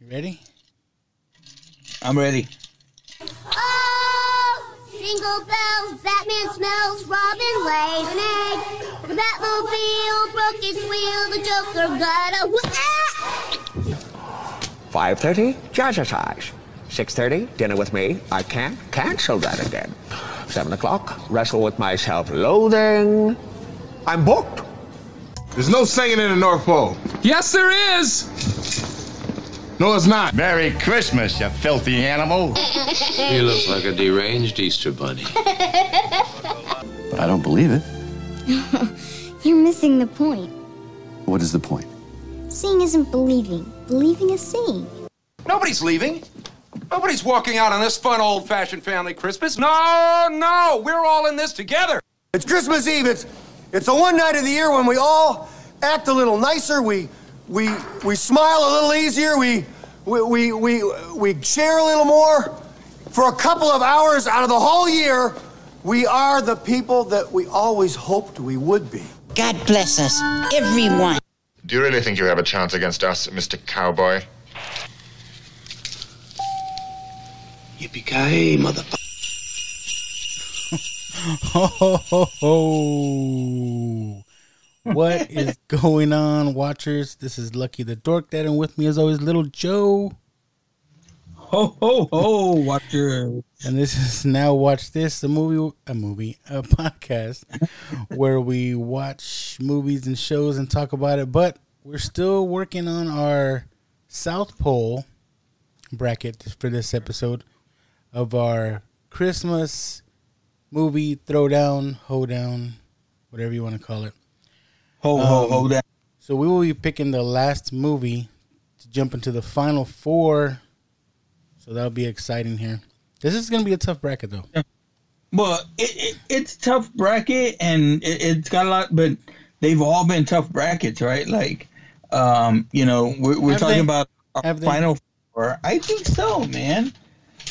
You ready? I'm ready. Oh, jingle bells, Batman smells, Robin lays an egg. The Batmobile broke its wheel, the Joker got a wha- 5.30, jazzercise. 6.30, dinner with me. I can't cancel that again. 7 o'clock, wrestle with my self-loathing. I'm booked. There's no singing in the North Pole. Yes, there is. No, it's not. Merry Christmas, you filthy animal. He looks like a deranged Easter bunny. But I don't believe it. You're missing the point. What is the point? Seeing isn't believing. Believing is seeing. Nobody's leaving. Nobody's walking out on this fun old-fashioned family Christmas. No, no, we're all in this together. It's Christmas Eve. It's it's the one night of the year when we all act a little nicer. We we we smile a little easier. We we we we, we share a little more. For a couple of hours out of the whole year, we are the people that we always hoped we would be. God bless us, everyone. Do you really think you have a chance against us, Mr. Cowboy? Yippee-ki-yay, motherfucker. Ho, ho, ho, ho. What is going on, watchers? This is Lucky the Dork Dad, and with me, as always, Little Joe. Ho ho ho, watcher. And this is now watch this a movie a movie a podcast where we watch movies and shows and talk about it. But we're still working on our South Pole bracket for this episode of our Christmas movie throwdown, hoedown, whatever you want to call it. Ho ho Um, ho. That So we will be picking the last movie to jump into the final four. So that'll be exciting here. This is gonna be a tough bracket though. well, it, it, it's a tough bracket, and it, it's got a lot, but they've all been tough brackets, right? Like, um, you know, we're, we're talking they? about our Have they? final four. I think so, man.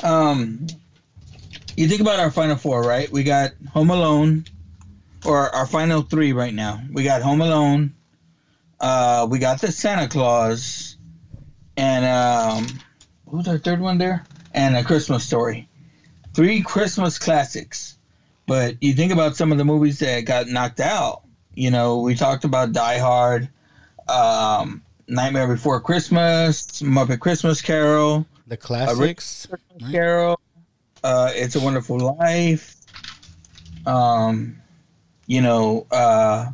Um, you think about our final four, right? We got Home Alone, or our final three right now. We got Home Alone. Uh, we got the Santa Claus, and um, was our third one there? And a Christmas Story. Three Christmas classics. But you think about some of the movies that got knocked out. You know, we talked about Die Hard, um, Nightmare Before Christmas, Muppet Christmas Carol, The classics. right? Carol, uh, It's a Wonderful Life. Um, you know, uh,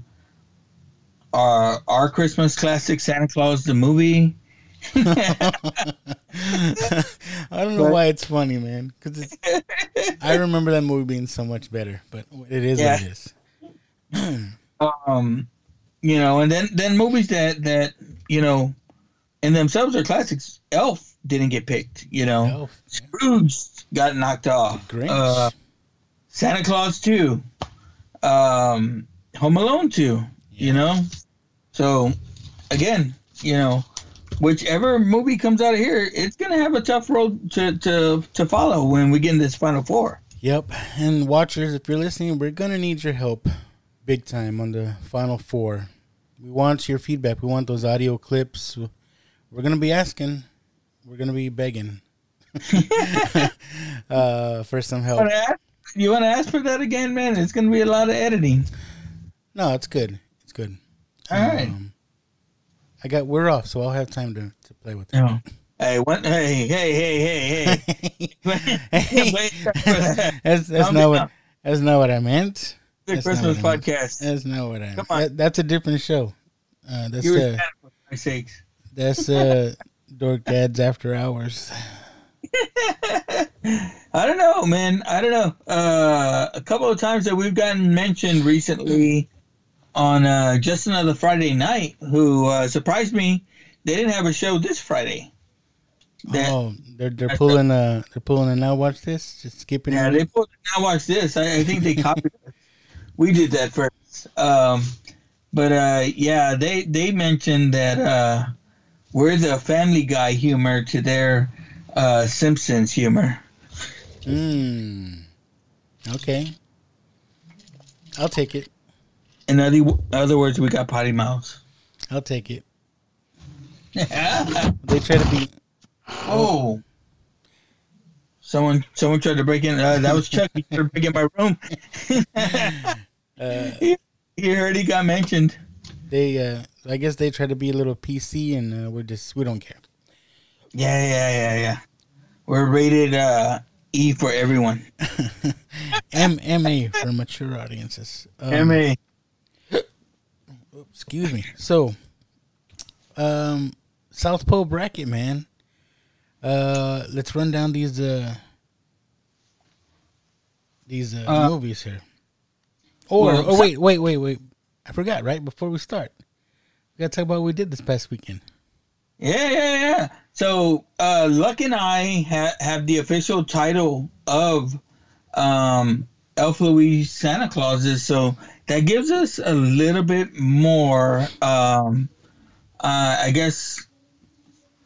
our our Christmas classic, Santa Claus the movie. I don't know why it's funny, man. Because I remember that movie being so much better, but it is Yeah. what it is. um, you know, and then then movies that that you know, in themselves are classics. Elf didn't get picked. You know, Elf, yeah. Scrooge got knocked off. Uh, Santa Claus two, um, Home Alone two. You know, so again, you know, whichever movie comes out of here, it's gonna have a tough road to to to follow when we get in this final four. Yep. And watchers, if you're listening, we're gonna need your help, big time, on the final four. We want your feedback. We want those audio clips. We're gonna be asking. We're gonna be begging uh, for some help. You want to ask for that again, man? It's gonna be a lot of editing. No, it's good. It's good. All right. Um, I got we're off, so I'll have time to, to play with it. No. Hey, what? Hey, hey, hey, hey, hey! that's that's not what that's not what I meant. The That's Christmas meant. podcast. That's not what I. Come on. That, that's a different show. Uh, that's You were uh, for my sakes. that's uh, Dork Dad's After Hours. I don't know, man. I don't know. Uh, a couple of times that we've gotten mentioned recently on uh, just another Friday night, who uh, surprised me. They didn't have a show this Friday. That- oh, they're they're pulling uh they're pulling a now watch this, just skipping. Yeah, they put now watch this. I, I think they copied. We did that first. Um, but uh, yeah, they they mentioned that uh, we're the Family Guy humor to their uh, Simpsons humor. Hmm. Okay. I'll take it. In other other words, we got potty mouths. I'll take it. They try to be Oh. Someone, someone tried to break in. Uh, that was Chuck. He tried to break in my room. Uh, he, he already got mentioned. they, uh, I guess they try to be a little PC, and uh, we're just we don't care. Yeah, yeah, yeah, yeah. We're rated uh, E for everyone. M M A for mature audiences. Um, MA. Excuse me. So, um, South Pole bracket, man. Uh, let's run down these uh these uh, Uh, movies here. Or, well, oh wait, wait, wait, wait. I forgot. Right before we start, we gotta talk about what we did this past weekend. Yeah, yeah, yeah. So, uh, Luck and I ha- have the official title of um, Elf Louise Santa Clauses. So that gives us a little bit more, um, uh, I guess,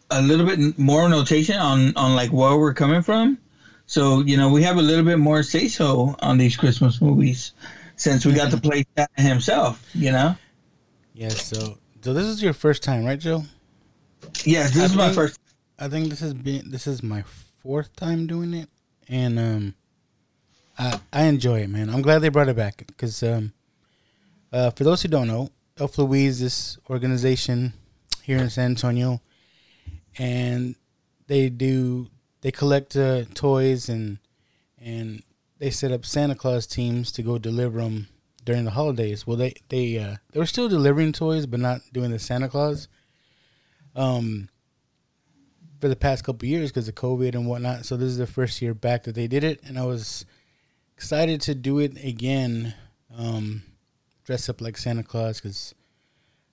a little bit more notation on, on like where we're coming from. So, you know, we have a little bit more say so on these Christmas movies since we got to play Santa himself, you know? Yeah. So, so this is your first time, right, Joe? Yes, this I is my think- first. I think this has been this is my fourth time doing it, and um, I I enjoy it, man. I'm glad they brought it back because um, uh, for those who don't know, Elf Louise, this organization here in San Antonio, and they do they collect uh, toys and and they set up Santa Claus teams to go deliver them during the holidays. Well, they they uh, they were still delivering toys, but not doing the Santa Claus. Um, for the past couple years because of COVID and whatnot. So this is the first year back that they did it, and I was excited to do it again. Um, dress up like Santa Claus because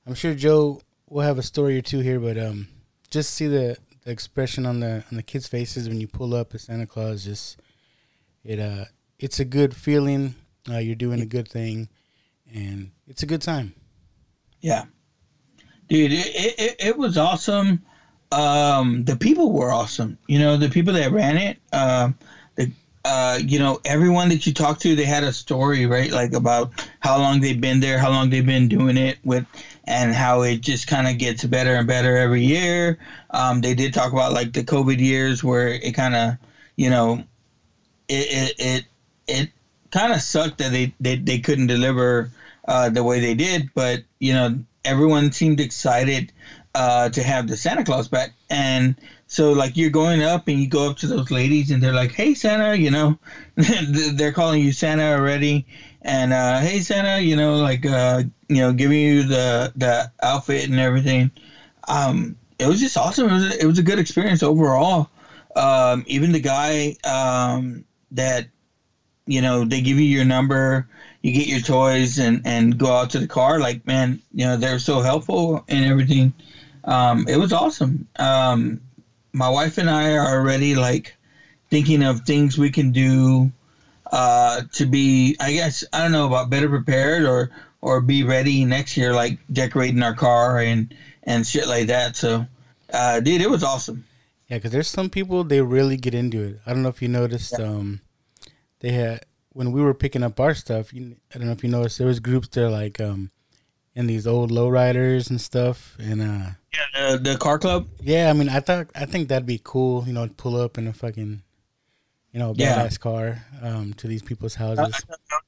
I'm sure Joe will have a story or two here, but um, just see the, the expression on the on the kids' faces when you pull up as Santa Claus. Just it uh, it's a good feeling. Uh, you're doing a good thing, and it's a good time. Yeah, dude, it, it, it was awesome. Um, the people were awesome. You know, the people that ran it. Um, the uh, you know, everyone that you talked to, they had a story, right? Like about how long they've been there, how long they've been doing it with, and how it just kind of gets better and better every year. Um, they did talk about like the COVID years where it kind of, you know, it it it, it kind of sucked that they, they they couldn't deliver uh, the way they did, but you know everyone seemed excited uh, to have the Santa Claus back, and so like you're going up and you go up to those ladies and they're like, "Hey Santa," you know, they're calling you Santa already, and uh, "Hey Santa," you know, like uh, you know, giving you the the outfit and everything. Um, it was just awesome. It was a, it was a good experience overall. Um, even the guy um, that you know they give you your number you get your toys and and go out to the car like man you know they're so helpful and everything um it was awesome um my wife and i are already like thinking of things we can do uh to be i guess i don't know about better prepared or or be ready next year like decorating our car and and shit like that so uh dude it was awesome Yeah, because there's some people they really get into it. I don't know if you noticed. Um, they had when we were picking up our stuff. You, I don't know if you noticed. There was groups there like um, in these old lowriders and stuff. And uh, yeah, the, the car club. yeah, I mean, I thought I think that'd be cool. You know, pull up in a fucking, you know, Yeah. badass car um, to these people's houses.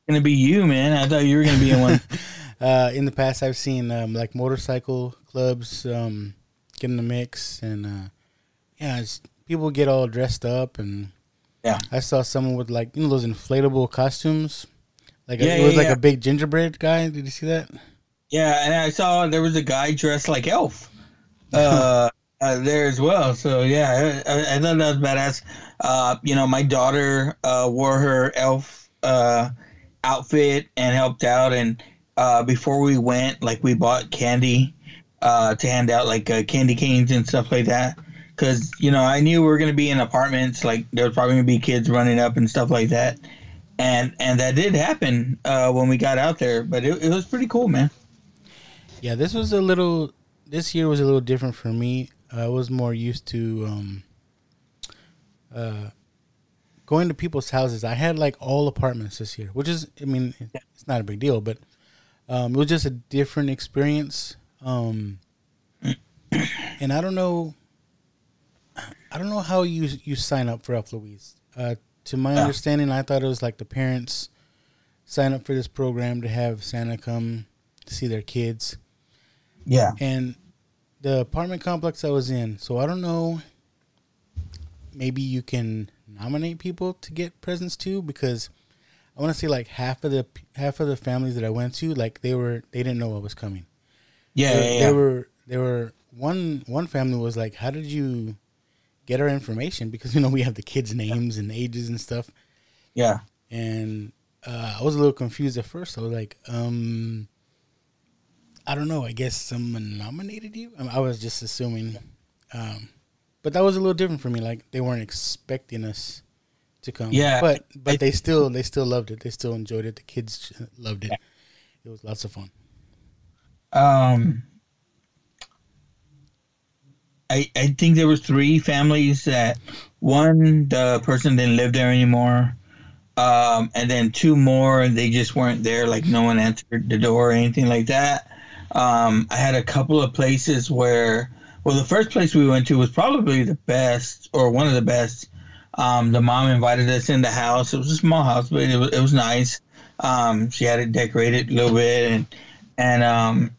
gonna be you man i thought you were gonna be in one uh, in the past, I've seen um, like motorcycle clubs um, get in the mix, and uh, yeah, it's, people get all dressed up, and Yeah. I saw someone with like you know those inflatable costumes, like Yeah, it was yeah, like yeah. a big gingerbread guy. Did you see that? Yeah, and I saw there was a guy dressed like Elf uh, uh, there as well. So yeah, I, I thought that was badass. Uh, you know, my daughter uh, wore her Elf uh, outfit and helped out. And uh, before we went, like we bought candy uh, to hand out, like uh, candy canes and stuff like that. Because you know, I knew we were gonna be in apartments. Like there was probably gonna be kids running up and stuff like that. And and that did happen uh, when we got out there. But it, it was pretty cool, man. Yeah, this was a little. This year was a little different for me. I was more used to um, uh, going to people's houses. I had like all apartments this year, which is, I mean, it's not a big deal, but um, it was just a different experience. Um, and I don't know. I don't know how you you sign up for Elf Louise. Uh, to my Yeah. understanding, I thought it was like the parents sign up for this program to have Santa come to see their kids. Yeah. And the apartment complex I was in, so I don't know. Maybe you can nominate people to get presents too, because I want to say like half of the half of the families that I went to, like they were they didn't know what was coming. Yeah, they, yeah, they were they were one one family was like, "How did you get our information?" Because you know we have the kids' names and ages and stuff. Yeah. And uh, I was a little confused at first. I was like, um, I don't know. I guess someone nominated you. I, mean, I was just assuming, um, but that was a little different for me. Like they weren't expecting us to come. Yeah, but but they still they still loved it. They still enjoyed it. The kids loved it. It was lots of fun. Um, I I think there was three families that one the person didn't live there anymore, um, and then two more they just weren't there. Like no one answered the door or anything like that. Um, I had a couple of places where, well, the first place we went to was probably the best or one of the best. Um, the mom invited us in the house. It was a small house, but it was, it was nice. Um, she had it decorated a little bit, and and um,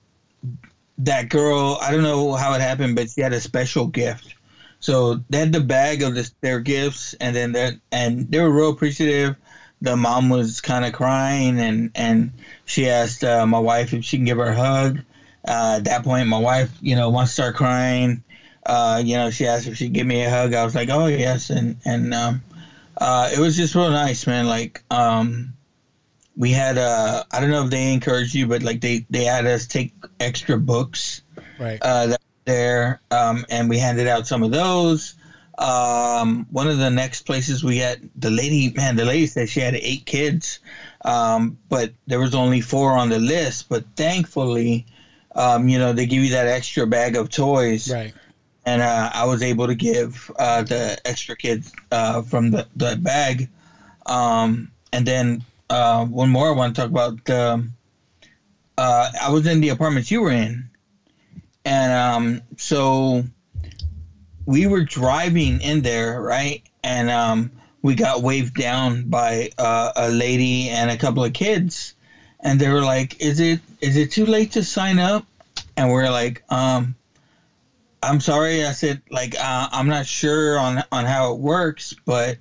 that girl, I don't know how it happened, but she had a special gift. So they had the bag of this, their gifts, and then that, and they were real appreciative. The mom was kind of crying, and and she asked uh, my wife if she can give her a hug. Uh, at that point, my wife, you know, wants to start crying. Uh, you know, she asked if she'd give me a hug. I was like, oh yes, and and um, uh, it was just real nice, man. Like, um, we had uh, I don't know if they encouraged you, but like they they had us take extra books Right. uh, that there, um, and we handed out some of those. Um, one of the next places we had the lady, man, the lady said she had eight kids, um, but there was only four on the list. But thankfully, um, you know, they give you that extra bag of toys, right? And uh, I was able to give uh, the extra kids uh, from the the bag, um, and then uh, one more I want to talk about. Um, uh, I was in the apartments you were in, and um, so we were driving in there, right? And um, we got waved down by uh, a lady and a couple of kids, and they were like, "Is it is it too late to sign up?" And we're like, um, "I'm sorry." I said, "Like, uh, I'm not sure on on how it works, but."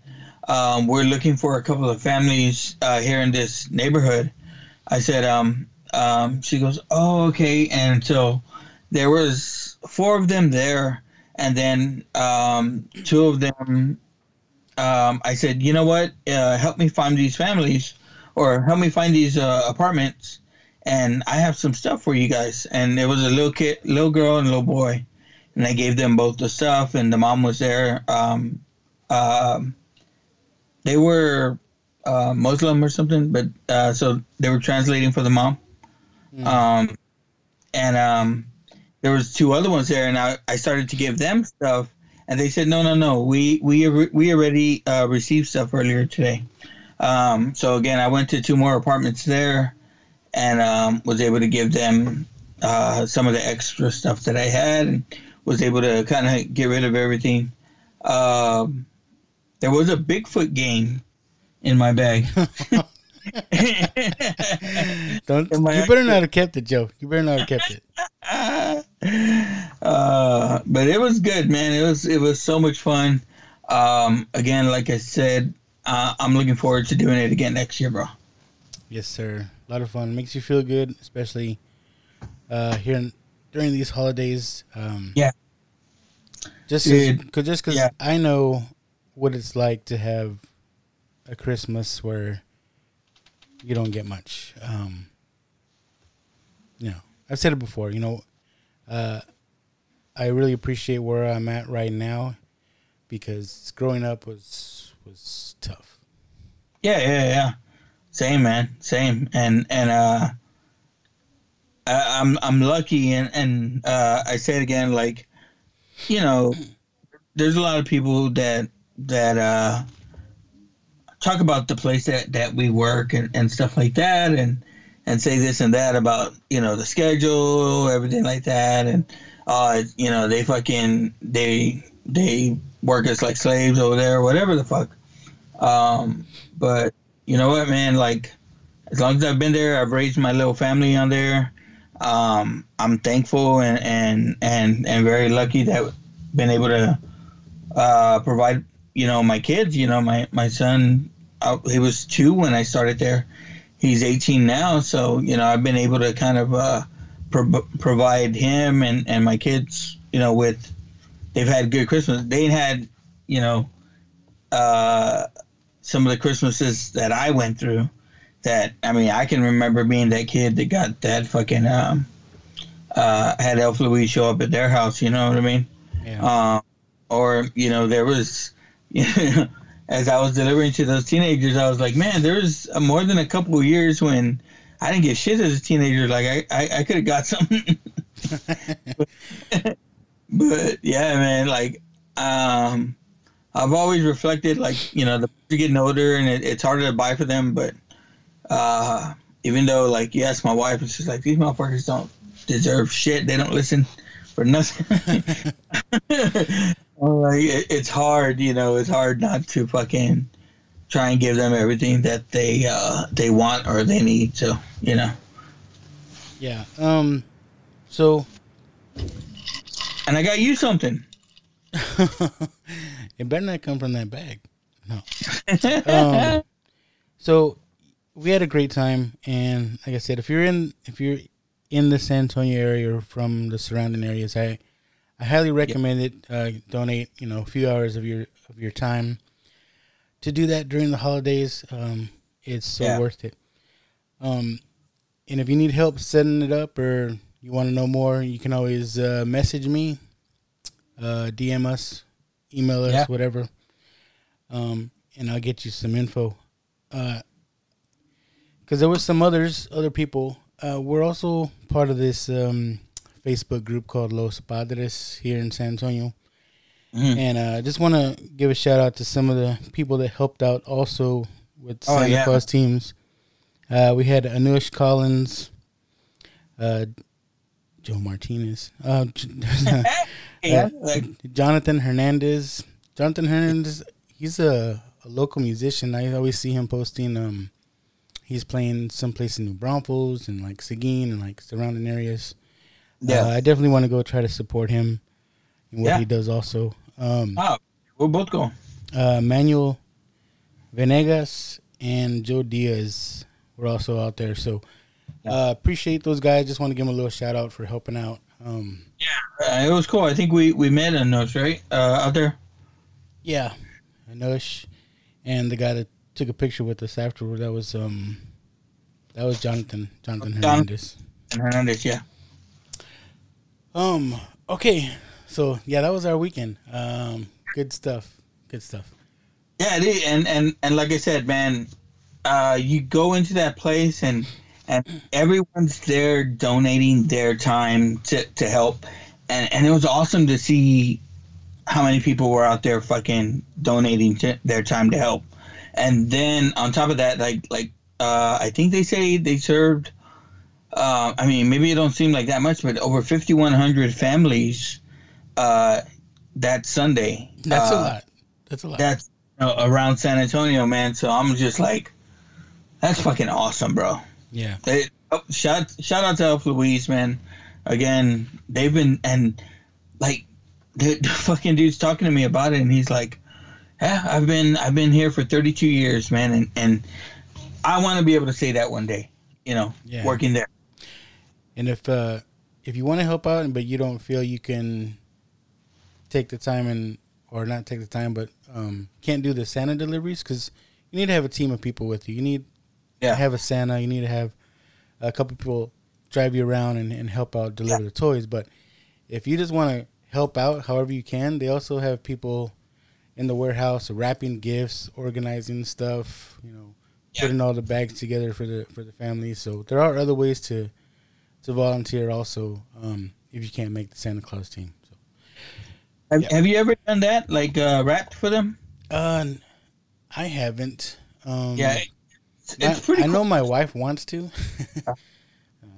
Um, we're looking for a couple of families uh, here in this neighborhood. I said, um, um, she goes, oh, okay. And so there was four of them there, and then um, two of them. Um, I said, you know what? Uh, help me find these families, or help me find these uh, apartments, and I have some stuff for you guys. And it was a little kid, little girl, and little boy, and I gave them both the stuff, and the mom was there. Um, um, they were uh, Muslim or something, but uh, so they were translating for the mom. Um, and um, there was two other ones there, and I, I started to give them stuff, and they said, no, no, no, we we we already uh, received stuff earlier today. Um, so again, I went to two more apartments there, and um, was able to give them uh, some of the extra stuff that I had, and was able to kind of get rid of everything. Um, there was a Bigfoot game in my bag. Don't you better not have kept it, Joe. You better not have kept it. uh, but it was good, man. It was it was so much fun. Um, again, like I said, uh, I'm looking forward to doing it again next year, bro. Yes, sir. A lot of fun. Makes you feel good, especially uh, here in, during these holidays. Um, yeah. Just cause, just because yeah. I know what it's like to have a Christmas where you don't get much. Um, you know, I've said it before. You know, uh, I really appreciate where I'm at right now because growing up was was tough. Yeah, yeah, yeah. Same, man. Same. And and uh, I, I'm I'm lucky, and and uh, I say it again, like, you know, there's a lot of people that that uh talk about the place that that we work and and stuff like that, and and say this and that about you know the schedule, everything like that, and uh, you know they fucking they they work as like slaves over there, whatever the fuck. Um, but you know what, man? Like, as long as I've been there, I've raised my little family on there. Um, I'm thankful and and and and very lucky that been able to uh, provide. You know, my kids. You know, my my son. Uh, he was two when I started there. He's 18 now, so you know I've been able to kind of uh, pro- provide him and and my kids. You know, with they've had good Christmas. They had, you know, uh, some of the Christmases that I went through. That I mean, I can remember being that kid that got that fucking um, uh, had Elf Louise show up at their house. You know what I mean? Yeah. Uh, or you know, there was, as I was delivering to those teenagers, I was like, man, there was more than a couple of years when I didn't get shit as a teenager. Like I, I, I could have got something. but yeah, man, like um, I've always reflected, like you know, the are getting older and it, it's harder to buy for them. But uh, even though, like, yes, my wife is just like these motherfuckers don't deserve shit. They don't listen for nothing. like, it, it's hard, you know. It's hard not to fucking try and give them everything that they uh, they want or they need. So you know. Yeah. Um. So. And I got you something. it better not come from that bag. No. um, so we had a great time, and like I said, if you're in if you're in the San Antonio area or from the surrounding areas, I I highly recommend it. Uh, donate you know a few hours of your of your time to do that during the holidays. Um, it's so Yeah. worth it. Um, and if you need help setting it up or you want to know more, you can always uh, message me, uh, DM us, email us, Yeah. whatever, um, and I'll get you some info. Because there was some others, other people. Uh, we're also part of this um, Facebook group called Los Padres here in San Antonio. Mhm. And uh, I just want to give a shout out to some of the people that helped out also with Oh, Santa yeah. Claus teams. Uh, we had Anush Collins, uh, Joe Martinez, uh, Yeah, uh, like- Jonathan Hernandez. Jonathan Hernandez, he's a, a local musician. I always see him posting. Um, he's playing someplace in New Braunfels and like Seguin and like surrounding areas. Yeah. uh, I definitely want to go try to support him and what Yeah. he does also. Um, Oh, we'll both go. uh, Manuel Venegas and Joe Diaz were also out there. So uh, appreciate those guys. Just want to give them a little shout out for helping out. Um, Uh, it was cool. I think we we met those right uh, out there. yeah, Anush and the guy that took a picture with us afterward. That was um, that was Jonathan Jonathan Hernandez. And Hernandez, yeah. Um. Okay. So yeah, that was our weekend. Um. Good stuff. Good stuff. Yeah, it is. and and and like I said, man, uh, you go into that place and and everyone's there donating their time to to help, and and it was awesome to see how many people were out there fucking donating to their time to help, and then on top of that, like like uh, I think they say they served. Uh, I mean, maybe it don't seem like that much, but over fifty one hundred families uh, that Sunday. That's a uh, lot. That's a lot. that's uh, around San Antonio, man. So I'm just like, that's fucking awesome, bro. yeah. They, oh, shout shout out to Elf Louise, man. Again, they've been and like the, the fucking dude's talking to me about it, and he's like, "Yeah, I've been I've been here for 32 years, man, and and I want to be able to say that one day, you know, Yeah. working there." And if uh, if you want to help out, but you don't feel you can take the time and or not take the time, but um, can't do the Santa deliveries because you need to have a team of people with you. You need Yeah. to have a Santa. You need to have a couple people drive you around and, and help out deliver the toys. But if you just want to help out however you can, they also have people in the warehouse wrapping gifts, organizing stuff. You know, putting all the bags together for the for the family. So there are other ways to to volunteer also um, if you can't make the Santa Claus team. So Have, have you ever done that, like uh, wrapped for them? uh, I haven't. Um, Yeah, it's, I, it's pretty. I cool. know my wife wants to.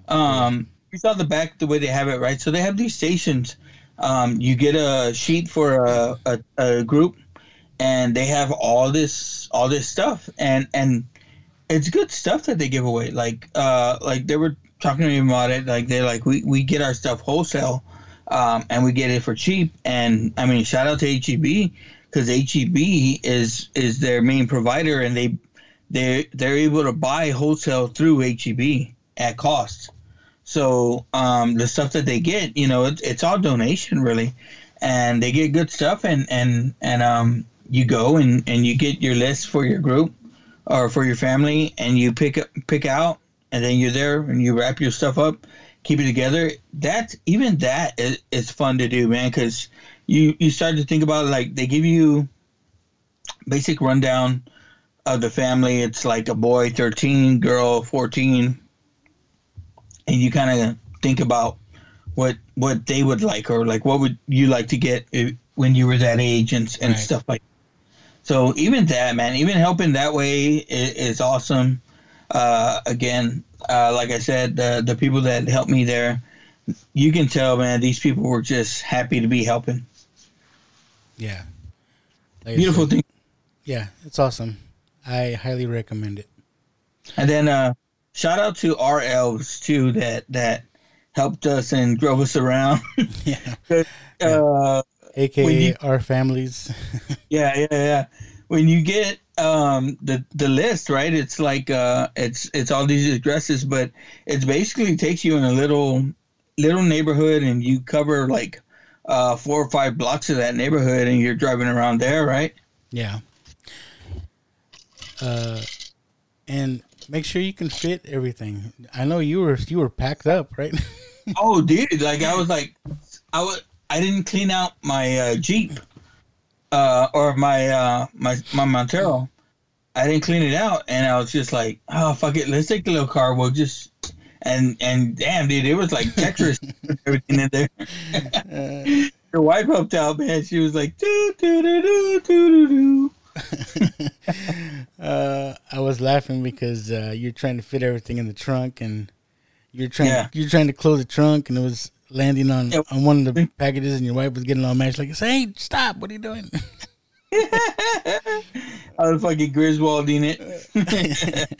Um, you saw the back the way they have it, right? So they have these stations Um, you get a sheet for a, a, a group, and they have all this all this stuff, and and it's good stuff that they give away. Like uh, like they were talking to me about it. Like they're like we we get our stuff wholesale, um, and we get it for cheap. And I mean, shout out to HEB because HEB is is their main provider, and they they they're able to buy wholesale through HEB at cost. So um, the stuff that they get, you know, it's, it's all donation really, and they get good stuff, and and and um, you go and and you get your list for your group or for your family, and you pick up pick out, and then you're there and you wrap your stuff up, keep it together. That's even that is, is fun to do, man, because you you start to think about like they give you basic rundown of the family. It's like a boy 13, girl 14, and you kind of think about what what they would like or like what would you like to get if, when you were that age and and Right. stuff like. that. So even that, man, even helping that way is, is awesome. Uh, again, uh, like I said, the the people that helped me there, you can tell, man, these people were just happy to be helping. Yeah. Like Beautiful thing. Yeah, it's awesome. I highly recommend it. And then uh, shout out to our elves too that that helped us and drove us around. yeah. Uh, AKA you- our families. yeah, yeah, yeah. When you get um the the list right, it's like uh it's it's all these addresses, but it basically takes you in a little little neighborhood and you cover like uh four or five blocks of that neighborhood and you're driving around there, right? Yeah. Uh, and make sure you can fit everything. I know you were you were packed up, right? oh, dude! Like I was like, I was I didn't clean out my uh, Jeep, uh, or my uh, my my Montero. I didn't clean it out, and I was just like, oh fuck it, let's take the little car. We'll just and and damn, dude, it was like Tetris, everything in there. Your wife helped out, man. She was like, do do do do do do. uh, I was laughing because uh, you're trying to fit everything in the trunk, and you're trying Yeah. you're trying to close the trunk, and it was landing on Yep. on one of the packages, and your wife was getting all mad. Like, "Hey, stop! What are you doing?" I was fucking Griswolding it.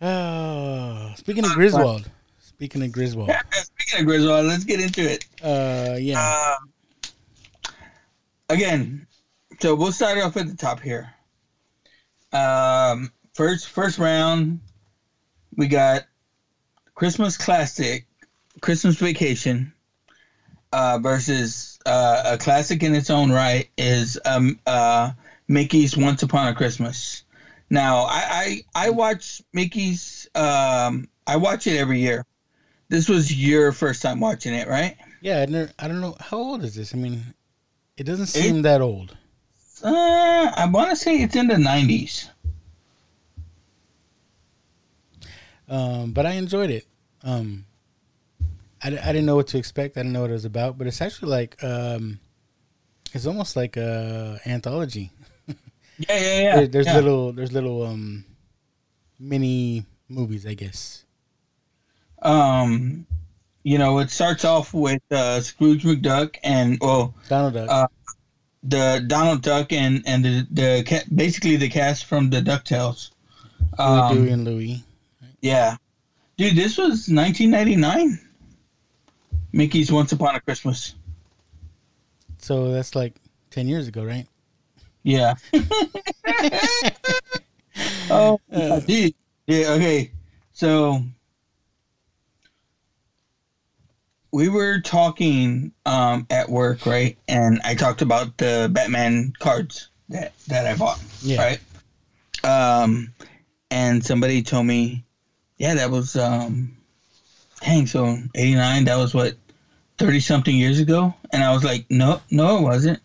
oh, speaking of Griswold, speaking of Griswold, Speaking of Griswold, let's get into it. uh, yeah, Um, again, so we'll start off at the top here. Um, first, first round, we got Christmas Classic, Christmas Vacation, uh, versus uh, a classic in its own right is um, uh, Mickey's Once Upon a Christmas. Now, I I, I watch Mickey's. Um, I watch it every year. This was your first time watching it, right? yeah. I, never, I don't know how old is this. I mean, it doesn't seem that old. Uh, I want to say it's in the nineties. um, but I enjoyed it. Um, I, I didn't know what to expect. I didn't know what it was about, but it's actually like um, it's almost like a anthology. Yeah, yeah, yeah. There- there's yeah. little there's little um mini movies, I guess. Um, you know, it starts off with uh, Scrooge McDuck and well, Donald Duck. uh, the Donald Duck and and the the ca- basically the cast from the Ducktales. Um, Dewey, and Louie. yeah, dude, this was 1999. Mickey's Once Upon a Christmas. So that's like ten years ago, right? Yeah. oh, dude. Yeah. Okay. So we were talking um, at work, right? And I talked about the Batman cards that that I bought, Yeah. right? Um, and somebody told me, yeah, that was um, dang. So eighty nine. That was what thirty something years ago. And I was like, no, no, it wasn't.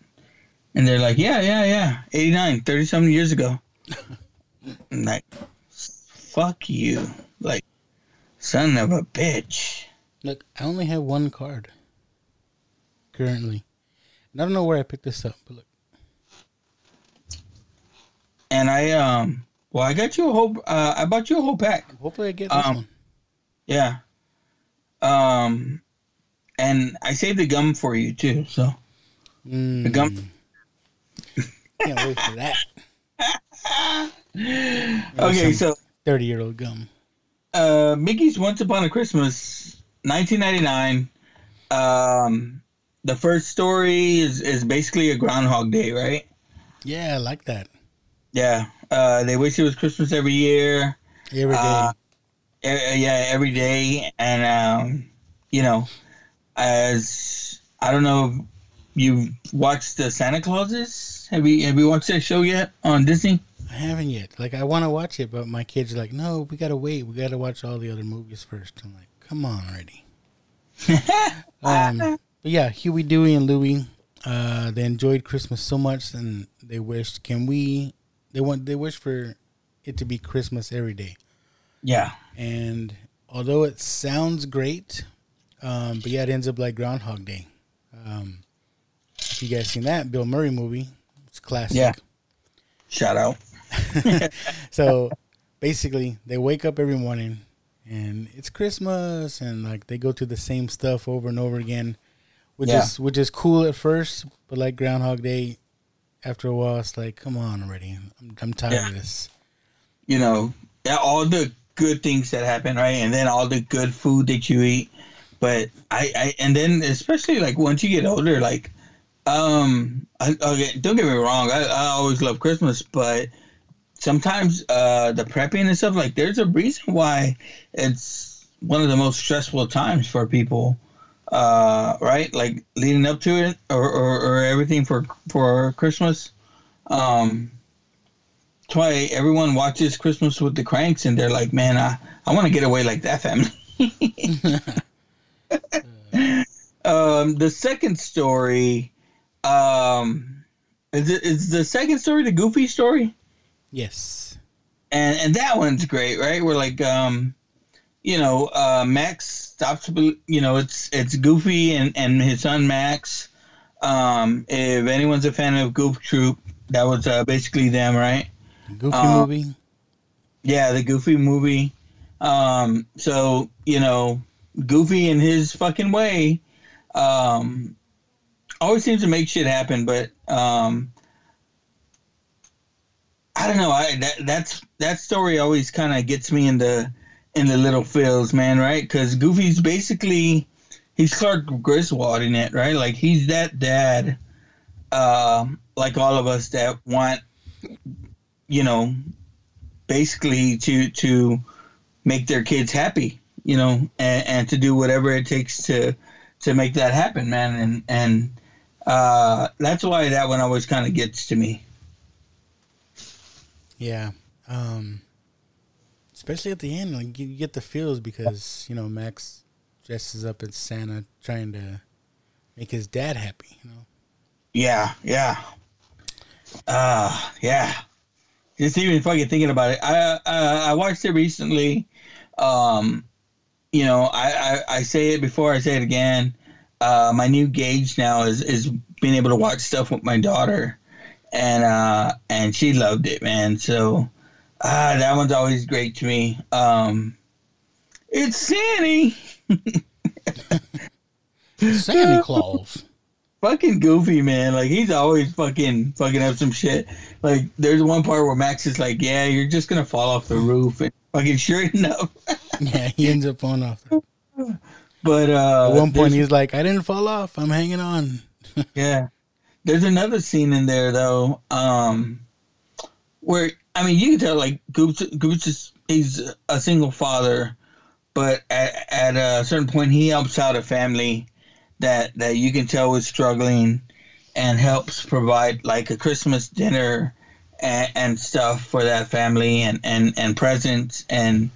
And they're like, yeah, yeah, yeah, 89, 30 something years ago. I'm like, fuck you. Like, son of a bitch. Look, I only have one card currently, and I don't know where I picked this up. But look, And I, um, well, I got you a whole, uh, I bought you a whole pack. hopefully I get this Um, one. Yeah. Um, and I saved the gum for you too. So the gum. Can't wait for that. Okay, so thirty year old gum. uh, Mickey's Once Upon a Christmas, 1999. Um, the first story is is basically a Groundhog Day, right? Yeah, I like that. Yeah. Uh, they wish it was Christmas every year. Every day. Uh, yeah, every day, and um, you know, as I don't know, if you've watched the Santa Clauses. Have you have you watched that show yet on Disney? I haven't yet. Like I want to watch it, but my kids are like, "No, we gotta wait. We gotta watch all the other movies first. I'm like, "Come on, already." um, but yeah, Huey, Dewey, and Louie, uh, they enjoyed Christmas so much, and they wished, "Can we?" They want. They wish for it to be Christmas every day. Yeah. And although it sounds great, um, but yeah, it ends up like Groundhog Day. Um, if you guys seen that Bill Murray movie, it's classic. Yeah. Shout out. so basically, they wake up every morning and it's Christmas, and like they go through the same stuff over and over again, which Yeah. is which is cool at first, but like Groundhog Day, after a while, it's like, come on already, I'm, I'm tired Yeah. of this. you know, all the good things that happen, right? And then all the good food that you eat. But I, I and then especially like once you get older, like, um, I, okay, don't get me wrong, I, I always love Christmas, but sometimes uh the prepping and stuff, like, there's a reason why it's one of the most stressful times for people, uh, right? Like leading up to it or, or, or everything for for Christmas. Um, that's why everyone watches Christmas with the Cranks, and they're like, "Man, I, I want to get away like that family." um, the second story, um, is it is the second story the Goofy story, Yes. and and that one's great, right? We're like, um, you know, uh, Max stops, you know, it's it's Goofy and and his son Max. Um, if anyone's a fan of Goof Troop, that was uh, basically them, right? Goofy Uh, movie. Yeah, the Goofy movie. Um, so you know, Goofy in his fucking way, um, always seems to make shit happen. But um, I don't know. I that that's that story always kind of gets me in the in the little feels, man. Right? Because Goofy's basically he's Clark Griswold in it, right? Like he's that dad, um, like all of us that want, you know, basically to to make their kids happy, you know, and, and to do whatever it takes to to make that happen, man. And and uh, that's why that one always kind of gets to me. Yeah. Um, especially at the end, like you get the feels because you know Max dresses up as Santa, trying to make his dad happy. You know. Yeah, yeah, uh, yeah. Just even fucking thinking about it. I uh, I watched it recently. Um, you know, I, I I say it before I say it again. Uh, my new gauge now is is being able to watch stuff with my daughter, and uh, and she loved it, man. So uh, that one's always great to me. Um, it's Sandy. Santa Claus. fucking goofy, man. Like he's always fucking fucking up some shit. Like there's one part where Max is like, "Yeah, you're just gonna fall off the roof," and fucking sure enough. yeah, he ends up falling off. But uh, At one point, he's like, "I didn't fall off. I'm hanging on." yeah, there's another scene in there though, um, where I mean you can tell like Goops, Goops is he's a single father, but at, at a certain point he helps out a family that that you can tell is struggling and helps provide like a Christmas dinner and, and stuff for that family and and and presents and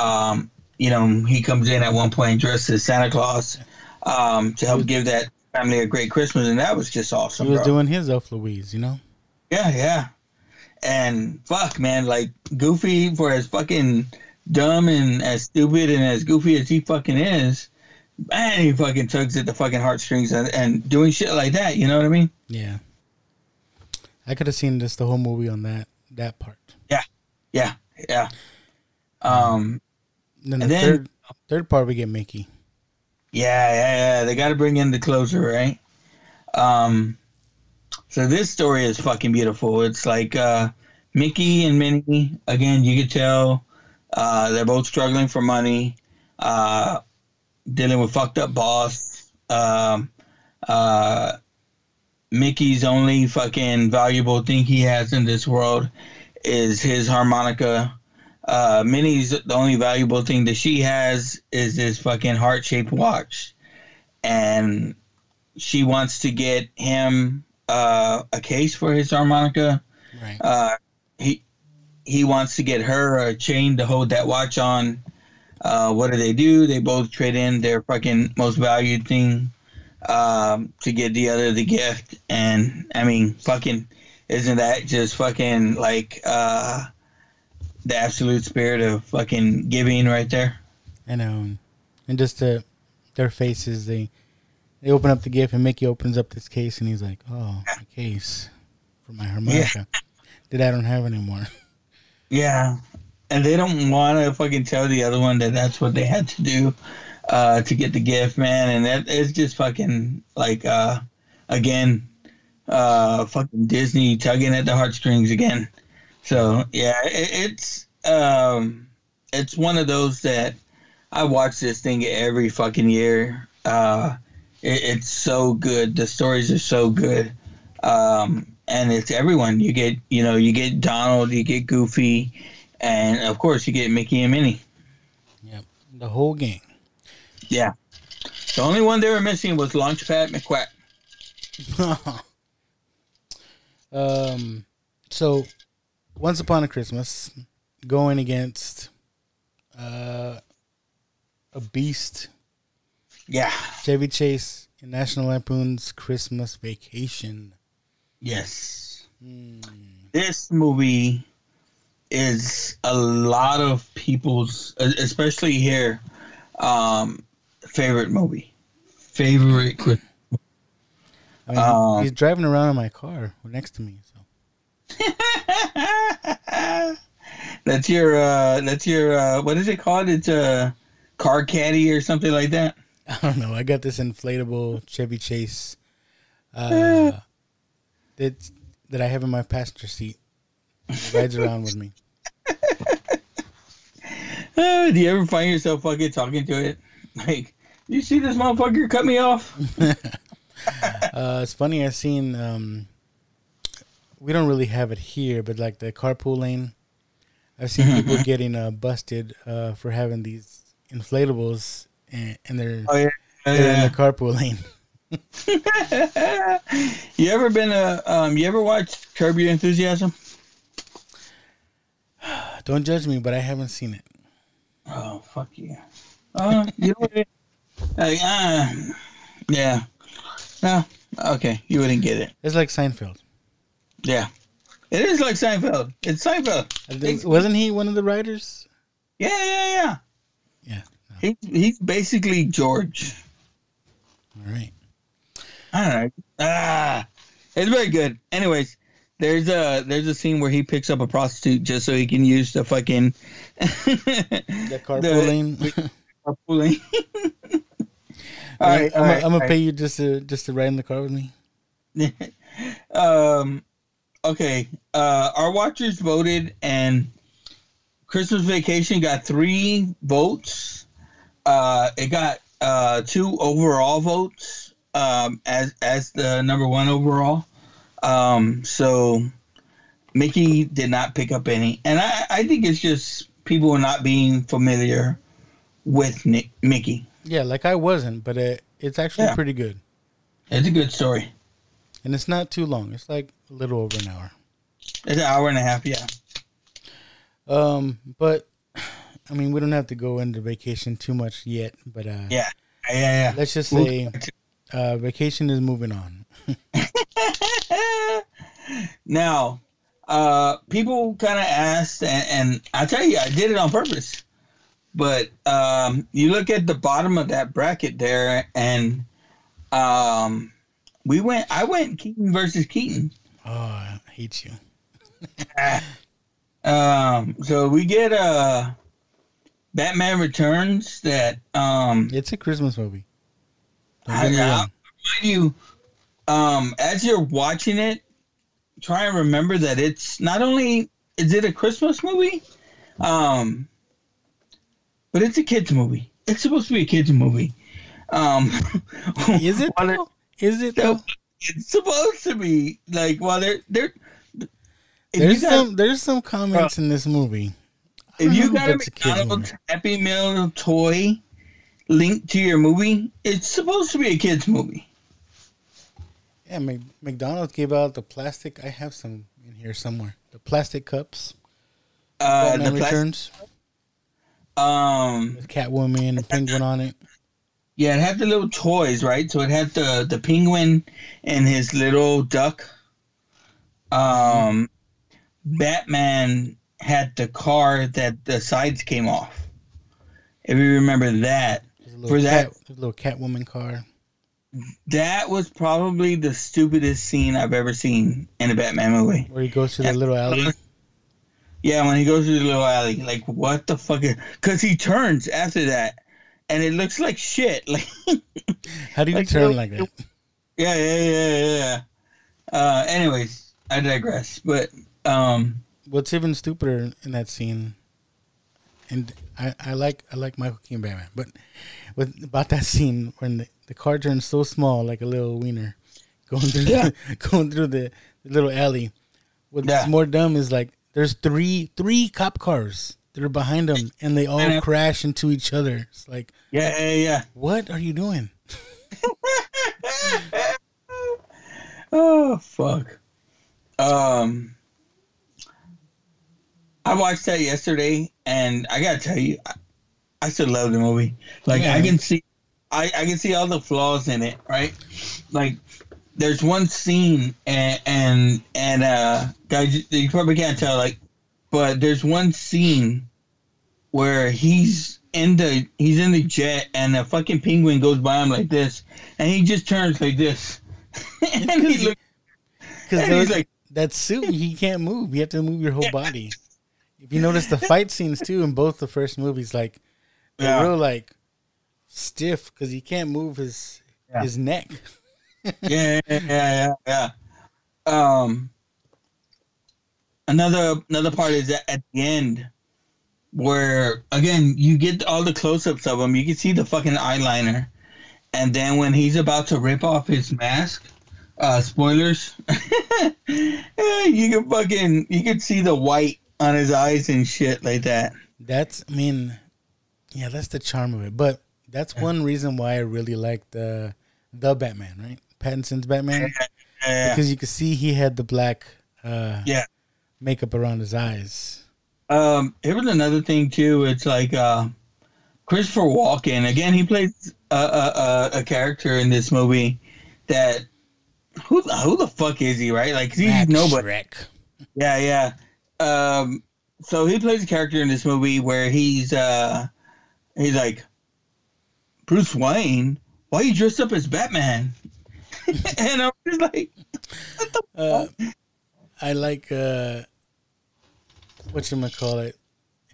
um you know he comes in at one point dressed as Santa Claus um to help give that family a great Christmas and that was just awesome. He was bro. doing his Elf Louise, you know. Yeah, yeah. And fuck, man, like Goofy for as fucking dumb and as stupid and as goofy as he fucking is, man, he fucking tugs at the fucking heartstrings and, and doing shit like that. You know what I mean? Yeah. I could have seen just the whole movie on that that part. Yeah, yeah, yeah. Um, And then the then- third third part we get Mickey. Yeah, yeah, yeah. They got to bring in the closer, right? Um, so this story is fucking beautiful. It's like uh, Mickey and Minnie. Again, you could tell uh, they're both struggling for money, uh, dealing with fucked up boss. Um, uh, Mickey's only fucking valuable thing he has in this world is his harmonica. Uh, Minnie's the only valuable thing that she has is this fucking heart shaped watch, and she wants to get him uh, a case for his harmonica. Right. Uh, he he wants to get her a chain to hold that watch on. Uh, what do they do? They both trade in their fucking most valued thing um, to get the other the gift. And I mean, fucking, isn't that just fucking like uh, the absolute spirit of fucking giving right there? I know, and just to their faces, they they open up the gift, and Mickey opens up this case, and he's like, "Oh, a case for my harmonica that I don't have anymore." Yeah, and they don't want to fucking tell the other one that that's what they had to do uh, to get the gift, man. And that it's just fucking like uh, again, uh, fucking Disney tugging at the heartstrings again. So yeah, it, it's um, it's one of those that I watch this thing every fucking year. Uh, it, it's so good. The stories are so good. Um, and it's everyone. You get, you know, you get Donald, you get Goofy, and of course you get Mickey and Minnie. Yep, the whole gang. Yeah. The only one they were missing was Launchpad McQuack. um, so once upon a Christmas, going against uh, a beast. Yeah. Chevy Chase in National Lampoon's Christmas Vacation. Yes. This movie is a lot of people's, especially here, um, favorite movie. Favorite. I mean, Um, he's driving around in my car next to me. That's your uh that's your uh what is it called? It's a car caddy or something like that. I don't know. I got this inflatable Chevy Chase uh, that that I have in my passenger seat. It rides around with me. Uh, do you ever find yourself fucking talking to it? Like, you see this motherfucker cut me off? Uh, it's funny. I've seen. Um, we don't really have it here, but like the carpool lane, I've seen people getting uh, busted uh, for having these inflatables, and, and they're Oh, yeah. they're Yeah. in the carpool lane. you ever been a um you ever watched Curb Your Enthusiasm? Don't judge me, but I haven't seen it. Oh fuck you. Uh, you know what? Like, uh, yeah. No. Okay, you wouldn't get it. It's like Seinfeld. Yeah. It is like Seinfeld. It's Seinfeld. Think- Wasn't he one of the writers? Yeah, yeah, yeah. Yeah. He, he's basically George. All right. All right. Ah, it's very good. Anyways, there's a there's a scene where he picks up a prostitute just so he can use the fucking The carpool The- lane. carpool lane. all right, I'm, gonna all pay you just to just to ride in the car with me. um, okay. Uh, our watchers voted, and Christmas Vacation got three votes. Uh, it got uh, two overall votes um, as as the number one overall. Um, so Mickey did not pick up any, and I, I think it's just people are not being familiar with Nick, Mickey. Yeah, like I wasn't, but it, it's actually Yeah. pretty good, It's a good story. and it's not too long. It's like a little over an hour. It's an hour and a half. Yeah. Um, but I mean, we don't have to go into vacation too much yet. But uh, Yeah. Yeah. Yeah. let's just say, uh, vacation is moving on. Now, uh, people kind of asked, and, and I tell you, I did it on purpose. But um, you look at the bottom of that bracket there, and um, we went. I went Keaton versus Keaton. Oh, I hate you. Um, so we get uh, Batman Returns. That um, It's a Christmas movie. Don't I- I- wrong. Mind you, um, as you're watching it, try and remember that it's not only is it a Christmas movie, um, but it's a kids movie. It's supposed to be a kids movie. Um, Is it? though? Is it? Though? It's supposed to be like while they're they're. If There's got, some. There's some comments in this movie. I if you got a it's a kids McDonald's Happy Meal toy linked to your movie, it's supposed to be a kids movie. Yeah, Mc, McDonald's gave out the plastic. I have some in here somewhere. The plastic cups. Uh, Batman the plas- Returns. Um, With Catwoman and Penguin on it. Yeah, it had the little toys, right? So it had the the penguin and his little duck. Um, Batman had the car that the sides came off. If you remember that, There's a little for that cat, a little Catwoman car. that was probably the stupidest scene I've ever seen in a Batman movie. Where he goes to the little alley. Yeah, when he goes to the little alley, like what the fuck? Because he turns after that, and it looks like shit. Like How do you Like, turn like that? Yeah, yeah, yeah, yeah. Uh, anyways, I digress. But um, What's even stupider in that scene, and I, I like I like Michael Keaton Batman, but with about that scene when the, the car turns so small like a little wiener going through Yeah. going through the, the little alley. What's Yeah. more dumb is like there's three three cop cars that are behind them and they all Yeah. crash into each other. It's like yeah, yeah, yeah. what are you doing? Oh fuck. Um, I watched that yesterday, and I gotta tell you, I, I still love the movie. Like I can see, I I can see all the flaws in it. Right, like. There's one scene and and and uh guys you probably can't tell like but there's one scene where he's in the he's in the jet and a fucking penguin goes by him like this and he just turns like this and he looks Because he's like- that suit, he can't move. You have to move your whole body. If you notice the fight scenes too in both the first movies, like they're Yeah. real like stiff because he can't move his Yeah. his neck. yeah, yeah, yeah, yeah. Um, another another part is that at the end, where again you get all the close-ups of him, you can see the fucking eyeliner, and then when he's about to rip off his mask, uh, spoilers, eh, you can fucking you can see the white on his eyes and shit like that. That's I mean, yeah, that's the charm of it. But that's one reason why I really like the the Batman, right? Pattinson's Batman, Yeah. because you could see he had the black uh, Yeah. Makeup around his eyes. Um, here was another thing too. It's like uh, Christopher Walken. Again, he plays a, a, a, a character in this movie that who the- who the fuck is he? Right? Like he's Max nobody. Shreck. Yeah, yeah. Um, so he plays a character in this movie where he's uh, he's like Bruce Wayne. Why you dressed up as Batman? and I'm just like, Uh, I like uh, what you call it.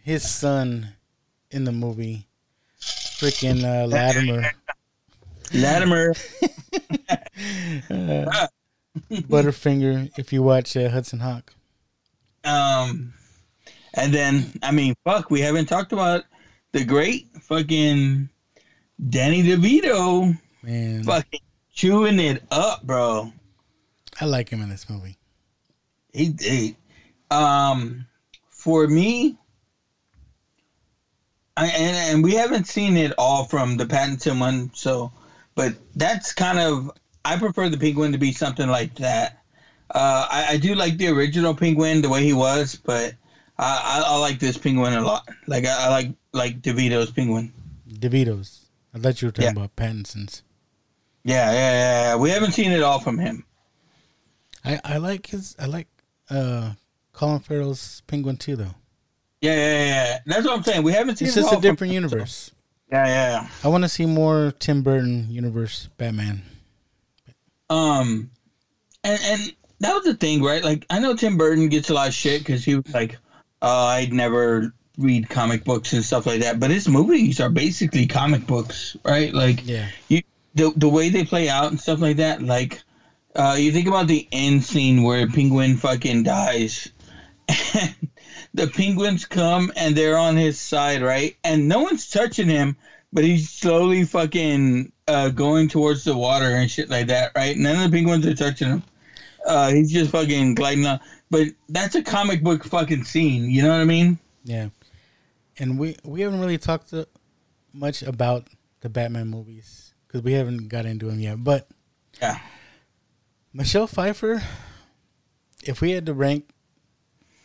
His son in the movie, freaking uh, Latimer, Latimer. uh, Butterfinger. If you watch uh, Hudson Hawk, Um, and then I mean, fuck, we haven't talked about the great fucking Danny DeVito, man, fucking chewing it up, bro. I like him in this movie. He did. Um, for me, I, and and we haven't seen it all from the Pattinson one, so, but that's kind of I prefer the Penguin to be something like that. Uh, I, I do like the original Penguin the way he was, but I, I, I like this Penguin a lot. Like I, I like like DeVito's Penguin. DeVito's. I thought you were talking Yeah. about Pattinson's. Yeah, yeah, yeah, yeah. We haven't seen it all from him. I, I like his. I like uh, Colin Farrell's Penguin too, though. Yeah, yeah, yeah. That's what I'm saying. We haven't seen It's it just a different universe. Yeah, yeah, yeah. I want to see more Tim Burton universe Batman. Um, and and that was the thing, right? Like I know Tim Burton gets a lot of shit because he was like, uh, I'd never read comic books and stuff like that. But his movies are basically comic books, right? Like Yeah. you the the way they play out and stuff like that. Like, uh, you think about the end scene where Penguin fucking dies, and the penguins come and they're on his side, right? And no one's touching him, but he's slowly fucking uh, going towards the water and shit like that, right? None of the penguins are touching him. Uh, he's just fucking gliding on. But that's a comic book fucking scene. You know what I mean? Yeah. And we we haven't really talked to, much about the Batman movies because we haven't got into them yet. But yeah, Michelle Pfeiffer. If we had to rank,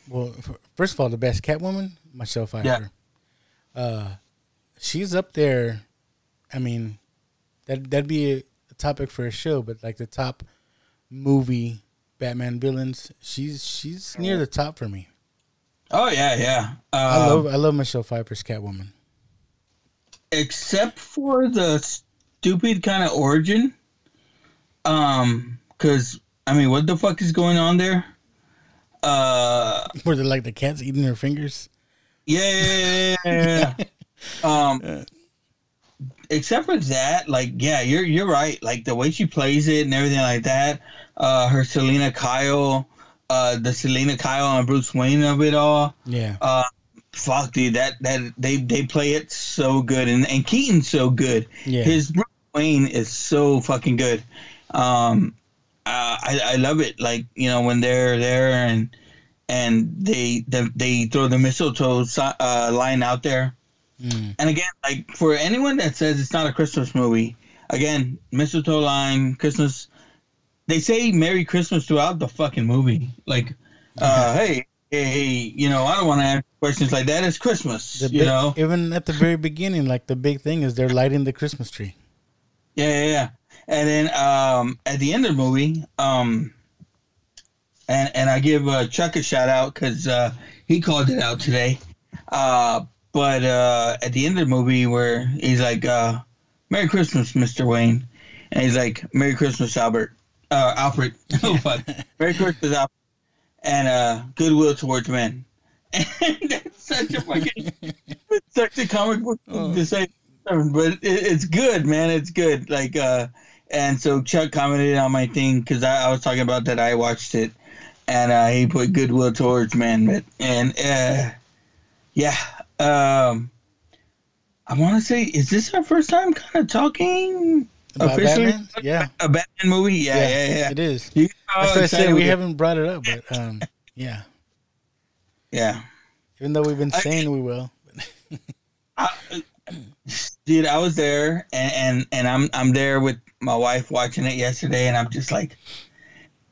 well, first of all, the best Catwoman, Michelle Pfeiffer. Yeah. Uh, she's up there. I mean, that that'd be a, a topic for a show, but like the top movie Batman villains, she's she's near the top for me. Oh yeah, yeah. I Um, love I love Michelle Pfeiffer's Catwoman. except for the stupid kind of origin. Um, because I mean, what the fuck is going on there? Uh, Where they like the cats eating their fingers. yeah, yeah, yeah, yeah, yeah. um, except for that, like, yeah, you're you're right. Like the way she plays it and everything like that. Uh, her Selina Kyle, uh, the Selina Kyle and Bruce Wayne of it all. Yeah. Uh, fuck, dude, that that they they play it so good, and and Keaton's so good. Yeah. His Bruce Wayne is so fucking good. Um, uh, I I love it. Like you know when they're there and and they they, they throw the mistletoe uh, line out there. Mm. And again, like for anyone that says it's not a Christmas movie, again, mistletoe line, Christmas. They say Merry Christmas throughout the fucking movie. Like, uh, hey, hey, hey, you know, I don't want to ask questions like that. It's Christmas, The you big- know. even at the very beginning, like the big thing is they're lighting the Christmas tree. Yeah, yeah, yeah. And then um, at the end of the movie, um, and and I give uh, Chuck a shout out because uh, he called it out today. Uh, but uh, at the end of the movie, where he's like, uh, "Merry Christmas, Mister Wayne," and he's like, "Merry Christmas, Albert, uh, Alfred." oh fuck, Merry Christmas, Alfred, and uh, goodwill towards men. And that's such a fucking, such a comic book thing to say but it, it's good, man. It's good. Like, uh, and so Chuck commented on my thing because I, I was talking about that I watched it, and uh, he put goodwill towards man. But and uh, yeah, um, I want to say, is this our first time kind of talking About officially Batman? Yeah. a Batman movie? Yeah, yeah, yeah. It is. You That's how I said we haven't brought it up, but um, yeah. Yeah. Even though we've been saying we will. dude i was there and, and and i'm i'm there with my wife watching it yesterday and i'm just like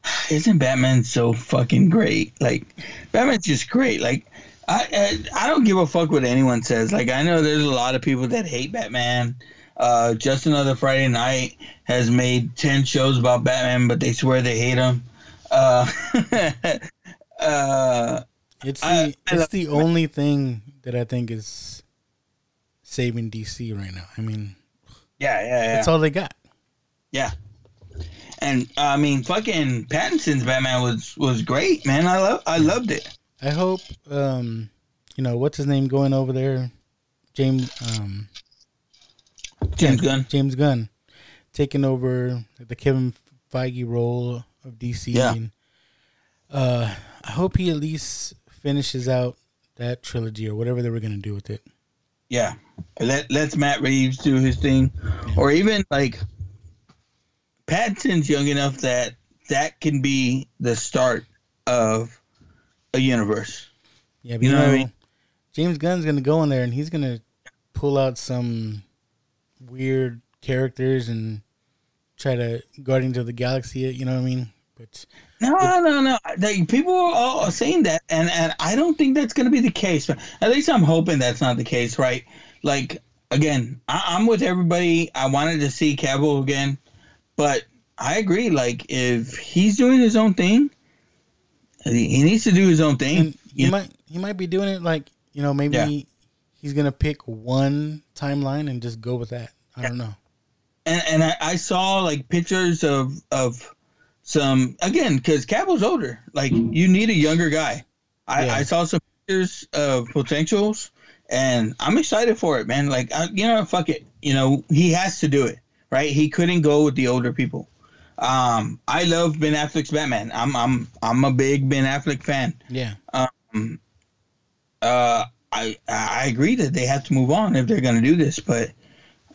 isn't batman so fucking great? Like batman's just great. Like I, I i don't give a fuck what anyone says. Like i know there's a lot of people that hate batman. Uh just another friday night has made 10 shows about batman but they swear they hate him. Uh uh It's the I- I it's the only thing that I think is saving DC right now. I mean, yeah yeah yeah. that's all they got. Yeah. And I mean, fucking Pattinson's Batman was was great, man. I love I loved it. I hope um, you know, what's his name going over there? James um James Gunn. James Gunn taking over the Kevin Feige role of DC. Yeah. And, uh, I hope he at least finishes out that trilogy or whatever they were gonna do with it. Yeah. Let let's Matt Reeves do his thing, or even like Pattinson's young enough that that can be the start of a universe. Yeah, You you know know, what I mean? James Gunn's gonna go in there and he's gonna pull out some weird characters and try to Guardians of the Galaxy it. You know what I mean? But No, no, no. Like, people are all saying that, and, and I don't think that's going to be the case. At least I'm hoping that's not the case, right? Like, again, I, I'm with everybody. I wanted to see Cavill again, but I agree. Like, if he's doing his own thing, he, needs to do his own thing. he might he might be doing it like you know maybe Yeah. he's gonna pick one timeline and just go with that. I don't know. and and I, I saw like pictures of of some again because Cavill's older. Like you need a younger guy. I, Yeah. I saw some pictures of potentials, and I'm excited for it, man. Like I, you know, fuck it. You know, he has to do it. Right? He couldn't go with the older people. Um, I love Ben Affleck's Batman. I'm I'm I'm a big Ben Affleck fan. Yeah. Um, uh, I I agree that they have to move on if they're gonna do this, but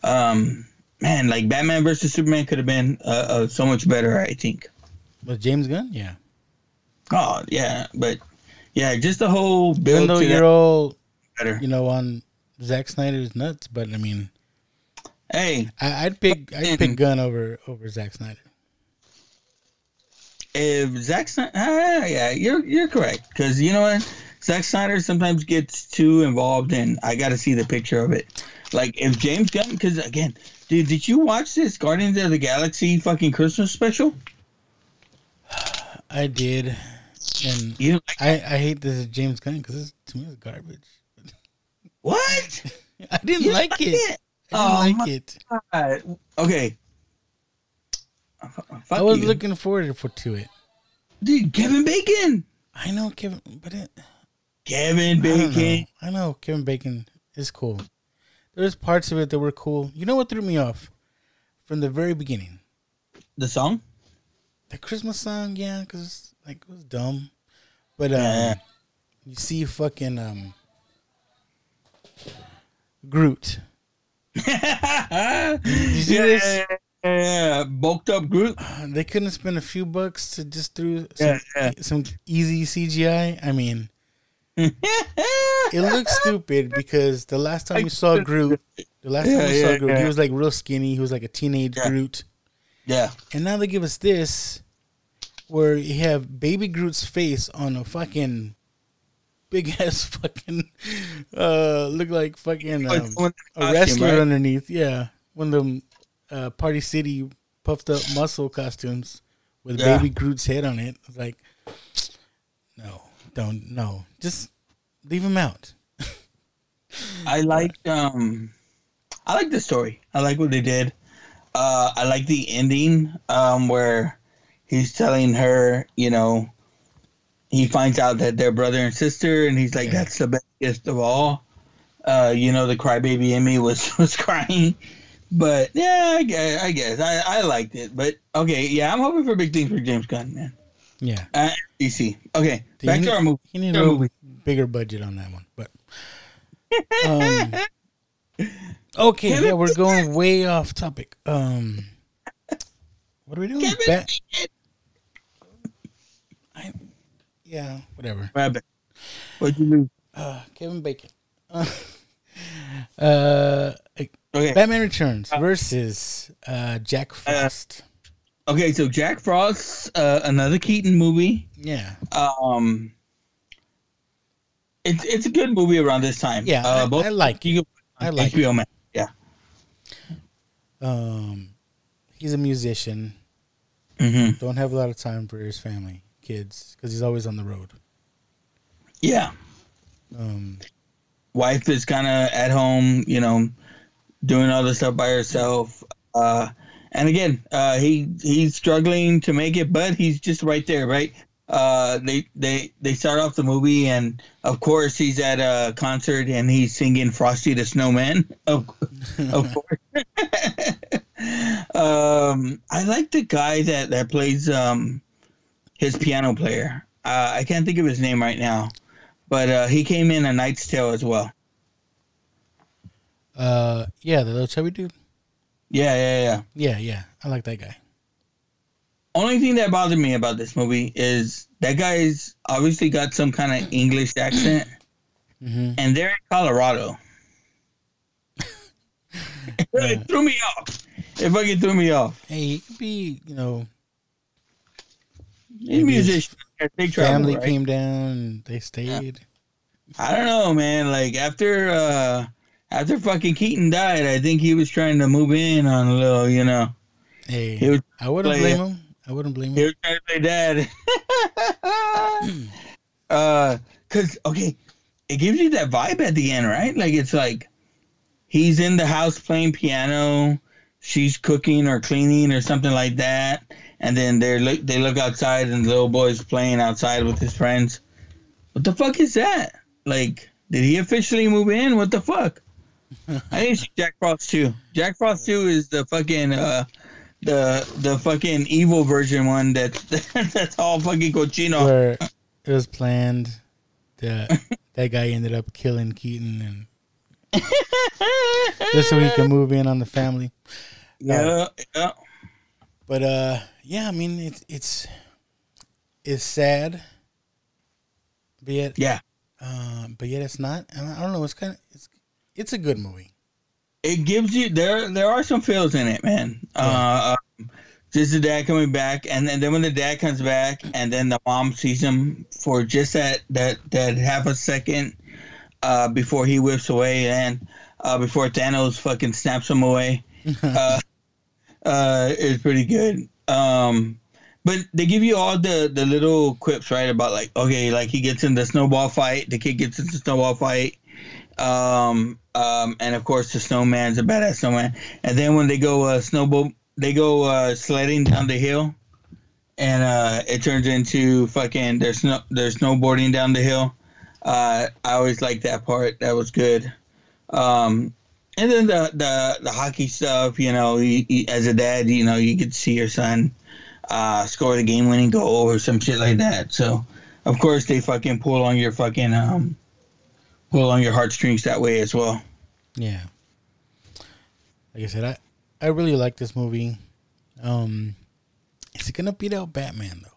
um, man, like Batman versus Superman could have been uh, uh, so much better. I think. With James Gunn, yeah. Oh yeah, but yeah, just the whole Even build though to you're all, better. you know, on Zack Snyder's nuts, but I mean, Hey, I, I'd pick I'd pick Gunn over over Zack Snyder. if Zack Snyder, ah, yeah, you're you're correct because you know what, Zack Snyder sometimes gets too involved, and I got to see the picture of it. Like if James Gunn, because again, dude, did you watch this Guardians of the Galaxy fucking Christmas special? I did, and You I I hate this James Gunn because to me it's garbage. what? I didn't You like it. I Oh, like it. God. Okay. Fuck I was you. looking forward for to it. dude, Kevin Bacon. I know Kevin, but it, Kevin I Bacon. know. I know Kevin Bacon is cool. There's parts of it that were cool. You know what threw me off from the very beginning? The song? The Christmas song, yeah, because like it was dumb. But um, Yeah. you see fucking um, Groot. Did you see yeah, this? Yeah, bulked up Groot. Uh, they couldn't spend a few bucks to just do some, yeah. some easy CGI. I mean, it looks stupid because the last time we saw Groot, the last time Yeah, we saw yeah, Groot, he was like real skinny. He was like a teenage Groot. Yeah. And now they give us this, where you have baby Groot's face on a fucking big ass fucking uh look like fucking um, a wrestler right? underneath. Yeah, one of them uh, Party City puffed up muscle costumes with Yeah. baby Groot's head on it. It's like, no, don't no, just leave him out. I like um I like the story. I like what they did. Uh I like the ending um where he's telling her, you know, he finds out that they're brother and sister and he's like that's the best gift of all. Uh you know the crybaby in me was was crying. But yeah, I guess, I guess I I liked it. But okay, yeah, I'm hoping for big things for James Gunn, man. Yeah, Uh, DC. Okay, He back need- to our movie. He need a movie. bigger budget on that one, but. Um, okay, yeah, we're going way off topic. Um, what are we doing? Bat- I, yeah, whatever. Rabbit. What'd you lose? Uh, Kevin Bacon. Uh, uh, Okay. Batman Returns versus uh, Jack Frost. Okay, so Jack Frost, uh, another Keaton movie. yeah, Um, it's it's a good movie around this time. yeah, uh, I, I like it. I like it. HBO Max. Yeah. Um, he's a musician. Mhm. Don't have a lot of time for his family, kids, because he's always on the road. Yeah. Um, Wife is kind of at home, you know, doing all the stuff by herself. Uh, and again, uh, he he's struggling to make it, but he's just right there, right? Uh, they they they start off the movie, and of course he's at a concert and he's singing "Frosty the Snowman." Of of course. um, I like the guy that that plays um his piano player. Uh, I can't think of his name right now, but uh, he came in a Knight's Tale as well. uh, yeah, the little chubby dude. Yeah, yeah, yeah. Yeah, yeah, I like that guy. Only thing that bothered me about this movie is that guy's obviously got some kind of English accent, Mm-hmm. and they're in Colorado. it threw me off. It fucking threw me off. Hey, he could be, you know, His musician. They travel, family right? came down they stayed. I don't know, man. Like after uh after fucking Keaton died, I think he was trying to move in on a little, you know. Hey, He I wouldn't blame him. I wouldn't blame him. He was trying to play dad. uh, cause okay, it gives you that vibe at the end, right? Like it's like he's in the house playing piano, she's cooking or cleaning or something like that, and then they look they look outside and the little boy's playing outside with his friends. What the fuck is that? Like, did he officially move in? What the fuck? I to see Jack Frost 2. Jack Frost 2 is the fucking uh the the fucking evil version one that that's all fucking cochino. Where it was planned that that guy ended up killing Keaton and just so he can move in on the family. Yeah, yeah. But uh, yeah, I mean it's it's it's sad, but yet yeah, uh, but yet it's not. And I don't know. It's kind of it's it's a good movie. It gives you there there are some feels in it, man. Uh, um, just the dad coming back, and then, then when the dad comes back, and then the mom sees him for just that that that half a second uh, before he whips away, and uh, before Thanos fucking snaps him away. uh, uh, is pretty good. Um, but they give you all the the little quips, right? About like, okay, like he gets in the snowball fight, the kid gets in the snowball fight, um, um, and of course the snowman's a badass snowman. And then when they go uh, snowball, they go uh, sledding down the hill, and uh, it turns into fucking there's snow there's snowboarding down the hill. Uh, I always like that part. That was good. Um, and then the the the hockey stuff, you know, you, you, as a dad, you know, you get to see your son uh, score the game winning goal or some shit like that. So, of course, they fucking pull on your fucking um, pull on your heartstrings that way as well. Yeah. Like I said, I I really like this movie. Um, is it gonna beat out Batman though?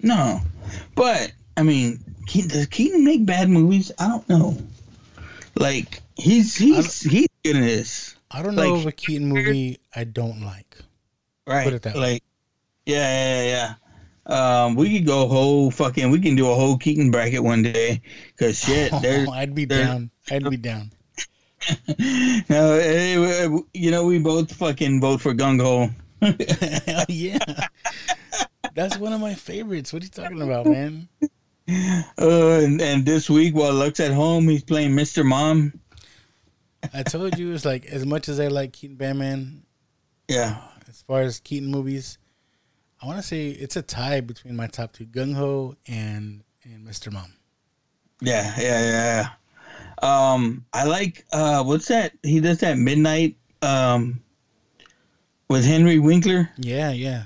No, but I mean, does Keaton make bad movies? I don't know. Like he's he's he's good in this. I don't know like, of a Keaton movie I don't like. Right. Put it that like, way. Yeah, yeah, yeah. Um, we could go whole fucking. We can do a whole Keaton bracket one day. Cause shit, there's. I'd be down. I'd be down. no, eh, you know we both fucking vote for Gung Ho. yeah, that's one of my favorites. What are you talking about, man? Uh, and, and this week while Luck's at home, he's playing Mr. Mom. I told you it's like as much as I like Keaton Batman. Yeah. As far as Keaton movies, I want to say it's a tie between my top two, Gung Ho and and Mr. Mom. Yeah, yeah, yeah. Um, I like uh, what's that? He does that midnight um with Henry Winkler. Yeah, yeah.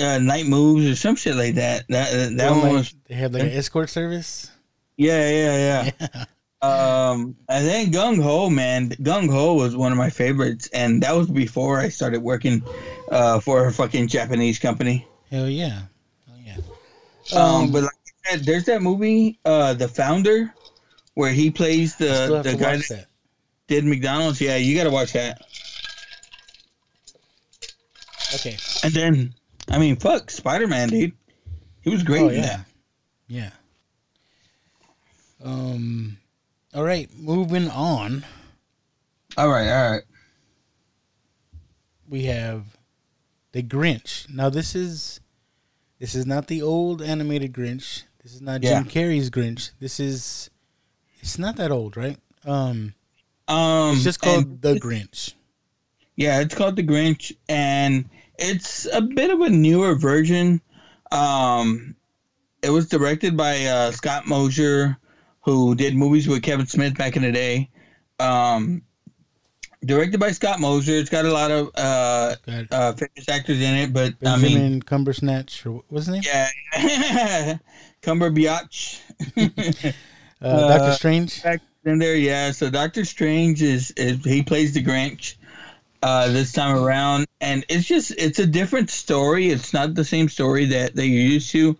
Uh, night moves or some shit like that. That that one was. They had like an escort service. Yeah, yeah, yeah. yeah. Um, and then Gung Ho, man, Gung Ho was one of my favorites, and that was before I started working uh, for a fucking Japanese company. Hell yeah, hell yeah. Um, um but like I said, there's that movie, uh, The Founder, where he plays the the guy that, that did McDonald's. Yeah, you got to watch that. Okay. And then, I mean, fuck Spider Man, dude. He was great. Oh, yeah. Yeah. Um. All right, moving on. All right, all right. We have the Grinch. Now this is this is not the old animated Grinch. This is not yeah. Jim Carrey's Grinch. This is it's not that old, right? Um um it's just called The Grinch. Yeah, it's called The Grinch and it's a bit of a newer version. Um it was directed by uh, Scott Mosier who did movies with Kevin Smith back in the day. Um, directed by Scott Mosier. It's got a lot of uh, uh, famous actors in it, but Benjamin I mean, Cumbersnatch, or what's his name? Yeah, Cumberbatch. uh, Doctor Strange. In there, yeah. So Doctor Strange is, is he plays the Grinch uh, this time around, and it's just it's a different story. It's not the same story that they used to.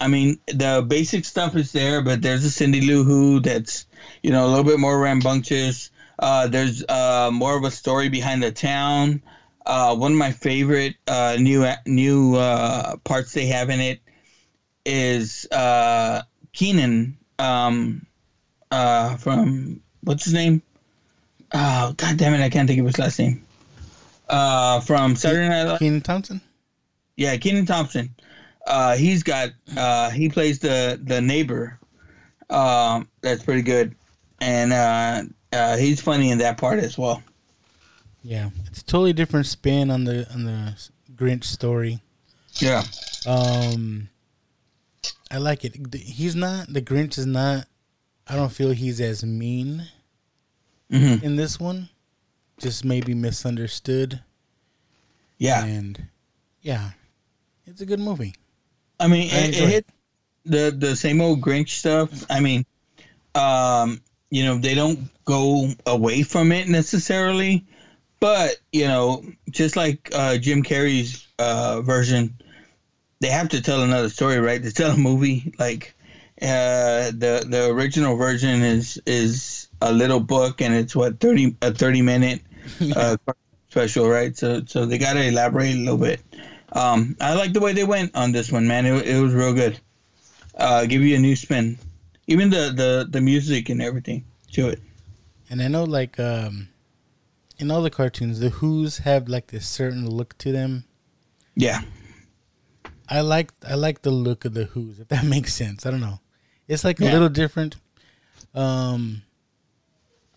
I mean, the basic stuff is there, but there's a Cindy Lou Who that's, you know, a little bit more rambunctious. Uh, there's uh, more of a story behind the town. Uh, one of my favorite uh, new new uh, parts they have in it is uh, Kenan um, from what's his name? Oh God damn it! I can't think of his last name. from Saturday Night Live. Kenan Thompson. Yeah, Kenan Thompson uh, he's got uh, he plays the the neighbor. Um, that's pretty good, and uh, uh, he's funny in that part as well. Yeah, it's a totally different spin on the on the Grinch story. Yeah. Um, I like it. He's not the Grinch is not. I don't feel he's as mean Mhm. in this one, just maybe misunderstood. Yeah. and yeah, it's a good movie. I mean, I it, it hit the the same old Grinch stuff. I mean, um, you know, they don't go away from it necessarily, but you know, just like uh, Jim Carrey's uh, version, they have to tell another story, right? To tell a movie, like uh, the the original version is is a little book, and it's what thirty a thirty minute uh, special, right? So so they got to elaborate a little bit. Um, I like the way they went on this one, man. It, it was real good. Uh, give you a new spin, even the the the music and everything to it. And I know, like, um, in all the cartoons, the Who's have like this certain look to them. Yeah, I like I like the look of the Who's, if that makes sense. I don't know. It's like a little different. Um,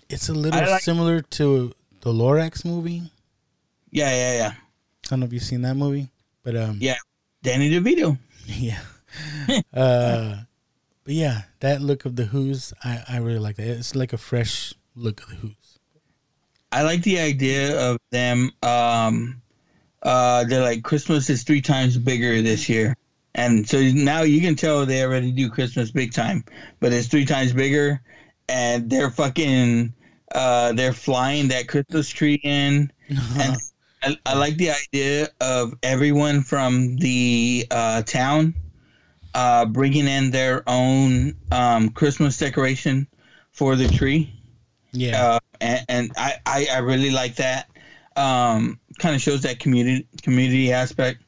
it's a little like- similar to the Lorax movie. yeah, yeah, yeah, I don't know if you've seen that movie, but um, yeah. Danny DeVito. yeah. uh, but yeah, that look of the Who's, I I really like that. It's like a fresh look of the Who's. I like the idea of them. Um, uh, they're like Christmas is three times bigger this year, and so now you can tell they already do Christmas big time, but it's three times bigger, and they're fucking. Uh, they're flying that Christmas tree in, and I, I like the idea of everyone from the uh, town uh, bringing in their own um, Christmas decoration for the tree Yeah, uh, and, and I, I I really like that. Um, kind of shows that community community aspect.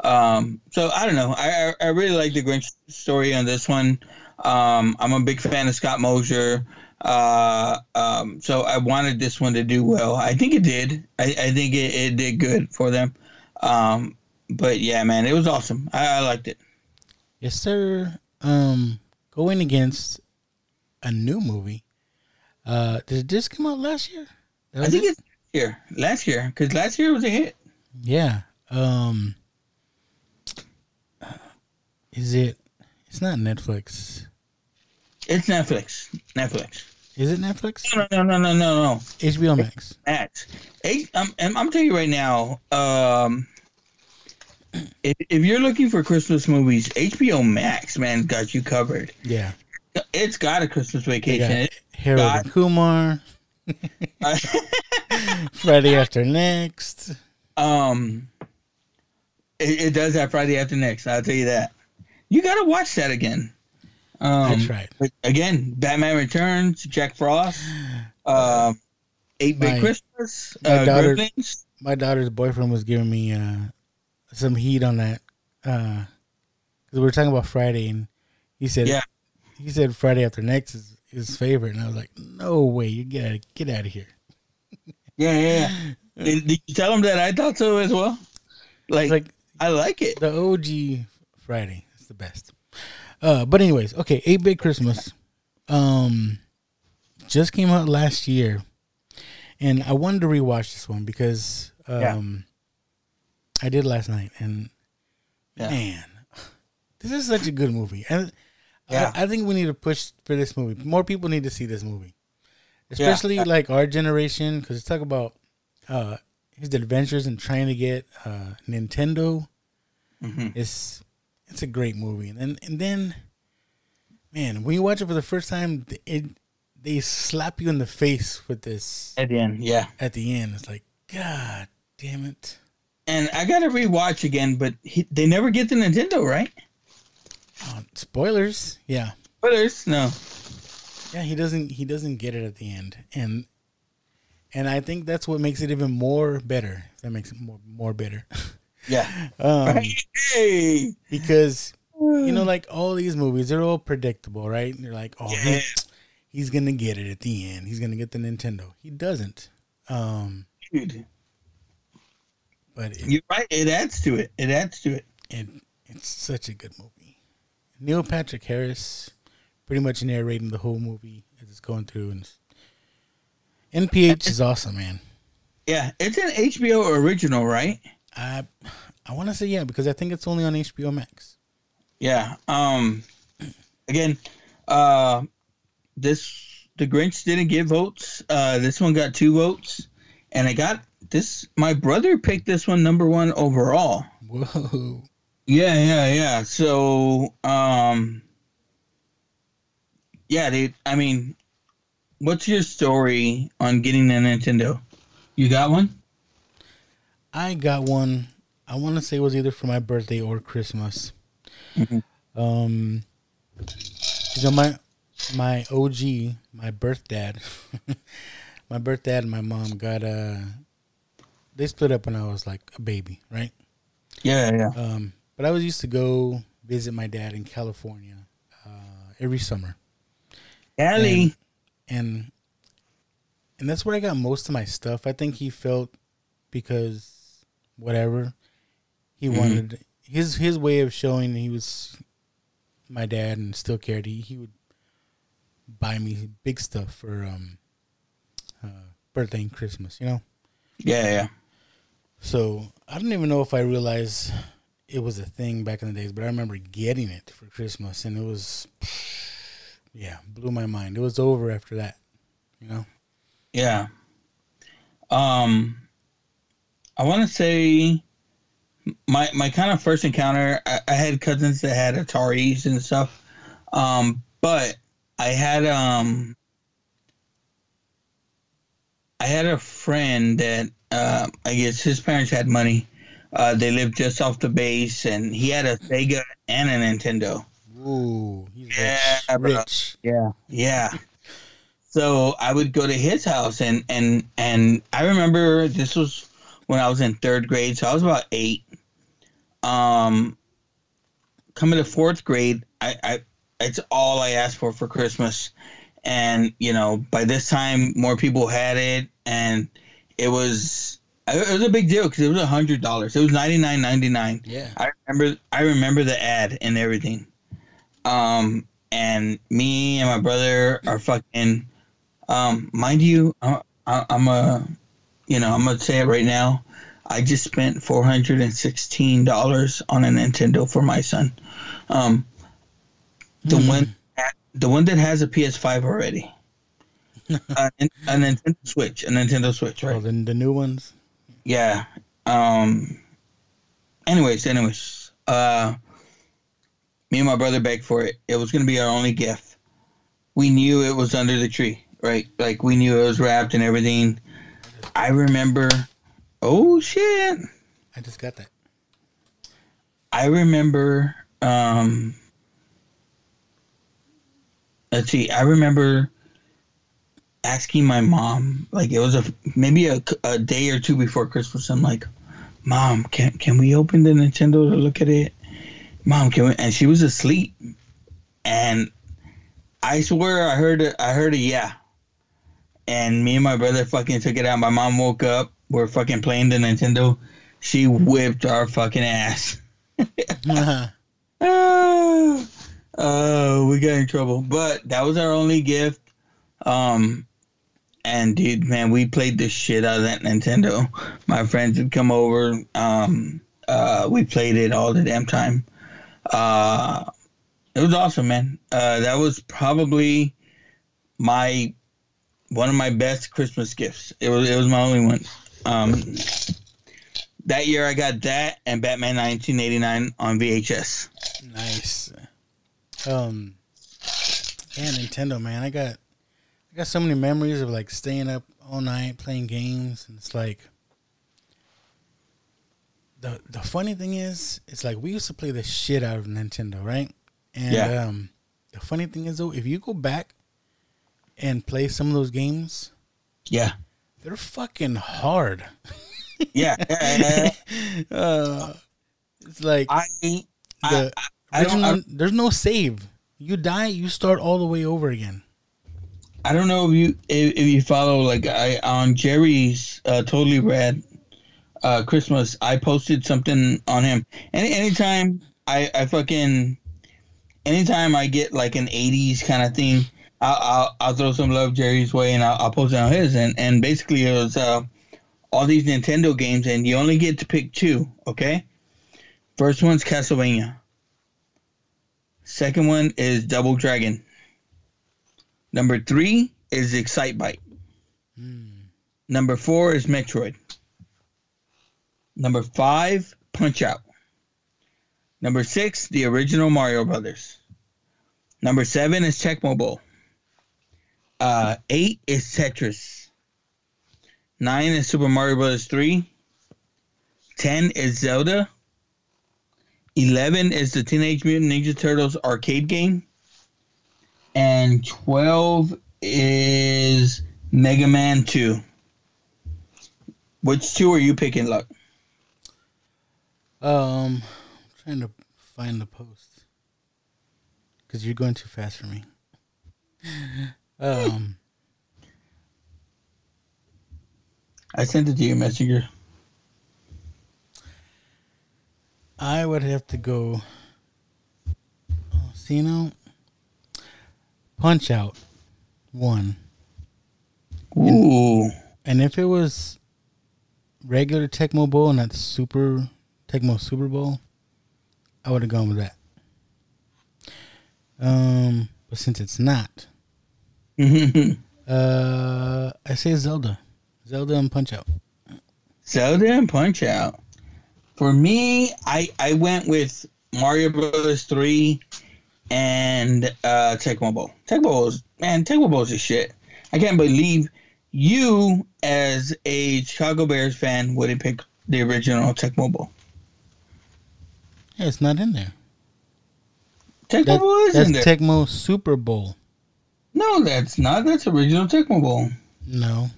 Um, so I don't know. I, I I really like the Grinch story on this one. Um, I'm a big fan of Scott Mosier. Uh, um, so I wanted this one to do well. I think it did. I, I think it, it did good for them. Um, but yeah, man, it was awesome. I, I liked it. yes, sir. Um, going against a new movie. Uh, did this come out last year? I think it? it's here last year because last year was a hit. Yeah. Um Is it it's not Netflix. It's Netflix. Netflix. Is it Netflix? No, no, no, no, no, no. HBO Max. Max. H- I'm, I'm, telling you right now. Um, if, if you're looking for Christmas movies, HBO Max, man, got you covered. Yeah. It's got a Christmas They vacation. got Harold got- and Kumar. Friday after next. um, it, it does have Friday after next. I'll tell you that. You got to watch that again. Um, That's right. Again, Batman Returns, Jack Frost, um, Eight My- Christmas, my uh, daughter- Gremlins. My daughter's boyfriend was giving me uh some heat on that. Uh cuz we were talking about Friday and he said Yeah. he said Friday after next is his favorite and I was like, "No way, you get out get out of here." Yeah, yeah. yeah. did, did you tell him that I thought so as well? Like, Like I like it. the OG Friday is the best. Uh, but anyways, okay, Eight Bit Christmas, um, just came out last year, and I wanted to rewatch this one because um, I did last night, and Yeah. man, this is such a good movie, and Yeah. I, I think we need to push for this movie. More people need to see this movie, especially Yeah. like our generation, because it's talk about uh, his adventures in trying to get uh, Nintendo. Mhm. It's it's a great movie, and then and then, man, when you watch it for the first time, it they slap you in the face with this At the end, yeah. at the end. It's like, God damn it! And I got to rewatch again, but he, they never get the Nintendo, right? Oh, spoilers, yeah, Spoilers? No. yeah. He doesn't he doesn't get it at the end, and and I think that's what makes it even more better. That makes it more more better, Yeah. um, Hey. because you know, like all these movies, they're all predictable, right? And you're like, oh, Yeah. he's, he's gonna get it at the end. He's gonna get the Nintendo. He doesn't. Um, Dude, but it, you're right. It adds to it. It adds to it. it, it's such a good movie. Neil Patrick Harris, pretty much narrating the whole movie as it's going through, and NPH is awesome, man. Yeah. It's an HBO original, right? I I want to say yeah because I think it's only on HBO Max. Yeah. Um. Again, uh, this The Grinch didn't get votes. Uh, this one got two votes, and I got this. My brother picked this one number one overall. Whoa. Yeah, yeah, yeah. So, um, yeah, dude. I mean, what's your story on getting a Nintendo? You got one? I got one. I want to say it was either for my birthday or Christmas. Um, you know my my OG, my birth dad, my birth dad and my mom got uh They split up when I was like a baby, right? Yeah, yeah. Um, but I was used to go visit my dad in California uh, every summer. Cali. And, and and that's where I got most of my stuff. I think he felt because whatever he Mhm. wanted his his way of showing he was my dad and still cared. He he would buy me big stuff for um uh, birthday and Christmas, you know. Yeah, yeah. So I don't even know if I realized it was a thing back in the days, but I remember getting it for Christmas, and it was, yeah, blew my mind. It was over after that, you know. Yeah. Um, I want to say my my kind of first encounter. I, I had cousins that had Ataris and stuff, um, but I had um, I had a friend that uh, I guess his parents had money. Uh, they lived just off the base, and he had a Sega and a Nintendo. Ooh, yeah, rich. bro. rich. Yeah, yeah. So I would go to his house, and and and I remember this was when I was in third grade, so I was about eight. Um, coming to fourth grade, I, I it's all I asked for for Christmas, and you know by this time more people had it, and it was it was a big deal because it was a hundred dollars. It was ninety nine ninety nine. Yeah. I remember I remember the ad and everything. Um, and me and my brother are fucking. Um, mind you, I, I, I'm a, you know, I'm gonna say it right now. I just spent four hundred and sixteen dollars on a Nintendo for my son. Um, the one, the one that has a PS5 already. a, a Nintendo Switch, a Nintendo Switch, right? Oh, the, the new ones. Yeah. Um. Anyways, anyways, uh, me and my brother begged for it. It was gonna be our only gift. We knew it was under the tree, right? Like we knew it was wrapped and everything. I remember. Oh shit! I just got that. I remember. Um. Let's see. I remember asking my mom, like it was a maybe a, a day or two before Christmas. I'm like, "Mom, can can we open the Nintendo to look at it?" Mom, can we? And she was asleep, and I swear I heard a, I heard a yeah. And me and my brother fucking took it out. My mom woke up. We're fucking playing the Nintendo. She whipped our fucking ass. Uh Oh, oh, we got in trouble. But that was our only gift. Um, and dude, man, we played the shit out of that Nintendo. My friends would come over. Um, uh, we played it all the damn time. Uh, it was awesome, man. Uh, that was probably my one of my best Christmas gifts. It was it was my only one. Um, that year I got that and Batman 1989 on VHS. Nice. Um. Yeah, Nintendo, man. I got, I got so many memories of like staying up all night playing games, and it's like. The the funny thing is, it's like we used to play the shit out of Nintendo, right? And Yeah. um, the funny thing is though, if you go back and play some of those games, Yeah. they're fucking hard. Yeah. yeah, uh, it's like I, the I- I don't- original. There's no save. You die, you start all the way over again. I don't know if you if, if you follow like I on Jerry's uh, totally rad uh, Christmas. I posted something on him. Any anytime I I fucking anytime I get like an '80s kind of thing, I'll, I'll I'll throw some love Jerry's way and I'll, I'll post it on his. And and basically it was uh, all these Nintendo games, and you only get to pick two. Okay, first one's Castlevania. Second one is Double Dragon. Number three is Excitebike. Number four is Metroid. Number five, Punch Out. Number six, the original Mario Brothers. Number seven is Tecmo Bowl. Uh, eight is Tetris. Nine is Super Mario Bros. 3. Ten is Zelda. Eleven is the Teenage Mutant Ninja Turtles arcade game. And twelve is Mega Man 2. Which two are you picking, Luck? Um, I'm trying to find the post because you're going too fast for me. Um, I sent it to you, Messenger. I would have to go. Oh, see, you know, Punch Out one. Ooh. And if it was regular Tecmo Bowl, and not Super Tecmo Super Bowl, I would have gone with that. Um, but since it's not, uh, I say Zelda, Zelda and Punch Out. Zelda and Punch Out. For me, I I went with Mario Brothers 3 and uh Tecmo Bowl. Tecmo Bowl's man, Tecmo Bowl's a shit. I can't believe you as a Chicago Bears fan wouldn't pick the original Tecmo Bowl. Yeah, it's not in there. Tecmo That- Bowl is that's in there. Tecmo Super Bowl. No, that's not. That's original Tecmo Bowl. No,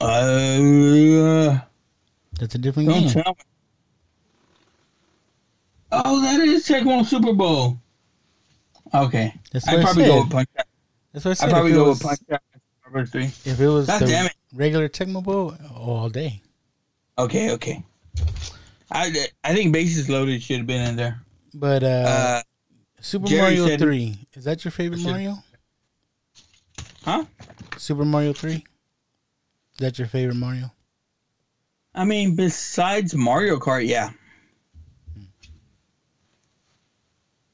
Uh, that's a different don't game. tell me. Oh, that is Tecmo Super Bowl. Okay. That's I'd what I probably go said. with Punch Out. That's what I said. I'd probably go was, with Punch Out. Three. If it was God the damn it. regular Tecmo Bowl, all day. Okay, okay. I I think Bases Loaded should have been in there. But uh, Uh, Super Jerry Mario Three is that your favorite Mario? Huh? Super Mario Three. Is that your favorite Mario? I mean, besides Mario Kart, yeah.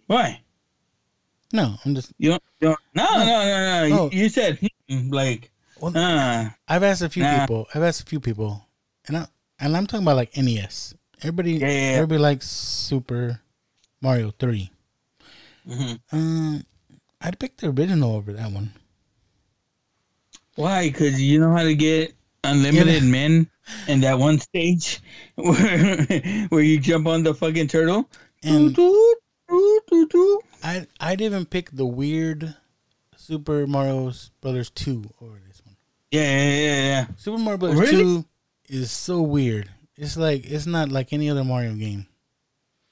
Why? No, I'm just. You don't, you don't no, no, no, no, no. Oh. You, you said hmm, like Well, uh, I've asked a few Nah. people. I've asked a few people, and I and I'm talking about like NES. Everybody, Yeah, yeah, yeah. everybody likes Super Mario 3 Mhm. Um, I'd pick the original over that one. Why? Because you know how to get unlimited Yeah. men in that one stage where where you jump on the fucking turtle. And doo, doo, doo. I I'd even pick the weird Super Mario Brothers 2 over this one. Yeah, yeah, yeah, yeah. Super Mario Brothers Really? 2 is so weird. It's like it's not like any other Mario game.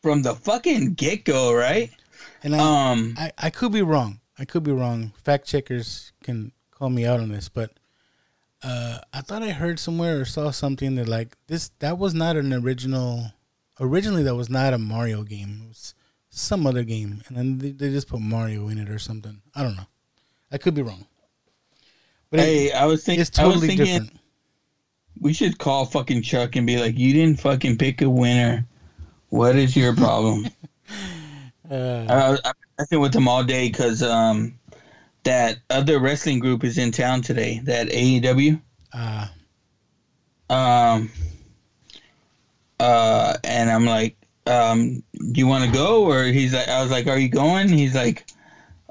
From the fucking get go, right? And I, Um, I I could be wrong. I could be wrong. Fact checkers can call me out on this, but uh, I thought I heard somewhere or saw something that like this that was not an original. Originally, that was not a Mario game. It was some other game, and then they, they just put Mario in it or something. I don't know. I could be wrong. But it- hey, I was thinking. it's totally I was thinking different. We should call fucking Chuck and be like, "You didn't fucking pick a winner. What is your problem?" Uh, I was I was messing with him all day because um, that other wrestling group is in town today. That AEW. uh, Um. Uh, and I'm like, um, do you want to go? Or he's like, I was like, are you going? He's like,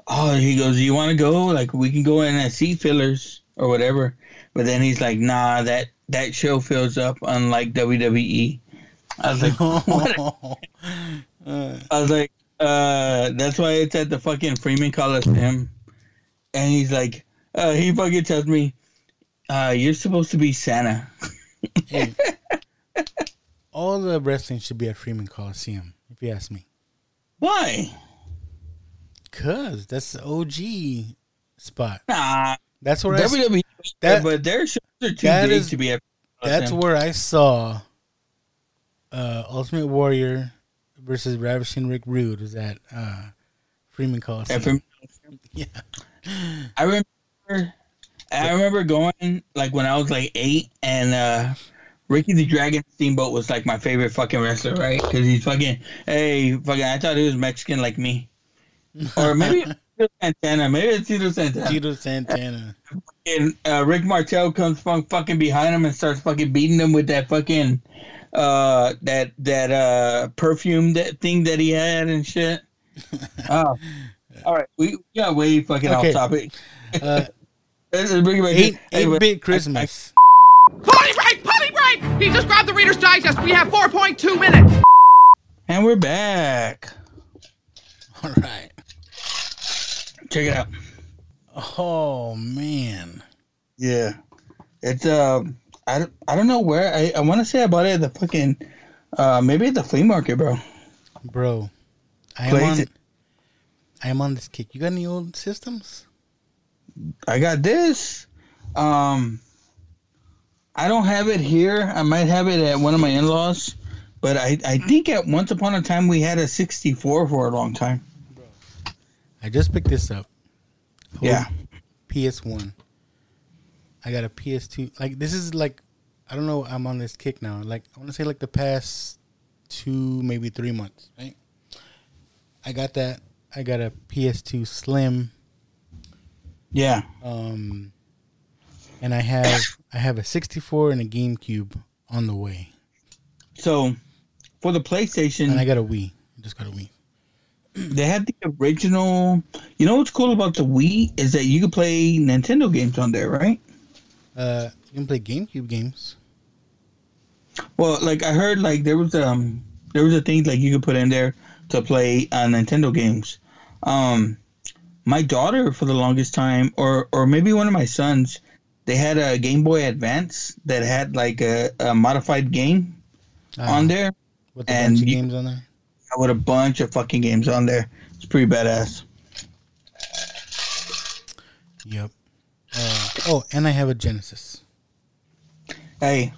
oh, he goes, do you want to go? Like, we can go in as seat fillers or whatever. But then he's like, nah, that that show fills up, unlike WWE. I was like, what? I was like, uh, that's why it's at the fucking Freeman Coliseum. And he's like, uh, he fucking tells me, uh, you're supposed to be Santa. hey, all the wrestling should be at Freeman Coliseum, if you ask me. Why? Cause that's the OG spot. Nah, That's where I, WWE, that- but their shows are too big is- to be at. That's where I saw uh, Ultimate Warrior versus Ravishing Rick Rude was at uh, Freeman Coliseum. At Freeman yeah. I remember, I remember going like when I was like eight, and uh, Ricky the Dragon Steamboat was like my favorite fucking wrestler, right? Because he's fucking, hey, fucking, I thought he was Mexican like me, or maybe Tito Santana. Maybe it's Tito Santana. Tito Santana. And uh, Rick Martel comes from fucking behind him and starts fucking beating him with that fucking uh that that uh perfume that thing that he had and shit. Oh, all right, we got way fucking Okay. off topic. Uh, bring it back. eight Anyway, eight bit Christmas. Potty break! Potty break! He just grabbed the Reader's Digest. We have 4.2 minutes. and we're back. All right. Check it out. Oh man. Yeah, it's um, I, don't- I don't know where I, I want to say I bought it at the fucking uh maybe at the flea market, bro. Bro, I am on. it. I am on this kick. You got any old systems? I got this. Um, I don't have it here. I might have it at one of my in-laws, but I I think at once upon a time we had a 64 for a long time. I just picked this up. Yeah. PS One. I got a PS2. Like this is like, I don't know. I'm on this kick now. Like I want to say like the past two, maybe three months. Right. I got that. I got a PS2 Slim. Yeah. Um, and I have I have a 64 and a GameCube on the way, So for the PlayStation, and I got a Wii. I just got a Wii. they had the original. You know what's cool about the Wii is that you can play Nintendo games on there, right? Uh, you can play GameCube games. Well, like I heard, like there was um there was a thing like you could put in there to play uh, Nintendo games. Um, my daughter for the longest time, or or maybe one of my sons, they had a Game Boy Advance that had like a, a modified game on there, With a and bunch of you- games on there. with a bunch of fucking games on there. It's pretty badass. Yep. Uh, oh, and I have a Genesis. Hey,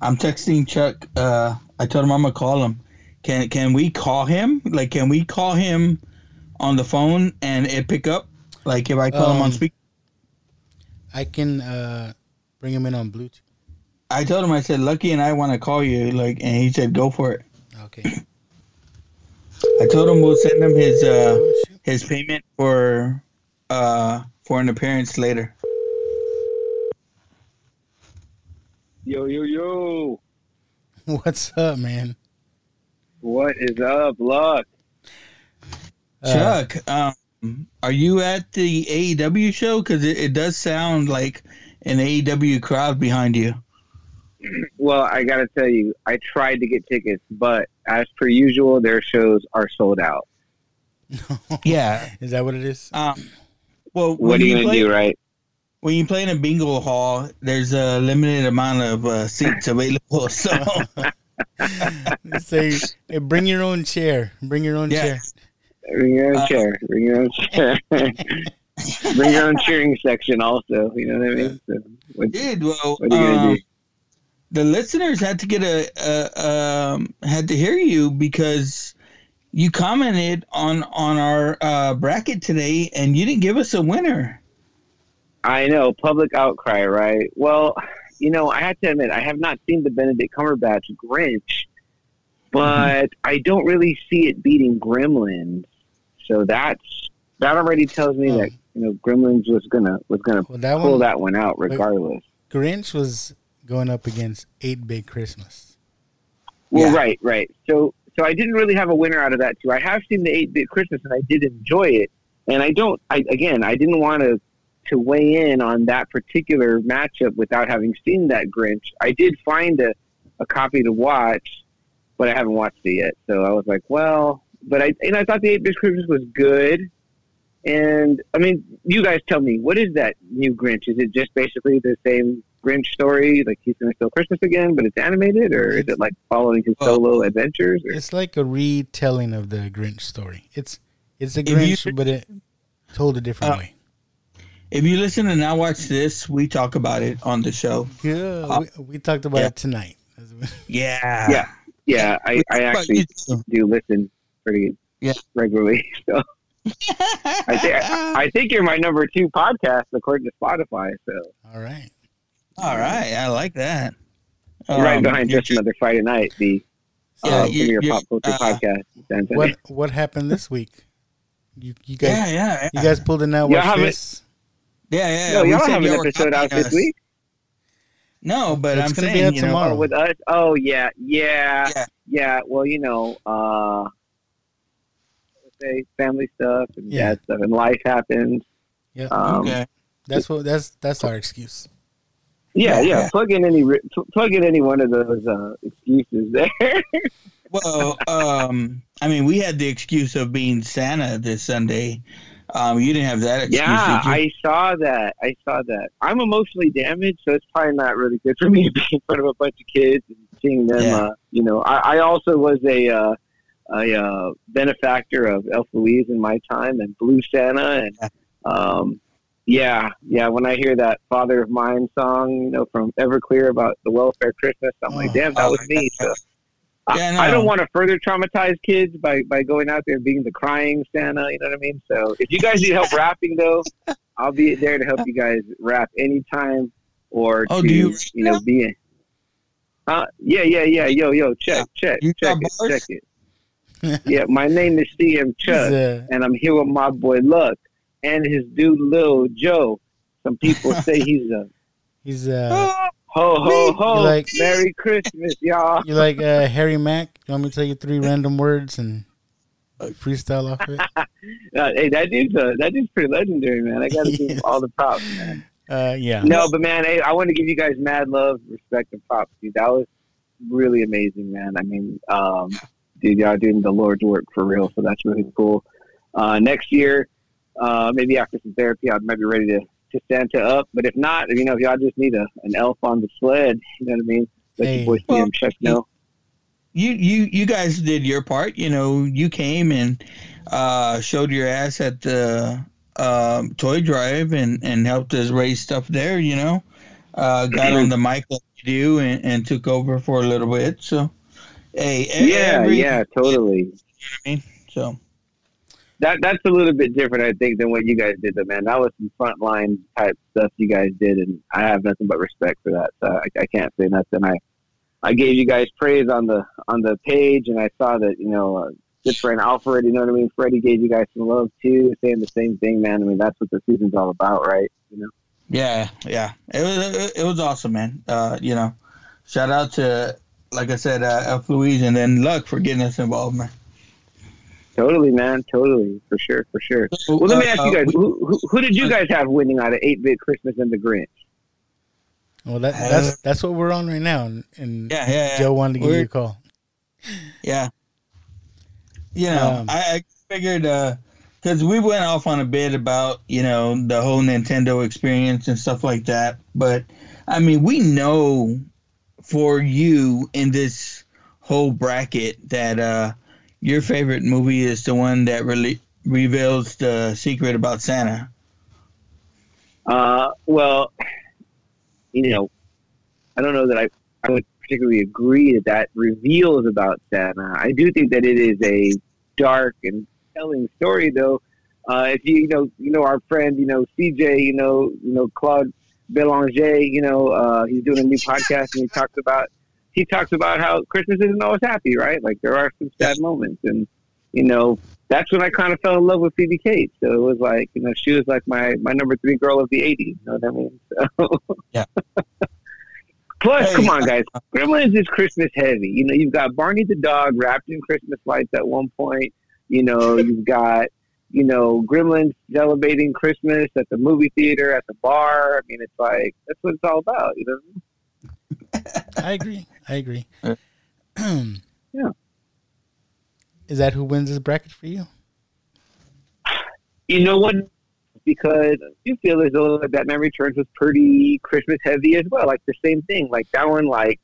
I'm texting Chuck. Uh, I told him I'm gonna call him. Can can we call him? Like, can we call him on the phone and it pick up? Like, if I call him on Um, speak, I can uh, bring him in on Bluetooth. I told him I said Lucky and I want to call you. Like, and he said go for it. Okay. I told him we'll send him his uh his payment for uh for an appearance later. Yo, yo, yo. What's up, man? What is up, Luck? Uh, Chuck, um, are you at the AEW show? Because it, it does sound like an AEW crowd behind you. Well, I got to tell you, I tried to get tickets, but as per usual, their shows are sold out. Yeah. Is that what it is? Um, well, What are you going to do, right? When you play in a bingo hall, there's a limited amount of uh, seats available. So Say, hey, bring your own chair. Bring your own Yeah. chair. Bring your own Uh, chair. Bring your own chair. Bring your own cheering section, also. You know what I mean? So, what, Dude, well, what are you going to um, do? the listeners had to get a, a um, had to hear you because you commented on on our uh, bracket today, and you didn't give us a winner. I know, public outcry, right? Well, you know, I have to admit, I have not seen the Benedict Cumberbatch Grinch, but mm-hmm. I don't really see it beating Gremlins. So that's that already tells me oh. that you know Gremlins was gonna was gonna Well, that pull one- that one out regardless. Grinch was going up against 8 Bit Christmas. Well, Yeah. right, right. So, so I didn't really have a winner out of that too. I have seen the eight bit Christmas, and I did enjoy it. And I don't. I again, I didn't want to to weigh in on that particular matchup without having seen that Grinch. I did find a, a copy to watch, but I haven't watched it yet. So I was like, well, but I and I thought the eight bit Christmas was good. And I mean, you guys tell me, what is that new Grinch? Is it just basically the same Grinch story, like he's going to steal Christmas again, but it's animated, or is it like following his solo adventures? Or? It's like a retelling of the Grinch story. It's it's a If you- Grinch, but it told a different Uh, way. If you listen and now watch this, we talk about it on the show. Yeah, uh, we, we talked about yeah. it tonight. Yeah, yeah, yeah. I, I actually do listen pretty Yeah. regularly. So I think I think you're my number two podcast according to Spotify. So All right. All right, I like that. right Um, behind just another Friday night, the Yeah, uh, you- Premier Pop Culture uh, podcast. What what happened this week? You, you guys, Yeah, yeah, you guys pulled in that Y'all watch have it- this. Yeah, yeah. No, we y'all have an episode out copying this week. No, but It's I'm gonna be saying, out you know, tomorrow. Oh, with us? Oh, yeah, yeah, Yeah. yeah. Well, you know, uh, say family stuff and Yeah. dad stuff, and life happens. Yeah, Um, okay. that's what that's that's our excuse. Yeah, Yeah, yeah. yeah. Plug in any plug in any one of those uh, excuses there. Well, um, I mean, we had the excuse of being Santa this Sunday. Um, you didn't have that excuse, yeah? I saw that. I saw that. I'm emotionally damaged, so it's probably not really good for me to be in front of a bunch of kids and seeing them. Yeah. Uh, you know, I, I also was a uh, a uh, benefactor of Elf Louise in my time and Blue Santa, and um, yeah, yeah. When I hear that "Father of Mine" song, you know, from Everclear about the welfare Christmas, I'm like, Oh. damn, that was me. So. I- Yeah, I, don't want to further traumatize kids by, by going out there and being the crying Santa. You know what I mean? So if you guys need help wrapping, though, I'll be there to help you guys wrap anytime or Oh, to do you you, know now? be in. Uh, yeah, yeah, yeah. Yo, yo, check, check, You check got it, bars? check it. yeah, my name is CM Chuck, He's, uh, and I'm here with my boy Luck and his dude Lil Joe. Some people say he's a He's uh, ho ho ho. You like- Merry Christmas, y'all. you like uh, Harry Mack? You want me to tell you three random words and freestyle off it? Uh, hey, that dude's uh, that dude's pretty legendary, man. I got to give him all the props, man. Uh, yeah. No, but man, hey, I want to give you guys mad love, respect, and props, dude. That was really amazing, man. I mean, um, dude, y'all doing the Lord's work for real, so that's really cool. Uh, next year, uh, maybe after some therapy, I might be ready to, to Santa up. But if not, you know, if y'all just need a, an elf on the sled, you know what I mean? Let Hey. your boy Well, CM Chuck know. you you you guys did your part. You know, you came and uh, showed your ass at the um, toy drive and and helped us raise stuff there. You know, uh, got on the mic like you do and, and took over for a little bit. So, hey, Yeah, every- yeah, totally. You know what I mean, so that that's a little bit different, I think, than what you guys did. Though, man, that was some frontline type stuff you guys did, and I have nothing but respect for that. So I, I can't say nothing. I I gave you guys praise on the on the page, and I saw that you know, uh, good friend Alfred, you know what I mean. Freddie gave you guys some love too, saying the same thing, man. I mean, that's what the season's all about, right? You know. yeah, yeah, it was it was awesome, man. Uh, you know, shout out to like I said, uh, Elf Louise, and then Luck for getting us involved, man. Totally, man. Totally, for sure, for sure. Well, let me uh, ask you guys: we- who, who, who did you guys have winning out of Eight Bit Christmas and the Grinch? Well, that, that's that's what we're on right now, and, and Yeah, yeah, yeah. Joe wanted to give you We're- a call. Yeah. You know, Um, I, I figured because we went off on a bit about you know the whole Nintendo experience and stuff like that, but I mean we know for you in this whole bracket that uh, your favorite movie is the one that really reveals the secret about Santa. Uh, well, you know, I don't know that I, I would particularly agree that that reveals about Santa. I do think that it is a dark and telling story, though. Uh, if you, you know, you know our friend, you know CJ, you know, you know Claude Belanger, you know, uh, he's doing a new podcast and he talks about he talks about how Christmas isn't always happy, right? Like there are some sad moments, and you know that's when I kind of fell in love with Phoebe Cates. So it was like, you know, she was like my my number three girl of the '80s. You know what I mean? So. Yeah. Plus, Hey. come on, guys, Gremlins is Christmas heavy. You know, you've got Barney the dog wrapped in Christmas lights at one point. You know, you've got you know Gremlins celebrating Christmas at the movie theater, at the bar. I mean, it's like that's what it's all about. You know. I agree. I agree. Yeah. Is that who wins this bracket for you? You know what? Because you feel as though that Batman Returns was pretty Christmas heavy as well. Like the same thing. Like that one, like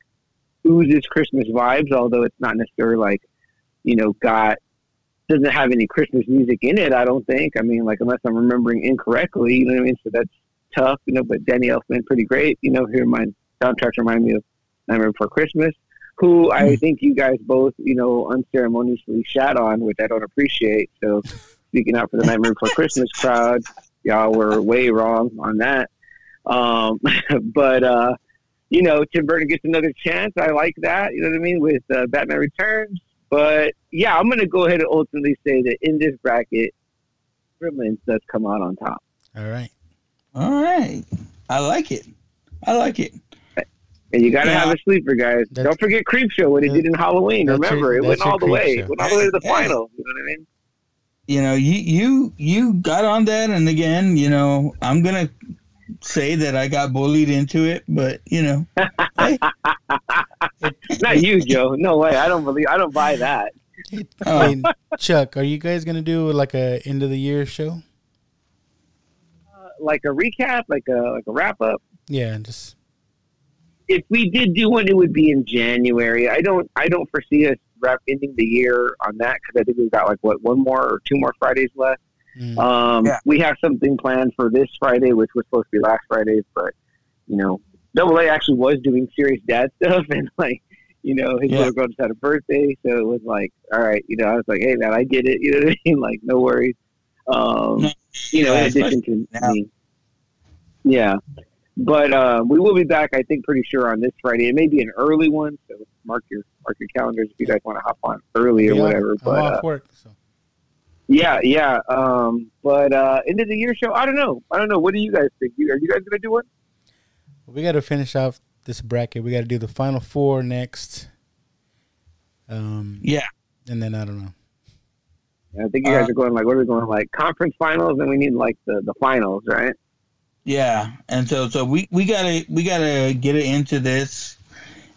oozes Christmas vibes, although it's not necessarily like you know got doesn't have any Christmas music in it. I don't think. I mean, like unless I'm remembering incorrectly, you know what I mean. So that's tough, you know. But Danny Elfman, pretty great. You know, here my soundtracks remind me of Nightmare Before Christmas, who I think you guys both, you know, unceremoniously shat on, which I don't appreciate. So speaking out for the Nightmare Before Christmas crowd, y'all were way wrong on that. Um, but uh, you know, Tim Burton gets another chance. I like that. You know what I mean with uh, Batman Returns. But yeah, I'm going to go ahead and ultimately say that in this bracket, Gremlins does come out on top. All right. All right. I like it. I like it. And you got to Yeah. have a sleeper, guys. Don't forget Creepshow, what he did in Halloween. Remember, your- it went all the way. Creepshow. It went all the way to the final. You know what I mean? You know, you you you got on that, and again, you know, I'm gonna say that I got bullied into it, but you know, hey, Not you, Joe. No way. I don't believe. I don't buy that. Oh. Hey, Chuck, are you guys gonna do like a end of the year show? Uh, like a recap, like a like a wrap up. Yeah, just If we did do one, it would be in January. I don't. I don't foresee us wrap ending the year on that because I think we've got like what one more or two more Fridays left. mm, Um, Yeah. We have something planned for this Friday, which was supposed to be last Friday, but you know, Double A actually was doing serious dad stuff, and like, you know, his Yeah. little girl just had a birthday, so it was like, all right, you know, I was like, hey man, I get it, you know what I mean? Like, no worries. Um, you know, yeah, in addition to now. me, yeah. But uh, we will be back, I think, pretty sure on this Friday. It may be an early one, so mark your mark your calendars if you guys want to hop on early or yeah, whatever. I'm But uh, work. So. yeah, yeah. Um, but uh, end of the year show, I don't know. I don't know. What do you guys think? You, are you guys gonna do one? We got to finish off this bracket. We got to do the final four next. Um, yeah, and then I don't know. I think you guys Uh, are going like what are we going like conference finals, and we need like the the finals, right? Yeah, and so so we we gotta we gotta get it into this,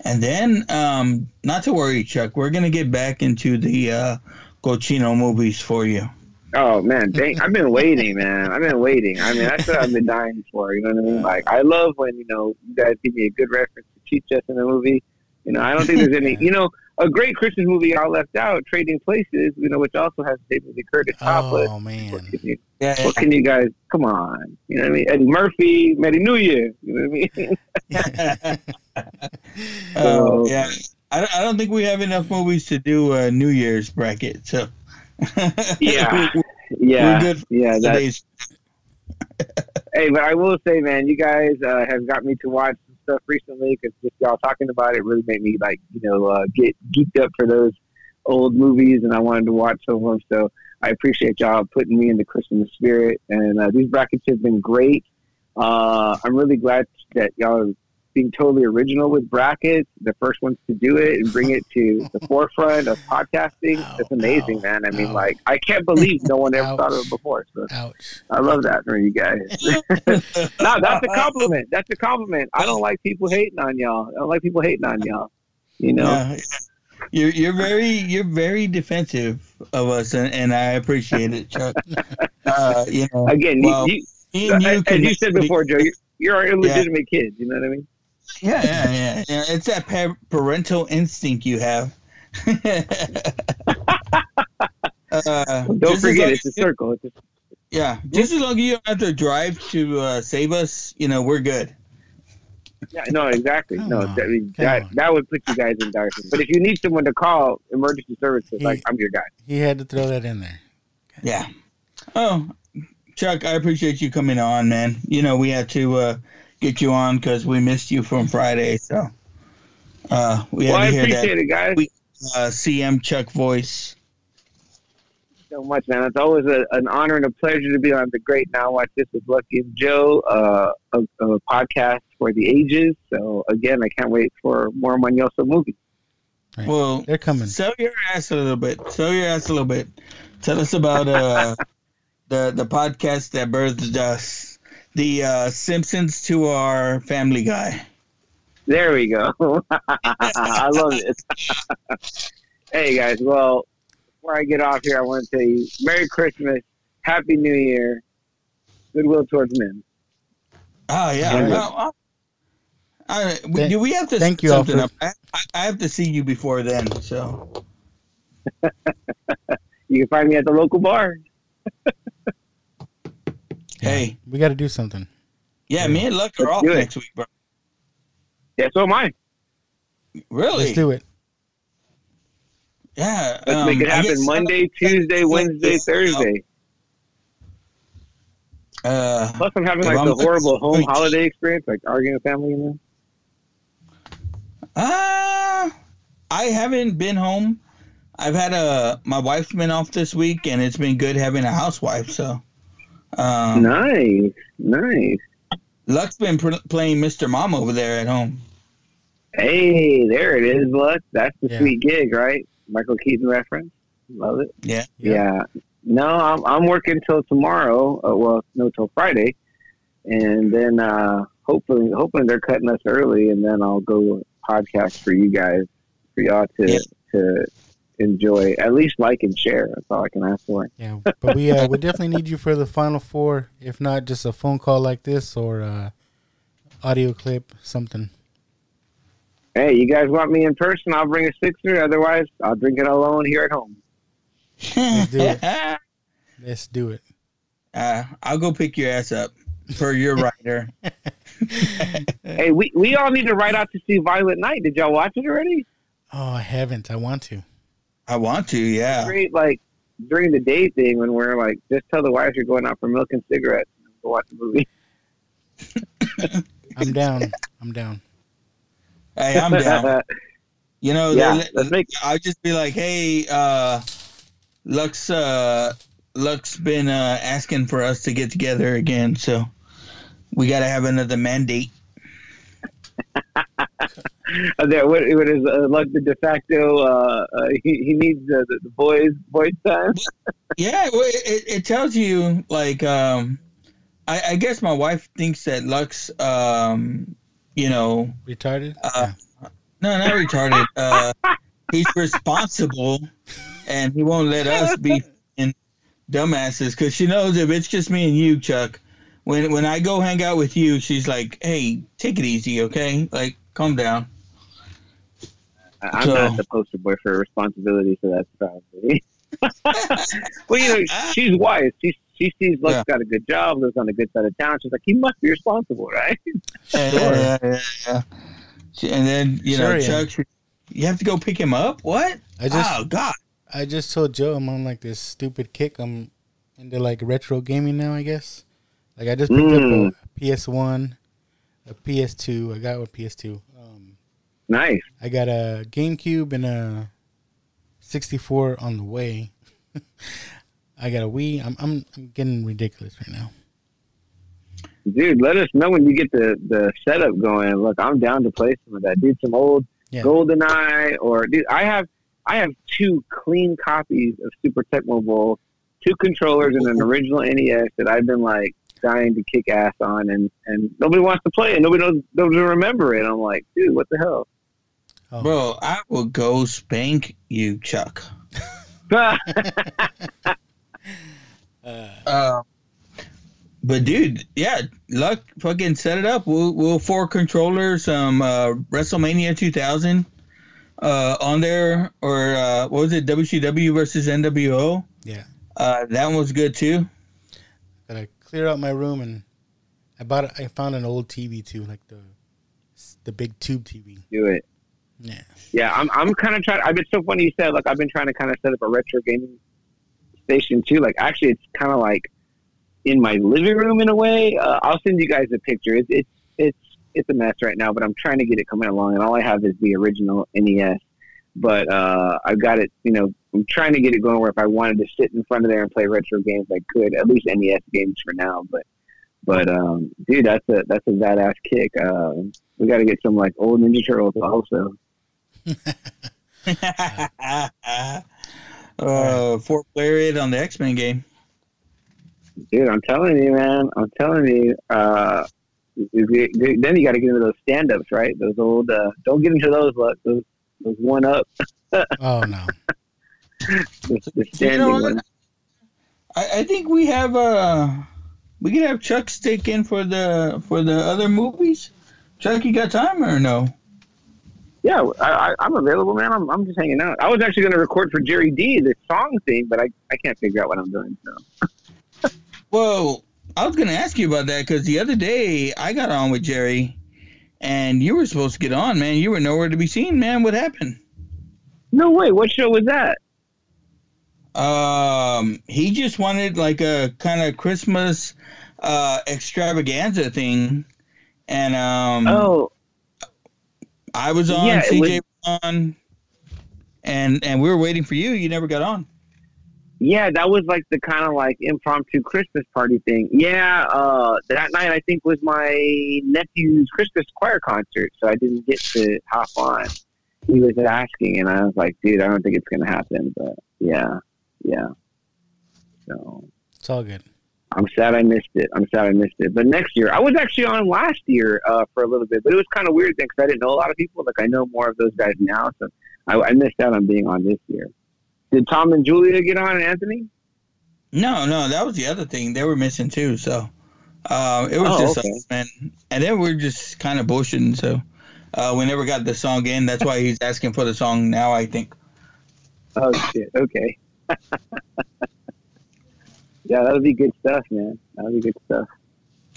and then um, not to worry, Chuck, we're gonna get back into the uh, Cochino movies for you. Oh man, dang, I've been waiting, man. I've been waiting. I mean, that's what I've been dying for. You know what I mean? Like, I love when you know you guys give me a good reference to Cheech Chess in a movie. You know, I don't think there's any. You know, a great Christmas movie I left out, Trading Places. You know, which also has David Lee Curtis topless. Oh man, What can you, Yeah, what can you guys? Come on, you know what I mean? Eddie Murphy, Merry New Year. You know what I mean? Oh yeah, I don't, I don't think we have enough movies to do a New Year's bracket. So Yeah. We- Yeah, we're good. For yeah. That's, Hey, but I will say, man, you guys uh, have got me to watch some stuff recently because just y'all talking about it really made me like, you know, uh, get geeked up for those old movies, and I wanted to watch some of them. So I appreciate y'all putting me in the Christmas spirit, and uh, these brackets have been great. Uh, I'm really glad that y'all being totally original with brackets, the first ones to do it and bring it to the forefront of podcasting. It's amazing, man. I mean, like, I can't believe no one ever thought of it before. So ouch. I love that for you guys. no, that's a compliment. That's a compliment. I don't like people hating on y'all. I don't like people hating on y'all. You know? Yeah, you're you're very you're very defensive of us, and, and I appreciate it, Chuck. Uh, you know, Again, well, you, you, and you as you said before, Joe, you're, you're our illegitimate kids. You know what I mean? Yeah, yeah, yeah, yeah. It's that pa- parental instinct you have. uh, Don't forget, long it's a circle. It's a, Yeah, just as long as you don't have to drive to uh, save us, you know, we're good. yeah, no, exactly. Come no, on, that, I mean, that, that would put you guys in dire. But if you need someone to call emergency services, He- like I'm your guy. He had to throw that in there. Yeah. Oh, Chuck, I appreciate you coming on, man. You know, we had to uh, get you on because we missed you from Friday, so uh, we had Well, I to hear appreciate that it, guys. we- uh, CM Chuck voice. so much, man. It's always a, an honor and a pleasure to be on the Great Now Watch This with Lucky and Joe, uh, a, a podcast for the ages. So again, I can't wait for more Manyoso movies. Right. Well, They're coming. sell your ass a little bit. Sell your ass a little bit. Tell us about uh, the the podcast that birthed us, the uh, Simpsons to our Family Guy. There we go. I love it. hey guys, well, before I get off here, I want to tell you Merry Christmas, Happy New Year, goodwill towards men. Oh yeah. All right. Well, uh, I, we, Thank- do we have to thank you, something Alfred. up? I, I, I have to see you before then. So You can find me at the local bar. Hey, We got to do something. yeah, me and Luck are Let's off next week, bro. Yeah, so am I. Really? Let's do it. Yeah. Let's um, make it happen guess- Monday, Tuesday, Wednesday, Thursday. Uh, Plus, I'm having If like I'm- the horrible home holiday experience, like arguing with family. You know? Uh, I haven't been home. I've had a my wife's been off this week, and it's been good having a housewife. So Um, nice, nice. Luck's been pr- playing Mr. Mom over there at home. Hey, there it is, Luck. That's the Yeah. sweet gig, right? Michael Keaton reference. Love it. Yeah. Yeah. No, I'm I'm working till tomorrow. Uh, well, no, till Friday, and then uh, hopefully, hoping they're cutting us early, and then I'll go podcast for you guys, for y'all to to enjoy. At least like and share. That's all I can ask for. Yeah, but we uh, we definitely need you for the final four. If not, just a phone call like this or uh, audio clip, something. Hey, you guys want me in person? I'll bring a sixer. Otherwise, I'll drink it alone here at home. Let's do it. Let's do it. Uh, I'll go pick your ass up for your rider. Hey, we, we all need to ride out to see Violent Night. Did y'all watch it already? Oh, I haven't. I want to. I want to. Yeah. Great, like during the day thing when we're like, just tell the wives you're going out for milk and cigarettes and go watch the movie. I'm down. I'm down. Hey, I'm down. You know, Yeah, they- let's make- I'll just be like, hey, uh, Lux, uh, Luck's been uh, asking for us to get together again, so we got to have another mandate. There, what, what is uh, like the de facto? Uh, uh, he, he needs uh, the, the boys boys time. Yeah, well, it, it tells you like, um, I, I guess my wife thinks that Luck's, um, you know, Retarded? Uh, no, not retarded. Uh, he's responsible, and he won't let us be in dumbasses because she knows if it's just me and you, Chuck. When when I go hang out with you, she's like, "Hey, take it easy, okay? Like, calm down." I'm So- not the poster boy for responsibility, so that's probably. well, you know, ah. she's wise. She she sees Luck's Yeah. got a good job, lives on a good side of town. She's like, he must be responsible, right? Yeah, yeah, yeah, yeah. And then you Sure, know, yeah. Chuck, she- you have to go pick him up. What? I just oh God. I just told Joe I'm on like this stupid kick. I'm into like retro gaming now. I guess. Like I just picked Mm. up a PS One, a PS2. I got one PS2. Um, nice. I got a GameCube and a 64 on the way. I got a Wii. I'm I'm I'm getting ridiculous right now. Dude, let us know when you get the the setup going. Look, I'm down to play some of that. Dude, some old Yeah. GoldenEye or dude, I have I have two clean copies of Super Tecmo Bowl, two controllers and an original NES that I've been like dying to kick ass on, and and nobody wants to play it. Nobody knows doesn't remember it. I'm like, dude, what the hell? Oh. Bro, I will go spank you, Chuck. Uh, but dude, yeah, luck fucking set it up. We'll we'll four controllers, um, uh, WrestleMania 2000, uh, on there, or uh, what was it, WCW versus NWO? Yeah. Uh, that one was good too. Gotta clear out my room and I bought. I found an old TV too, like the the big tube TV. Do it. Yeah. Yeah, I'm I'm kind of trying. I've been so funny you said like I've been trying to kind of set up a retro gaming station too. Like actually, it's kind of like in my living room in a way. Uh, I'll send you guys a picture. It's it's it's it's a mess right now, but I'm trying to get it coming along. And all I have is the original NES. But uh, I've got it. You know, I'm trying to get it going where if I wanted to sit in front of there and play retro games, I could. At least NES games for now. But but um, dude, that's a that's a badass kick. Uh, we got to get some like old Ninja Turtles also. uh, four player it on the X Men game. Dude, I'm telling you, man. I'm telling you. Uh, then you got to get into those stand-ups, right? Those old. Uh, don't get into those. Look, those those one up. Oh no. the, the You know what? ones. I, I think we have uh we could have Chuck stick in for the for the other movies. Chuck, you got time or no? Yeah, I, I, I'm available, man. I'm, I'm just hanging out. I was actually going to record for Jerry D the song thing, but I, I can't figure out what I'm doing. So Well, I was gonna ask you about that because the other day I got on with Jerry, and you were supposed to get on, man. You were nowhere to be seen, man. What happened? no way. What show was that? Um, he just wanted like a kind of Christmas uh extravaganza thing, and um, Oh, I was on, Yeah, CJ was on, and and we were waiting for you. You never got on. Yeah, that was like the kind of like impromptu Christmas party thing. Yeah, uh, that night I think was my nephew's Christmas choir concert, so I didn't get to hop on. He was asking, and I was like, "Dude, I don't think it's gonna happen." But yeah, yeah. So It's all good. I'm sad I missed it. I'm sad I missed it. But next year, I was actually on last year uh, for a little bit, but it was kind of weird because I didn't know a lot of people. Like I know more of those guys now, so I, I missed out on being on this year. Did Tom and Julia get on, Anthony? No, no, that was the other thing they were missing too. So uh, it was Oh, just okay. us, man, and then we're just kind of bushing. So uh, we never got the song in. That's why he's asking for the song now. I think. Oh shit. Okay. yeah, that would be good stuff, man. That would be good stuff.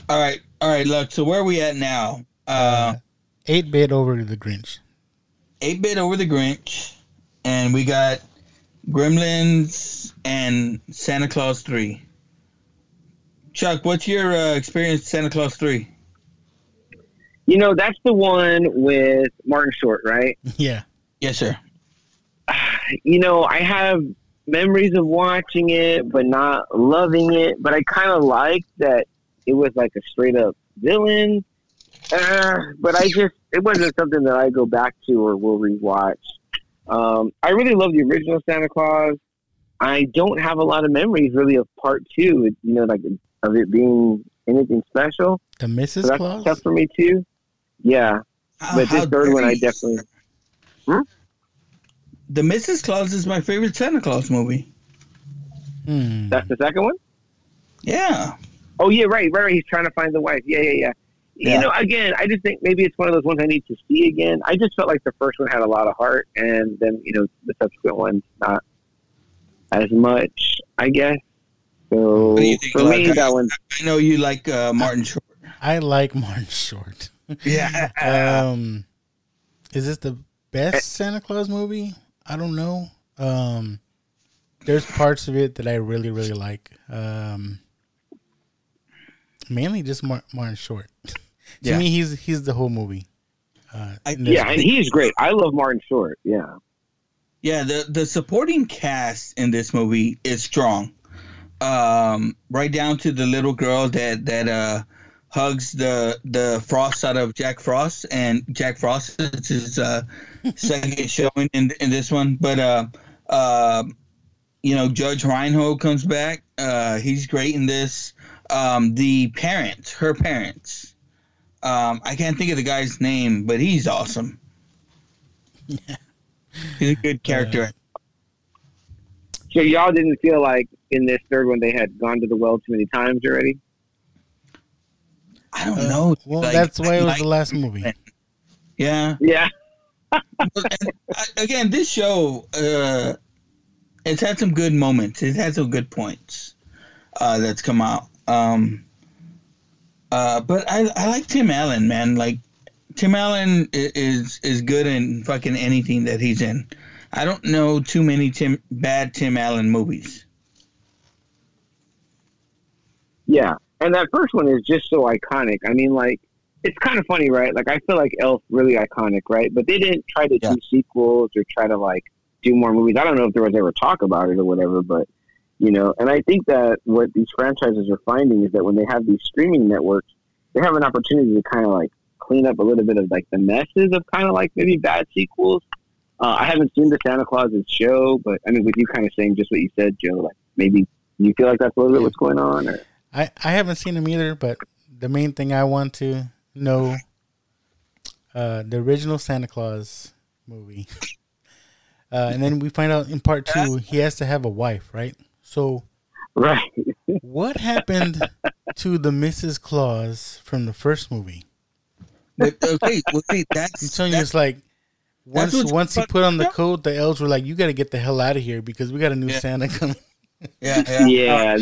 All right, all right. Look, so where are we at now? Uh, Eight bit over to the Grinch. eight bit over the Grinch, and we got Gremlins and Santa Claus three. Chuck, what's your uh, experience Santa Claus three? You know, that's the one with Martin Short, right? Yeah. Yes, sir. you know, I have memories of watching it, but not loving it. But I kind of liked that it was like a straight up villain. Uh, but I just, it wasn't something that I go back to or will rewatch. Um, I really love the original Santa Claus. I don't have a lot of memories really of part two, it- you know, like of it being anything special. The So Mrs. that's Claus? tough for me too. Yeah. How- but this third one, I dirty. definitely. The Mrs. Claus is my favorite Santa Claus movie. Hmm. That's the second one? Yeah. Oh yeah, right, right, right. He's trying to find the wife. Yeah, yeah, yeah. Yeah. You know, again, I just think maybe it's one of those ones I need to see again. I just felt like the first one had a lot of heart, and then you know the subsequent ones not as much, I guess. So What do you think, for me, Luck? that one. I know you like uh, Martin Short. I like Martin Short. Yeah. um, is this the best Santa Claus movie? I don't know. Um, there's parts of it that I really, really like. Um, mainly just Mar- Martin Short. to Yeah. me, he's he's the whole movie. Uh, I- Yeah, and he's great. I love Martin Short. Yeah, Yeah, the the supporting cast in this movie is strong. Um, right down to the little girl that that uh hugs the the frost out of Jack Frost, and Jack Frost is his uh, second showing in in this one. But uh, uh, you know, Judge Reinhold comes back. Uh, he's great in this. Um, the parents, her parents. Um, I can't think of the guy's name, but he's awesome. He's a good character. so y'all didn't feel like in this third one they had gone to the well too many times already. I don't Uh, know. Well, Like, that's why I it was like- the last movie. Yeah. Yeah, uh, again, this show, uh, it's had some good moments. It had some good points uh, that's come out. Um, uh, but I, I like Tim Allen, man. Like Tim Allen is is good in fucking anything that he's in. I don't know too many Tim bad Tim Allen movies. Yeah, and that first one is just so iconic. I mean, like, it's kind of funny, right? Like, I feel like Elf really iconic, right? But they didn't try to do sequels or try to like do more movies. I don't know if there was ever talk about it or whatever, but you know, and I think that what these franchises are finding is that when they have these streaming networks, they have an opportunity to kind of like clean up a little bit of like the messes of kind of like maybe bad sequels. Uh, I haven't seen the Santa Claus's show, but I mean, with you kind of saying just what you said, Joe, like maybe you feel like that's a little bit what's going on, or I, I haven't seen him either, but the main thing I want to know uh, the original Santa Claus movie. Uh, and then we find out in part two he has to have a wife, right? So right. what happened to the Mrs. Claus from the first movie? But okay, well, see, that's I'm telling you, it's like once what's once he put on the coat, the elves were like, "You got to get the hell out of here because we got a new Yeah. Santa coming." yeah, yeah. yeah.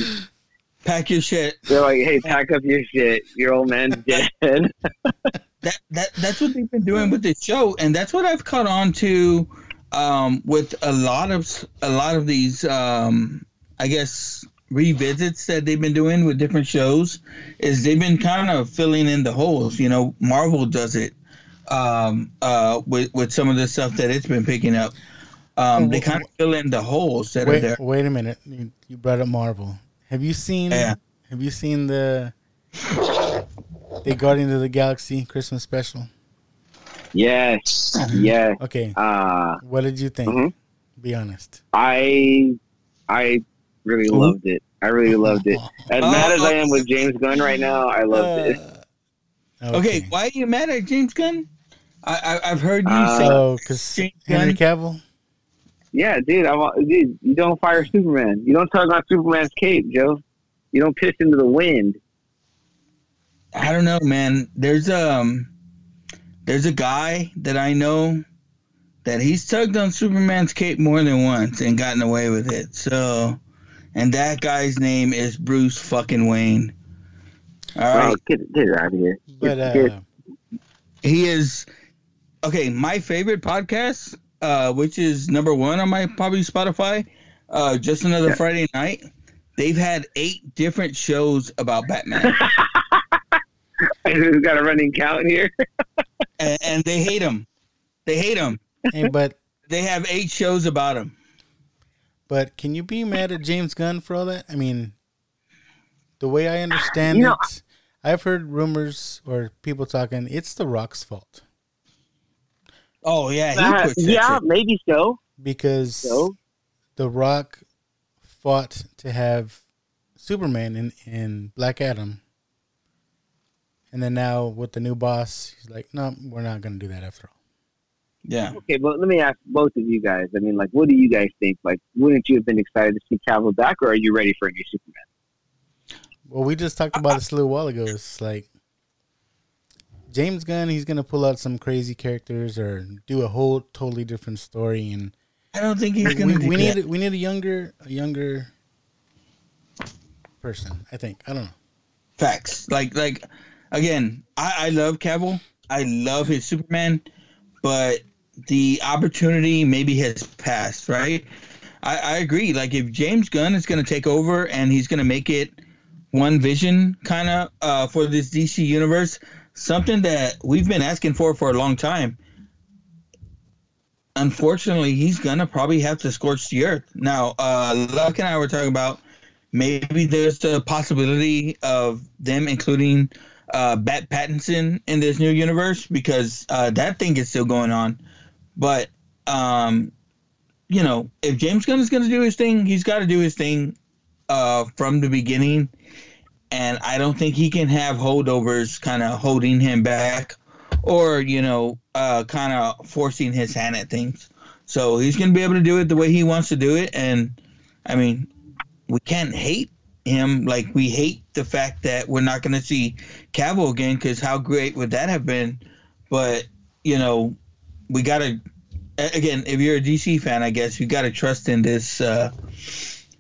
Pack your shit. They're like, hey, pack up your shit. Your old man's dead. that that that's what they've been doing with this show, and that's what I've caught on to um, with a lot of a lot of these, um, I guess, revisits that they've been doing with different shows. Is they've been kind of filling in the holes. You know, Marvel does it um, uh, with with some of the stuff that it's been picking up. Um, they kind of fill in the holes that are there. wait a minute. You, you brought up Marvel. Have you seen? Yeah. Have you seen the the Guardians of the Galaxy Christmas special? Yes, yes. Okay. Uh, What did you think? Mhm. Be honest. I I really loved it. I really loved it. As mad as I am with James Gunn right now, I loved it. Okay. why are you mad at James Gunn? I, I I've heard you Uh, say So, because Henry Cavill. Yeah, dude, I'm dude. You don't fire Superman. You don't tug on Superman's cape, Joe. You don't piss into the wind. I don't know, man. There's um, there's a guy that I know that he's tugged on Superman's cape more than once and gotten away with it. So, and that guy's name is Bruce fucking Wayne. All right, Oh, get, get it out of here. But Get- get- uh, he is okay. My favorite podcast, uh, which is number one on my probably Spotify, uh, just another Yeah. Friday night. They've had eight different shows about Batman, Who's got a running count here? and, and they hate him. They hate him. hey, but They have eight shows about him. But can you be mad at James Gunn for all that? I mean, the way I understand You know- it, I've heard rumors or people talking. It's The Rock's fault Oh yeah, he Uh, yeah, shit. maybe so. because So The Rock fought to have Superman in, in Black Adam. And then now with the new boss, he's like, no, we're not going to do that after all. Yeah. okay, but let me ask both of you guys. I mean, like, what do you guys think? Like, wouldn't you have been excited to see Cavill back, or are you ready for a new Superman? Well, we just talked about this a little while ago. It's like James Gunn, he's going to pull out some crazy characters or do a whole totally different story. And I don't think he's gonna. do we that. need we need a younger a younger person. I think I don't know. Facts. Like like again, I, I love Cavill. I love his Superman, but the opportunity maybe has passed, right? I, I agree. Like if James Gunn is gonna take over and he's gonna make it one vision kind of uh, for this DC universe, something that we've been asking for for a long time. Unfortunately, he's gonna probably have to scorch the earth. Now, uh, Luck and I were talking about maybe there's the possibility of them including uh, Bat Pattinson in this new universe because uh, that thing is still going on. But um, you know, if James Gunn is going to do his thing, he's got to do his thing uh, from the beginning. And I don't think he can have holdovers kind of holding him back or, you know, uh, kind of forcing his hand at things. So he's going to be able to do it the way he wants to do it. And I mean, we can't hate him like we hate the fact that we're not going to see Cavill again because how great would that have been? But, you know, we got to again, if you're a DC fan, I guess you got to trust in this uh,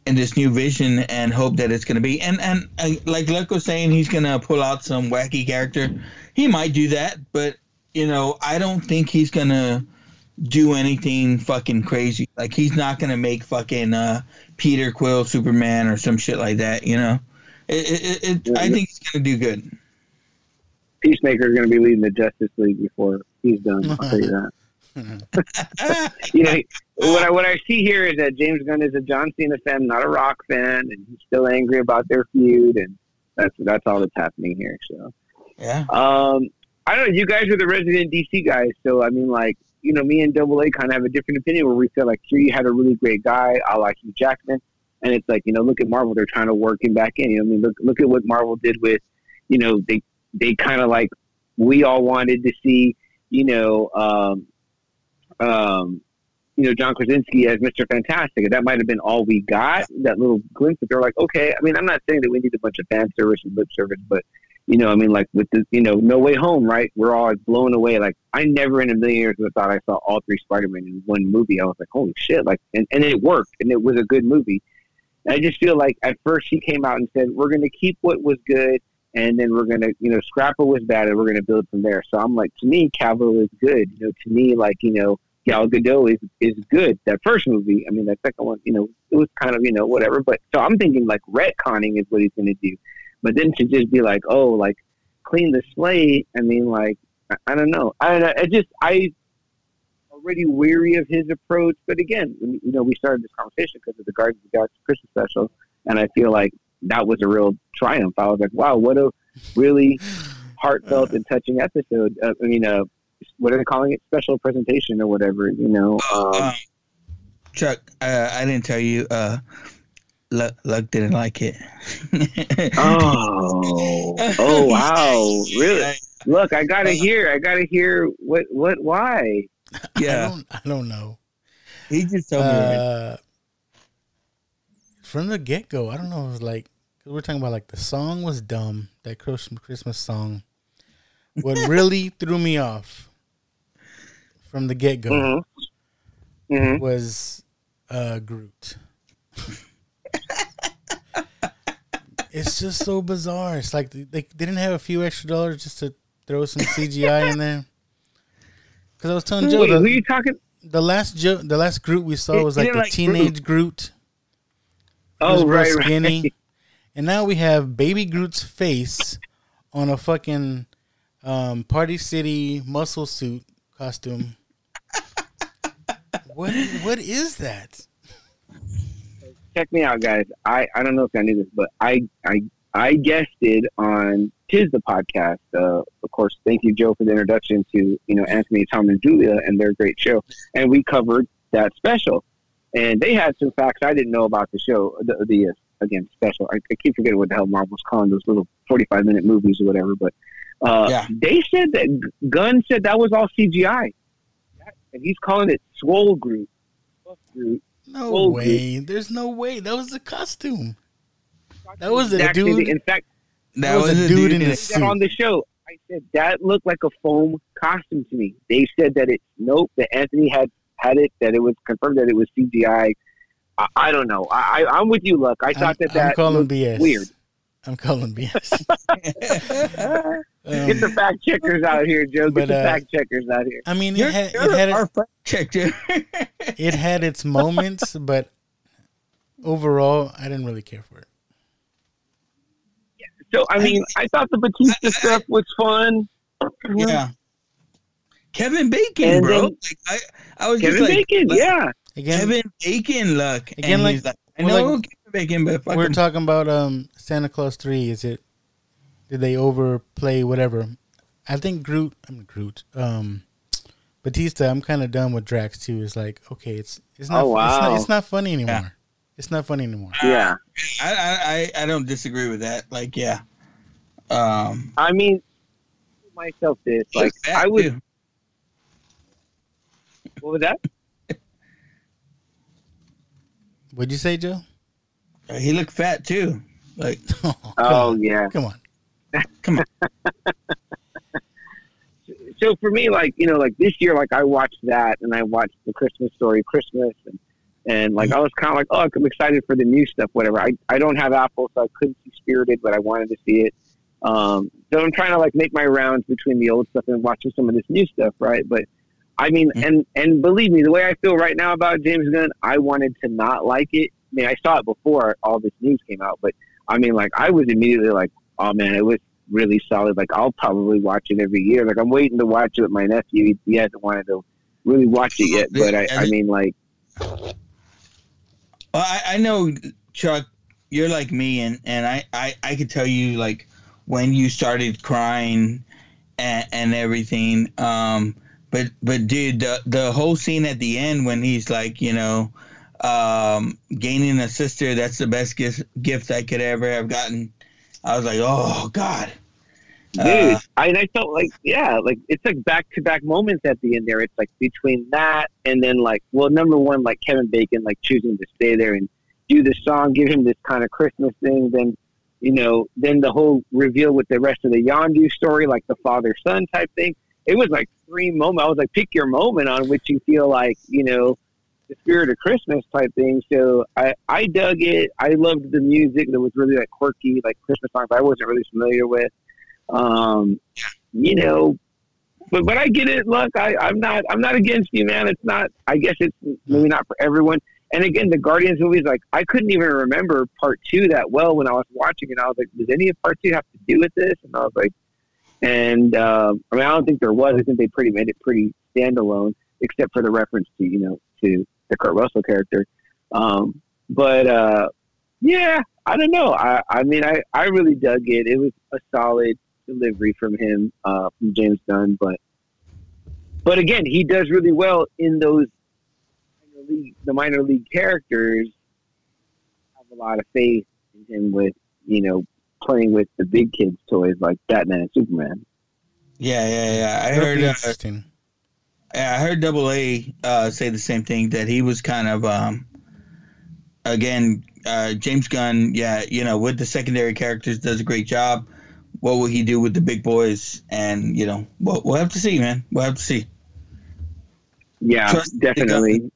in this new vision and hope that it's going to be. And and uh, like Luck was saying, he's going to pull out some wacky character. He might do that, but you know, I don't think he's going to do anything fucking crazy. Like he's not going to make fucking uh, Peter Quill Superman or some shit like that. You know, it, it, it, I think he's going to do good. Peacemaker is going to be leading the Justice League before he's done. I'll tell you that. you know, what I what I see here is that James Gunn is a John Cena fan, not a Rock fan, and he's still angry about their feud, and that's that's all that's happening here. So, Yeah. um, I don't know. You guys are the resident DC guys, so I mean, like, you know, me and Double A kind of have a different opinion where we feel like here you had a really great guy, I like Hugh Jackman, and it's like you know, look at Marvel, they're trying to work him back in. You know, I mean, look look at what Marvel did with, you know, they they kind of like we all wanted to see, you know, um, um, you know, John Krasinski as Mr. Fantastic. That might have been all we got, that little glimpse. But they're like, okay, I mean, I'm not saying that we need a bunch of fan service and lip service, but, you know, I mean, like with the, you know, No Way Home, right? We're all like blown away. Like, I never in a million years would have thought I saw all three Spider Man in one movie. I was like, holy shit. Like, and, and it worked, and it was a good movie. And I just feel like at first he came out and said, we're going to keep what was good and then we're gonna, you know, scrap what was bad, and we're gonna build from there. So I'm like, to me, Cavill is good. You know, to me, like, you know, Gal Gadot is is good. That first movie, I mean, that second one, you know, it was kind of, you know, whatever. But so I'm thinking like retconning is what he's gonna do. But then to just be like, oh, like clean the slate. I mean, like, I, I don't know. I. It just I already weary of his approach. But again, you know, we started this conversation because of the Guardians of the Galaxy Christmas special, and I feel like that was a real triumph. I was like, wow, what a really heartfelt and touching episode. Uh, I mean, uh, what are they calling it? Special presentation or whatever, you know. Um, Chuck, uh, I didn't tell you. Uh, Luck, Luck didn't like it. oh, oh wow, really? Look, I gotta hear. I gotta hear what, what, why? Yeah, I don't, I don't know. He just told me. Uh, from the get go, I don't know. It was like we we're talking about like the song was dumb. That Christmas Christmas song. What really threw me off from the get go Mm-hmm. Mhm. was uh, Groot. it's just so bizarre. It's like they, they didn't have a few extra dollars just to throw some CGI in there. Because I was telling Joe, Wait, the, who you talking? the last Joe, the last Groot we saw was like the like teenage Groot. He Oh, right, right. And now we have baby Groot's face on a fucking um, Party City muscle suit costume. What what is that? check me out, guys. I, I don't know if I knew this, but I I I guested on Tis the podcast. Uh, of course, thank you, Joe, for the introduction to you know Anthony, Tom, and Julia and their great show. And we covered that special, and they had some facts I didn't know about the show. The, the uh, again special. I, I keep forgetting what the hell Marvel's calling those little forty-five minute movies or whatever. But uh, Yeah. they said that Gunn said that was all CGI, and he's calling it Swole Groot. Fuck Groot. No Swole way. There's no way. That was the costume. That was a dude. In fact, That was a dude in I a said that on the show. I said that looked like a foam costume to me. They said that it's nope. That Anthony had had it. That it was confirmed that it was CGI. I, I don't know. I, I I'm with you, Luck. I thought that I'm that calling looked BS. weird. I'm calling BS. Get the fact checkers out here, Joe. Get but, the uh, fact checkers out here. I mean, You're- it had, you're it had our fact checker. it had its moments, but overall, I didn't really care for it. So I mean, I thought the Bautista stuff was fun. yeah. Kevin Bacon, And bro. then- like, I, I was Kevin just like, Bacon, like, yeah. Again, Kevin Bacon, look. Again, and like- he's like, I well, know like- Kevin Bacon, but fuck we're him. talking about um Santa Claus three. Is it? Did they overplay whatever? I think Groot. I'm Groot. Um, Bautista. I'm kind of done with Drax too. It's like okay, it's it's not. Oh, it's, not it's not funny anymore. It's not funny anymore. Yeah. I, I, I, I don't disagree with that. Like, yeah. Um, I mean, myself this like I would. too. What was that? What'd you say, Joe? Uh, he looked fat too. Like, come Oh on. yeah. Come on. come on. so for me, like you know, like this year, like I watched that and I watched the Christmas Story Christmas and and like I was kind of like, oh, I'm excited for the new stuff, whatever. I I don't have Apple, so I couldn't see Spirited, but I wanted to see it. Um, so I'm trying to like make my rounds between the old stuff and watching some of this new stuff, right? But I mean, and and believe me, the way I feel right now about James Gunn, I wanted to not like it. I mean, I saw it before all this news came out, but I mean, like I was immediately like, oh man, it was really solid. Like I'll probably watch it every year. Like I'm waiting to watch it with my nephew. He, hasn't wanted to really watch it yet, but I, I mean, like, Well, I, I know, Chuck, you're like me, and, and I, I, I could tell you, like, when you started crying and, and everything. Um, but, but dude, the, the whole scene at the end when he's like, you know, um, gaining a sister, that's the best gift, gift I could ever have gotten. I was like, oh, God. dude, Uh, I, and I felt like, yeah, like it's like back to back moments at the end there. It's like between that and then like, well, number one, like Kevin Bacon, like choosing to stay there and do the song, give him this kind of Christmas thing. Then, you know, then the whole reveal with the rest of the Yondu story, like the father son type thing. It was like three moments. I was like, pick your moment on which you feel like, you know, the spirit of Christmas type thing. So I, I dug it. I loved the music that was really like quirky, like Christmas songs I wasn't really familiar with. Um, you know, but but I get it. Look, I, I'm not I'm not against you, man. It's not. I guess it's maybe not for everyone. And again, the Guardians movies, like I couldn't even remember part two that well when I was watching it. I was like, does any of part two have to do with this? And I was like, and um, I mean, I don't think there was. I think they pretty made it pretty standalone. except for the reference to you know to the Kurt Russell character. Um, but uh, yeah, I don't know. I I mean, I I really dug it. It was a solid delivery from him uh, from James Gunn, but but again, he does really well in those minor league, the minor league characters. Have a lot of faith in him with you know playing with the big kids' toys like Batman and Superman. Yeah, yeah, yeah. I That'll heard. be Uh, interesting. yeah, I heard Double A uh, say the same thing that he was kind of um, again uh, James Gunn. Yeah, you know, with the secondary characters, does a great job. What will he do with the big boys? And you know, we'll, we'll have to see, man. We'll have to see. Yeah, Trust definitely.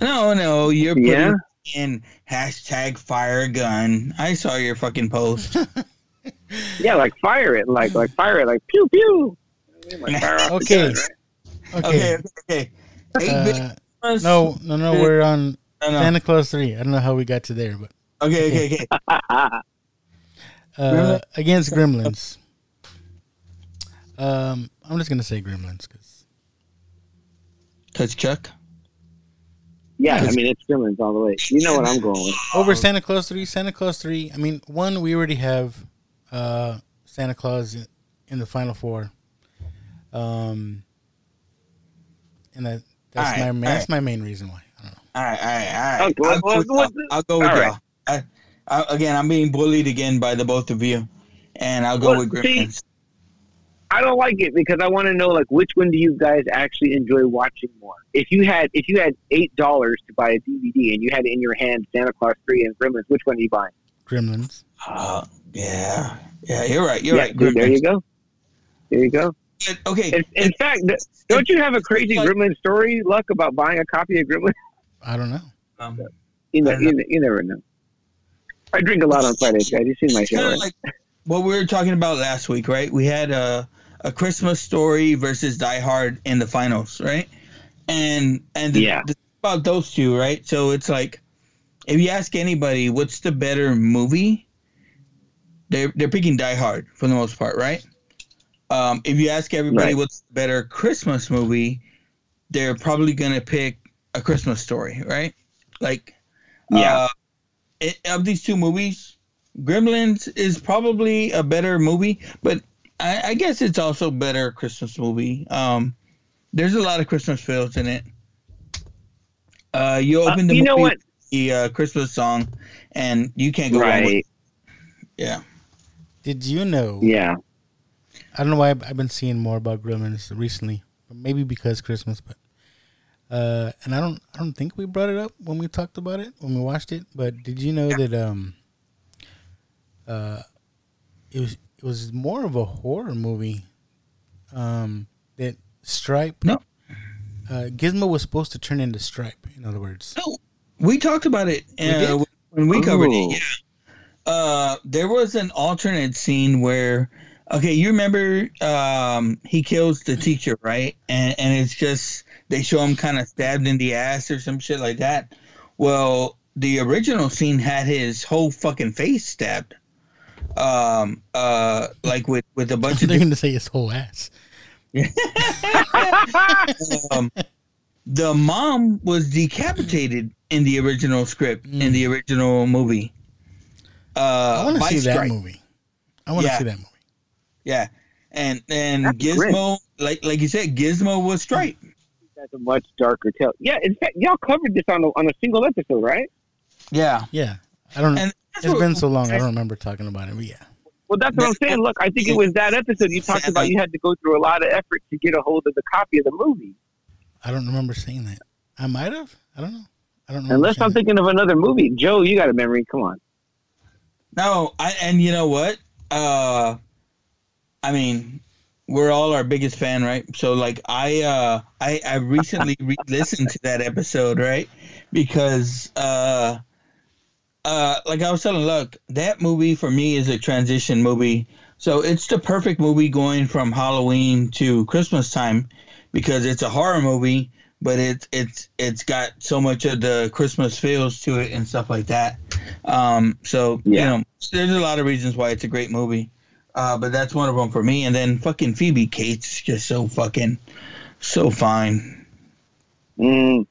No, no, you're putting Yeah? in hashtag fire gun. I saw your fucking post. Yeah, like fire it, like like fire it, like pew pew. Like fire off the Okay. Gun, right? Okay. okay, okay. Eight bit- Uh, no, no, no. We're on No, no. Santa Claus three. I don't know how we got to there, but Okay, okay, okay. uh, against Gremlins. Um, I'm just gonna say Gremlins because Cause Chuck. Yeah, I mean it's Gremlins all the way. You know what I'm going with. over Santa Claus three. Santa Claus three. I mean, one we already have uh, Santa Claus in, in the final four. Um, and that that's All my right, main, all that's my main reason why. I don't know. All right, all right, all right. Okay, I'll, go with well, y'all. I'll go with all y'all. right. I, I, again, I'm being bullied again by the both of you, and I'll go Well, with see, Gremlins. I don't like it because I want to know like which one do you guys actually enjoy watching more? If you had if you had eight dollars to buy a DVD and you had in your hand Santa Claus three and Gremlins, which one are you buying? Gremlins. Uh, yeah, yeah, you're right. You're Yeah, right. dude, there you go. There you go. But, Okay, In, in fact, th- don't you have a crazy Gremlin story, Luck, about buying a copy of Gremlins? I don't know. um, You, know, I don't you, you never know. I drink a lot on Fridays, guys. You seen my show, kind right? like what we were talking about last week, right? We had a a Christmas story versus Die Hard in the finals, right? And and the, Yeah. the about those two, right? So it's like if you ask anybody what's the better movie, they're they're picking Die Hard for the most part, right? Um, if you ask everybody Right. what's the better Christmas movie, they're probably gonna pick a Christmas story, right? Like, Yeah. uh, it, of these two movies, Gremlins is probably a better movie, but I, I guess it's also a better Christmas movie. Um, there's a lot of Christmas feels in it. Uh, you Uh, open the you know what? the uh, Christmas song, and you can't go wrong with Right. Yeah. Did you know? Yeah. I don't know why I've, I've been seeing more about Gremlins recently. Maybe because Christmas, but uh, and I don't I don't think we brought it up when we talked about it when we watched it. But did you know that um uh it was it was more of a horror movie um that Stripe No. uh, Gizmo was supposed to turn into Stripe. In other words, No, we talked about it We uh, when we covered Ooh. it. Yeah. Uh, there was an alternate scene where, okay, you remember um, he kills the teacher, right? And and it's just they show him kind of stabbed in the ass or some shit like that. Well, the original scene had his whole fucking face stabbed. Um, uh, like with with a bunch of they're going to say his whole ass. um, the mom was decapitated in the original script in the original movie. Uh, I want to see that Stripe. movie. I want to Yeah. see that movie. Yeah, and and That's Gizmo, like like you said, Gizmo was straight. That's a much darker tale. Yeah, in fact, y'all covered this on a, on a single episode, right? Yeah, Yeah, I don't. And that's it's what- been so long. I don't remember talking about it. But yeah, Well, that's what I'm saying. Look, I think it was that episode you talked about. You had to go through a lot of effort to get a hold of the copy of the movie. I don't remember saying that. I might have. I don't know. I don't know. Unless I'm thinking of another movie. Joe, you got a memory. Come on. No, I and you know what? Uh I mean, we're all our biggest fan, right? So like I uh I I recently re-listened to that episode, right? Because uh uh like I was telling Luck, that movie for me is a transition movie. So it's the perfect movie going from Halloween to Christmas time because it's a horror movie, but it's it's it's got so much of the Christmas feels to it and stuff like that. Um, so you Yeah. know, there's a lot of reasons why it's a great movie, uh, but that's one of them for me. And then fucking Phoebe Cates just so fucking so fine. Mm,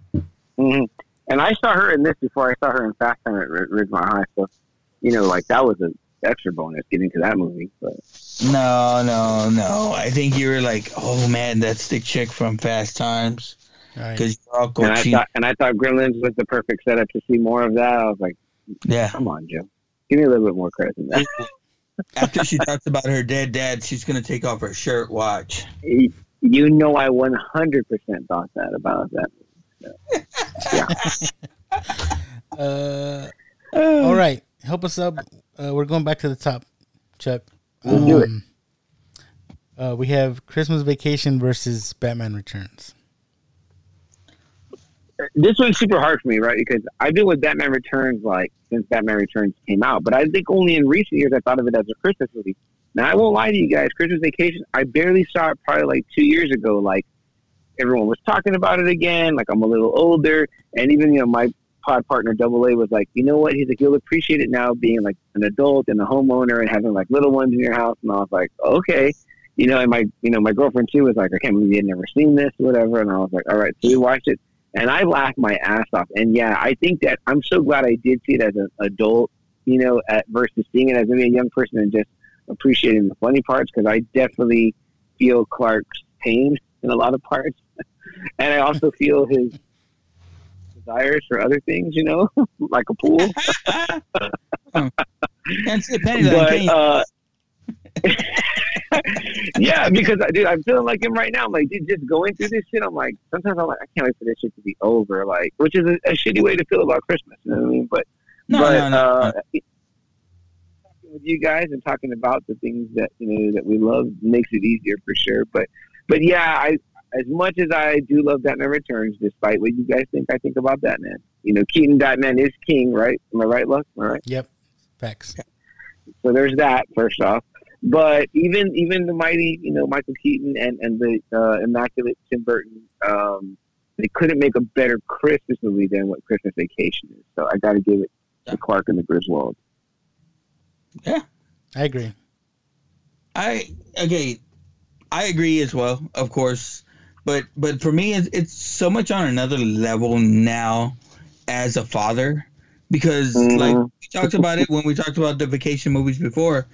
hmm And I saw her in this before I saw her in Fast Time at Ridgemont High. So, you know, like that was an extra bonus getting to that movie. But No, no, no. I think you were like, oh man, that's the chick from Fast Times. Because you're all and I thought, and I thought Gremlins was the perfect setup to see more of that. I was like, Yeah. come on, Joe, give me a little bit more credit than that. After she talks about her dead dad, she's gonna take off her shirt. Watch. you know, I 100% thought that about that. Uh, all right, help us up. Uh, we're going back to the top, Chuck. Let's do it. Uh, we have Christmas Vacation versus Batman Returns. This one's super hard for me, right? Because I've been with Batman Returns like since Batman Returns came out, but I think only in recent years I thought of it as a Christmas movie. Now I won't lie to you guys, Christmas Vacation, I barely saw it probably like two years ago. Like everyone was talking about it again. Like I'm a little older, and even you know my pod partner Double A was like, you know what? He's like, you'll appreciate it now being like an adult and a homeowner and having like little ones in your house. And I was like, okay. You know, and my you know my girlfriend too was like, I can't believe you had never seen this, whatever. And I was like, all right. So we watched it, and I laughed my ass off. And yeah, I think that I'm so glad I did see it as an adult, you know, at, versus seeing it as maybe a young person and just appreciating the funny parts because I definitely feel Clark's pain in a lot of parts, and I also feel his desires for other things, you know, like a pool. Can't see a that but uh, yeah, because dude, I'm feeling like him right now. I'm like, dude, just going through this shit. I'm like, sometimes I'm like, I can't wait for this shit to be over. Like, which is a, a shitty way to feel about Christmas. You know what I mean? But No, but no, no, uh, talking with you guys and talking about the things that you know that we love makes it easier for sure. But but yeah, I as much as I do love Batman Returns, despite what you guys think, I think about Batman. You know, Keaton Batman is king, right? Am I right, Luck? Am I right? Yep, facts. So there's that first off. But even even the mighty, you know, Michael Keaton and and the uh, immaculate Tim Burton, um, they couldn't make a better Christmas movie than what Christmas Vacation is. So I got to give it to Clark and the Griswold. Yeah, I agree. I okay, I agree as well, of course. But but for me, it's, it's so much on another level now as a father because like we talked about it when we talked about the vacation movies before.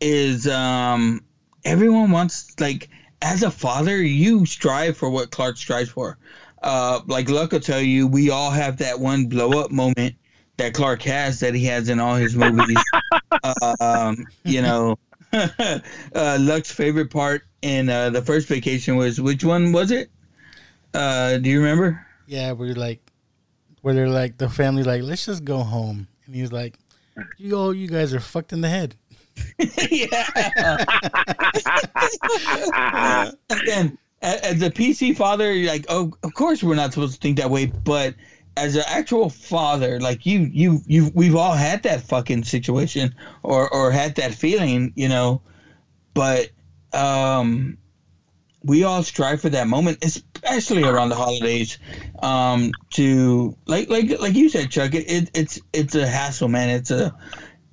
Is um everyone wants like as a father you strive for what Clark strives for. Uh, like Luck will tell you, we all have that one blow up moment that Clark has that he has in all his movies. um, you know, uh, Luck's favorite part in uh, the first vacation was which one was it? Uh, do you remember? Yeah, we're like, where they're like the family like, let's just go home, and he's like, you all you guys are fucked in the head. Again, a- as a PC father, you're like, oh, of course we're not supposed to think that way, but as an actual father, like you, you, you, we've all had that fucking situation or or had that feeling, you know, but um, we all strive for that moment, especially around the holidays, um, to like like like you said, Chuck. It, it it's it's a hassle, man. It's a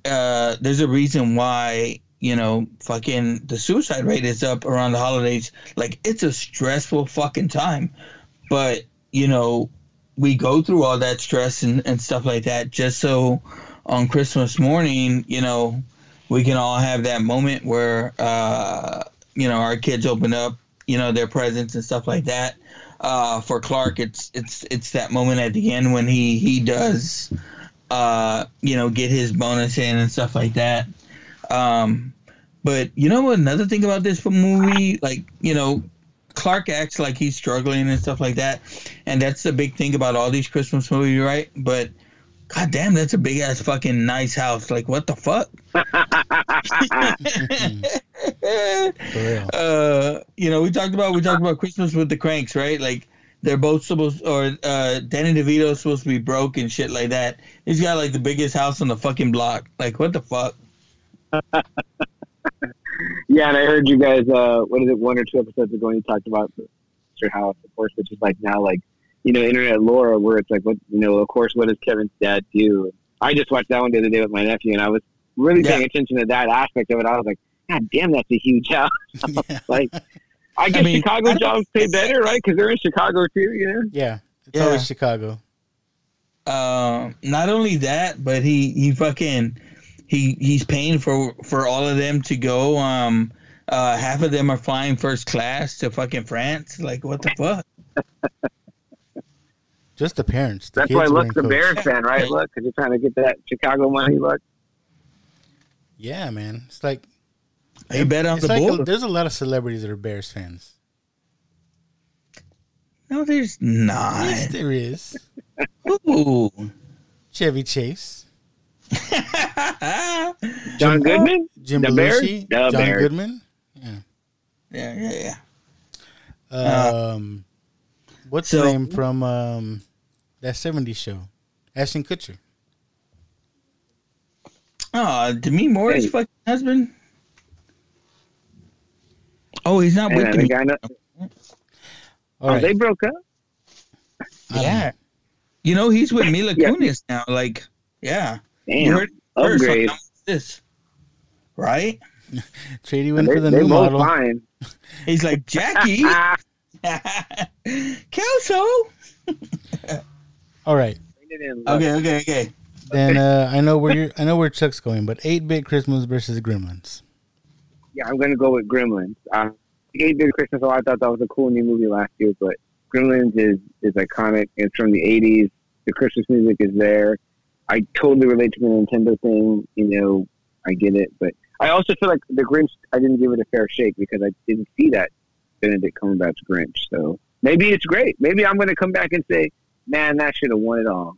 uh, there's a reason why you know fucking the suicide rate is up around the holidays. Like it's a stressful fucking time, but you know we go through all that stress and, and stuff like that just so on Christmas morning, you know, we can all have that moment where uh, you know our kids open up, you know, their presents and stuff like that. Uh, for Clark, it's it's it's that moment at the end when he he does, uh, you know, get his bonus in and stuff like that. Um, but you know? Another thing about this movie, like you know, Clark acts like he's struggling and stuff like that, and that's the big thing about all these Christmas movies, right? But god damn, that's a big ass fucking nice house. Like what the fuck? uh, you know, we talked about we talked about Christmas with the Cranks, right? Like they're both supposed, or uh, Danny DeVito's supposed to be broke and shit like that. He's got like the biggest house on the fucking block. Like what the fuck? Yeah, and I heard you guys. Uh, what is it? One or two episodes ago, you talked about Mr. House, of course, which is like now like you know internet lore, where it's like what you know. Of course, what does Kevin's dad do? I just watched that one the other day with my nephew, and I was really paying attention to that aspect of it. I was like, God damn, that's a huge house. like, I guess mean, Chicago I jobs pay better, right? Because they're in Chicago too. You know. Yeah, it's Yeah. always Chicago. Um, not only that, but he he fucking he he's paying for for all of them to go. Um, uh, half of them are flying first class to fucking France. Like, what the fuck? Just the parents. The That's kids why weren't Luck's a. Bears fan, right? Look, because you're trying to get that Chicago money. Look. Yeah, man. It's like They bet on it's the like a- Bulls. there's a lot of celebrities that are Bears fans. No, there's not. Yes, there is. Ooh. Chevy Chase, John Goodman. Jim The Bears? Belushi, The John Bears. Goodman. Yeah, yeah, yeah. Um, what's so- the name from um, that '70s show? Ashton Kutcher. Oh, Demi Moore's Hey. fucking husband. Oh, he's not with And the Demi. guy. Know, All oh, right. they broke up. Yeah. You know, he's with Mila Yeah. Kunis now. Like, yeah. Damn. Heard Upgrade. how this? Right? Trade you in They, for the they new both model. fine. He's like, Jackie. Kelso. All right. Okay, okay, okay. Then uh, I know where you're. I know where Chuck's going, but eight bit Christmas versus Gremlins. Yeah, I'm gonna go with Gremlins. Uh, Eight Bit Christmas. Oh, I thought that was a cool new movie last year, but Gremlins is is iconic. It's from the '80s. The Christmas music is there. I totally relate to the Nintendo thing. You know, I get it, but I also feel like the Grinch. I didn't give it a fair shake because I didn't see that Benedict Cumberbatch Grinch. So maybe it's great. Maybe I'm gonna come back and say, "Man, that should have won it all."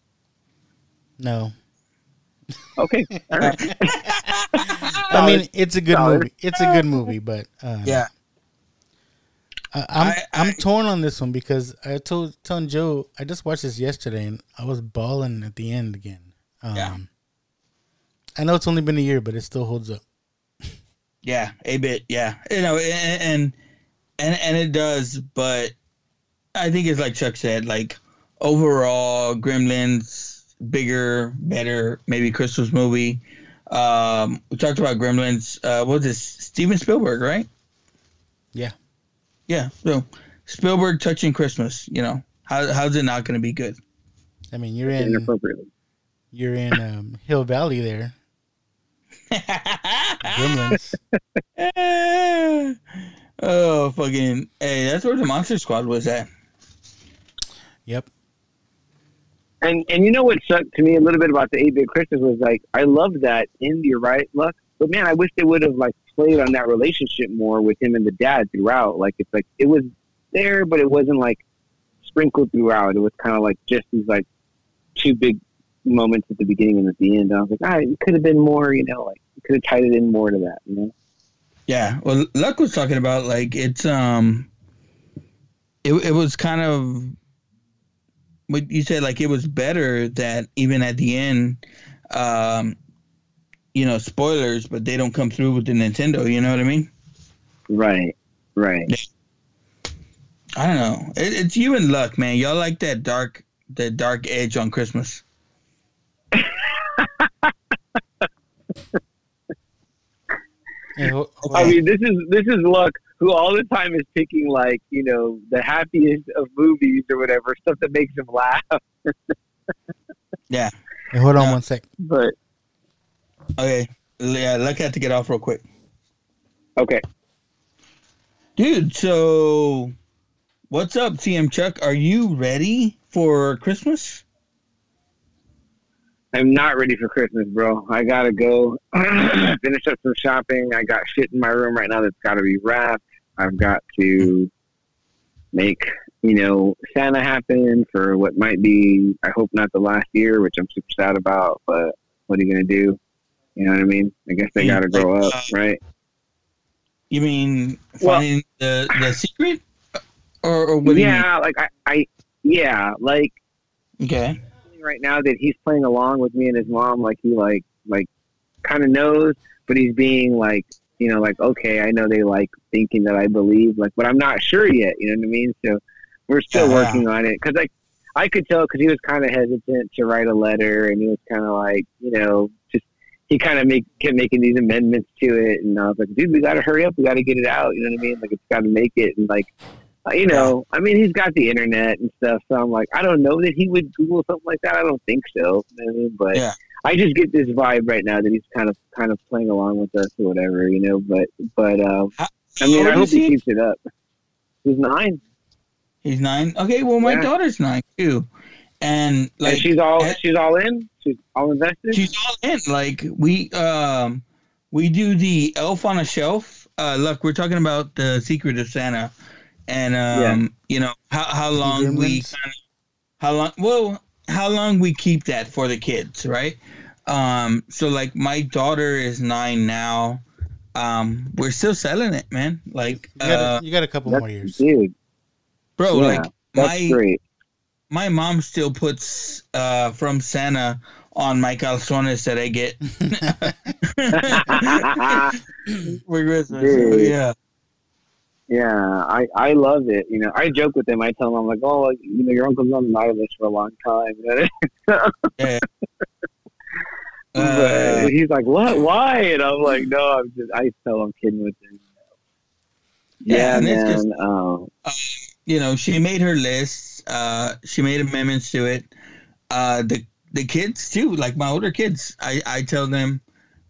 No, Okay, all right. I mean it's a good movie. It's a good movie, but um, Yeah. I, I'm I, am torn on this one because I told telling Joe I just watched this yesterday and I was bawling at the end again. Um, Yeah. I know it's only been a year, but it still holds up. Yeah, a bit. Yeah, you know, and and and, and it does, but I think it's like Chuck said. Like overall, Gremlins bigger, better, maybe Christmas movie. Um, we talked about Gremlins. Uh, what was this? Steven Spielberg, right? Yeah. Yeah. So Spielberg touching Christmas. You know, how how's it not going to be good? I mean you're in Inappropriately. you're in um, Hill Valley there. Gremlins. oh fucking! Hey, that's where the Monster Squad was at. Yep. And and you know what sucked to me a little bit about the eight bit Christmas was like I love that in you're right, Luck. But man, I wish they would have like played on that relationship more with him and the dad throughout. Like it's like it was there, but it wasn't like sprinkled throughout. It was kind of like just these like two big moments at the beginning and at the end. I was like, ah, it could have been more. You know, like could have tied it in more to that. You know. Yeah, well, Luck was talking about like it's um, it it was kind of what you said like it was better that even at the end, um, you know, spoilers, but they don't come through with the Nintendo. You know what I mean? Right. Right. I don't know. It, it's you and Luck, man. Y'all like that dark, that dark edge on Christmas. Hey, ho- hold I mean, this is this is Luck, who all the time is picking like you know the happiest of movies or whatever stuff that makes him laugh. Yeah. Hey, hold on Uh, one sec. But Okay. Yeah, Luck had to get off real quick, okay, dude. So, what's up, CM Chuck? Are you ready for Christmas? I'm not ready for Christmas, bro. I gotta go finish up some shopping. I got shit in my room right now that's got to be wrapped. I've got to make you know Santa happen for what might be. I hope not the last year, which I'm super sad about. But what are you gonna do? You know what I mean? I guess they got to grow up, uh, right? You mean Well- finding the the secret, or, or what do you mean? yeah, like I, I, yeah, like Okay. right now that he's playing along with me and his mom, like he like like kind of knows, but he's being like you know like okay, I know they like thinking that I believe, like, but I'm not sure yet. You know what I mean? So we're still Yeah. working on it because like I could tell because he was kind of hesitant to write a letter, and he was kind of like you know just he kind of make kept making these amendments to it, and I was like, dude, we got to hurry up, we got to get it out. You know what I mean? Like it's got to make it, and like. uh, You know, I mean, he's got the internet and stuff, so I'm like, I don't know that he would Google something like that. I don't think so. You know what I mean? But Yeah. I just get this vibe right now that he's kind of kind of playing along with us or whatever, you know. But but uh, I mean, I hope he? he keeps it up. He's nine. He's nine. Okay, well, my Yeah. daughter's nine too, and like and she's all she's all in. She's all invested. she's all in. Like we um we do the Elf on a Shelf. Uh, look, we're talking about the Secret of Santa, and um you know how how long we kind of how long well how long we keep that for the kids, right? Um, so like my daughter is nine now. Um, we're still selling it, man. Like You got, uh, a, you got a couple more years. dude. bro, yeah, like my great. my mom still puts uh from Santa on my calzones that I get for Christmas. So, Dude. yeah. Yeah, I I love it. You know, I joke with him. I tell him, I'm like, oh, like, you know, your uncle's on the island for a long time. Yeah. Uh, he's like, what? Why? And I'm like, no, I'm just. I tell him kidding with him. Yeah, Yeah, and man. just- um, you know, she made her list. Uh, she made amendments to it. Uh, the the kids too, like my older kids, I I tell them,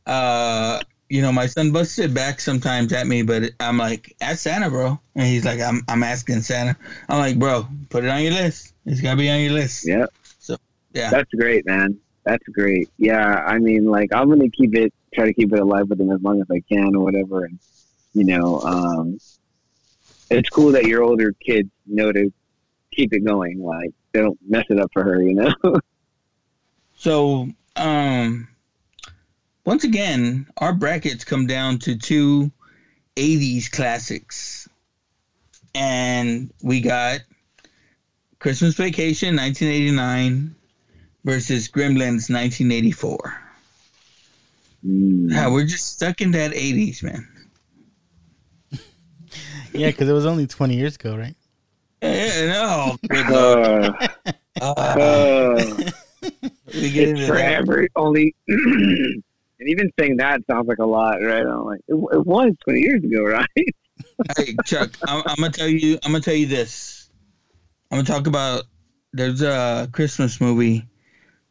uh, you know, my son busted back sometimes at me, but I'm like, ask Santa, bro, and he's like, I'm I'm asking Santa. I'm like, bro, put it on your list. It's gotta be on your list. yeah. So yeah, That's great, man. That's great. Yeah, I mean, like I'm gonna keep it, try to keep it alive with him as long as I can, or whatever. And you know, um, it's cool that your older kids know to keep it going. Like they don't mess it up for her, you know. So, um, once again, our brackets come down to two 80s classics. And we got Christmas Vacation 1989 versus Gremlins 1984. Mm. Yeah, we're just stuck in that 80s, man. Yeah, because it was only 20 years ago, right? Yeah, no. Good lord. Uh, Uh, we get it's into that. forever. Only, and even saying that sounds like a lot, right? I'm like, it, it was 20 years ago, right? hey Chuck, I'm, I'm gonna tell you. I'm gonna tell you this. I'm gonna talk about. There's a Christmas movie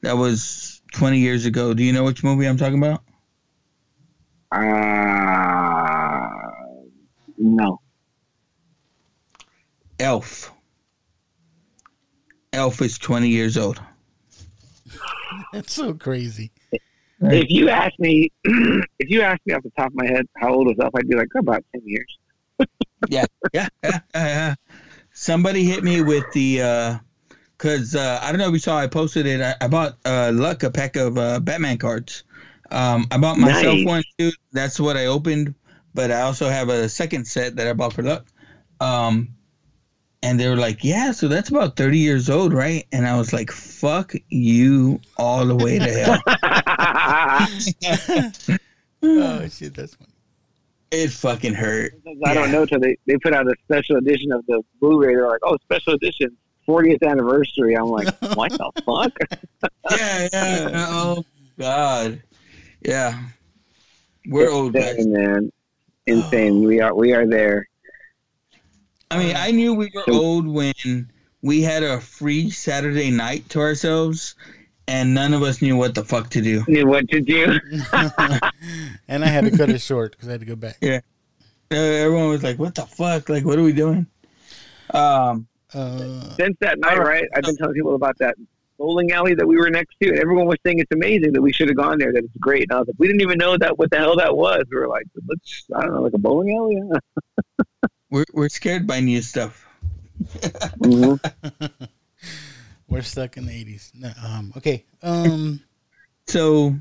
that was 20 years ago. Do you know which movie I'm talking about? Uh, no. Elf. Elf is 20 years old. That's so crazy. If you ask me, if you ask me off the top of my head how old was Elf, I'd be like about 10 years. yeah, yeah, yeah, yeah. Somebody hit me with the uh cuz uh I don't know if you saw I posted it. I, I bought uh Luck a pack of uh Batman cards. Um I bought myself Nice. one too. That's what I opened, but I also have a second set that I bought for Luck. Um and they were like, "Yeah, so that's about 30 years old, right?" And I was like, "Fuck you all the way to hell." oh shit, that's funny. it fucking hurt. I don't know till they, they put out a special edition of the Blu-ray. They're like, oh, special edition, 40th anniversary. I'm like, what the fuck? Yeah, yeah. Oh god. Yeah. We're old guys. Insane, man. Insane. Oh. We are we are there. I mean, I knew we were old when we had a free Saturday night to ourselves, and none of us knew what the fuck to do. Knew what to do. and I had to cut it short because I had to go back. Yeah, everyone was like, "What the fuck? Like, what are we doing?" Um, Uh, Since that night, right? I've been telling people about that bowling alley that we were next to, and everyone was saying it's amazing that we should have gone there. That it's great. And I was like, we didn't even know that what the hell that was. We were like, let's I don't know, like a bowling alley. Yeah. we're we're scared by new stuff. Mhm. We're stuck in the 80s. No, um, okay. Um, So,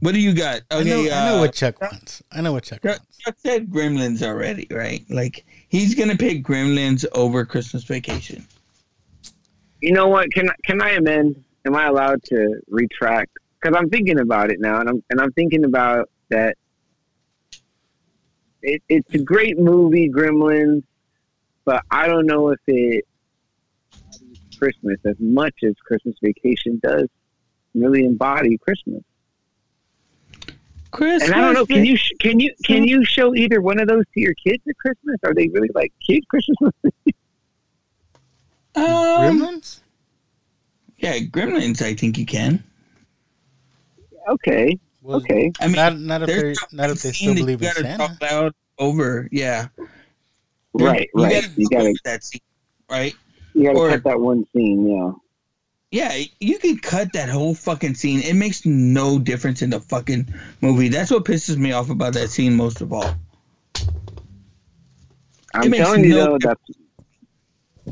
what do you got? I, know, I know what Chuck wants. I know what Chuck Chuck, wants. Chuck said Gremlins already, right? Like he's gonna pick Gremlins over Christmas Vacation. You know what? Can can I amend? Am I allowed to retract? Because I'm thinking about it now, and I'm and I'm thinking about that. It, it's a great movie, Gremlins, but I don't know if it Christmas as much as Christmas Vacation does really embody Christmas. Christmas. And I don't know. Can you can you can you show either one of those to your kids at Christmas? Are they really like kid Christmas movies? Um, Gremlins? Yeah, Gremlins. I think you can. Okay. okay. I mean, not not if they not if they still believe you in Santa. talk loud over. Yeah. Right, You right. gotta You gotta that scene, right? You gotta or- cut that one scene. Yeah. Yeah, you can cut that whole fucking scene. It makes no difference in the fucking movie. That's what pisses me off about that scene most of all. I'm telling you no though, that's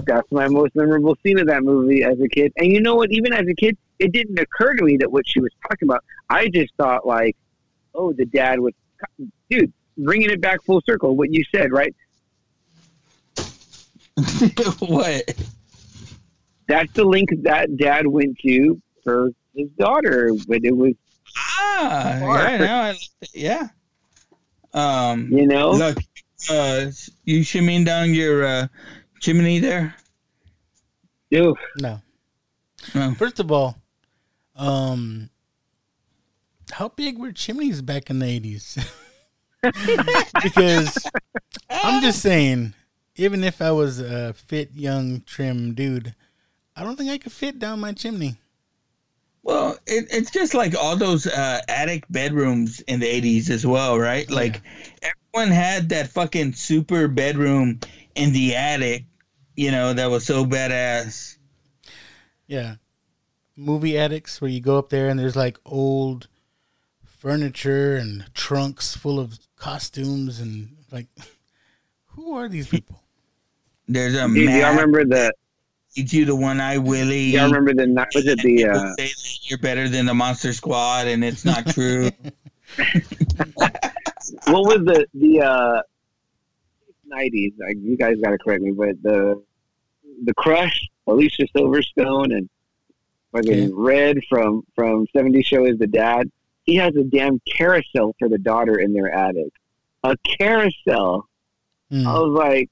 that's my most memorable scene of that movie as a kid. And you know what? Even as a kid, it didn't occur to me that what she was talking about. I just thought like, oh, the dad was, dude, bringing it back full circle. What you said, right? what? That's the link that dad went to for his daughter, but it was Ah, Or- yeah, now I, yeah. Um, You know? look, uh, you shimmying down your uh, chimney there. Ew. No. No. First of all, um, how big were chimneys back in the eighties? because I'm just saying, even if I was a fit, young, trim dude, I don't think I could fit down my chimney. Well, it, it's just like all those uh, attic bedrooms in the 80s as well, right? Like everyone had that fucking super bedroom in the attic, you know, that was so badass. Yeah. Movie attics where you go up there and there's like old furniture and trunks full of costumes and like who are these people? There's a Dude, do y'all remember the? Eat you the one eye Willie. Y'all remember the? Was it the? Uh, say that you're better than the Monster Squad, and it's not true. what was the the uh, nineties? Like, you guys got to correct me, but the the Crush, Alicia Silverstone, and fucking Red from from '70s Show is the dad. He has a damn carousel for the daughter in their attic. A carousel. Hmm. I was like,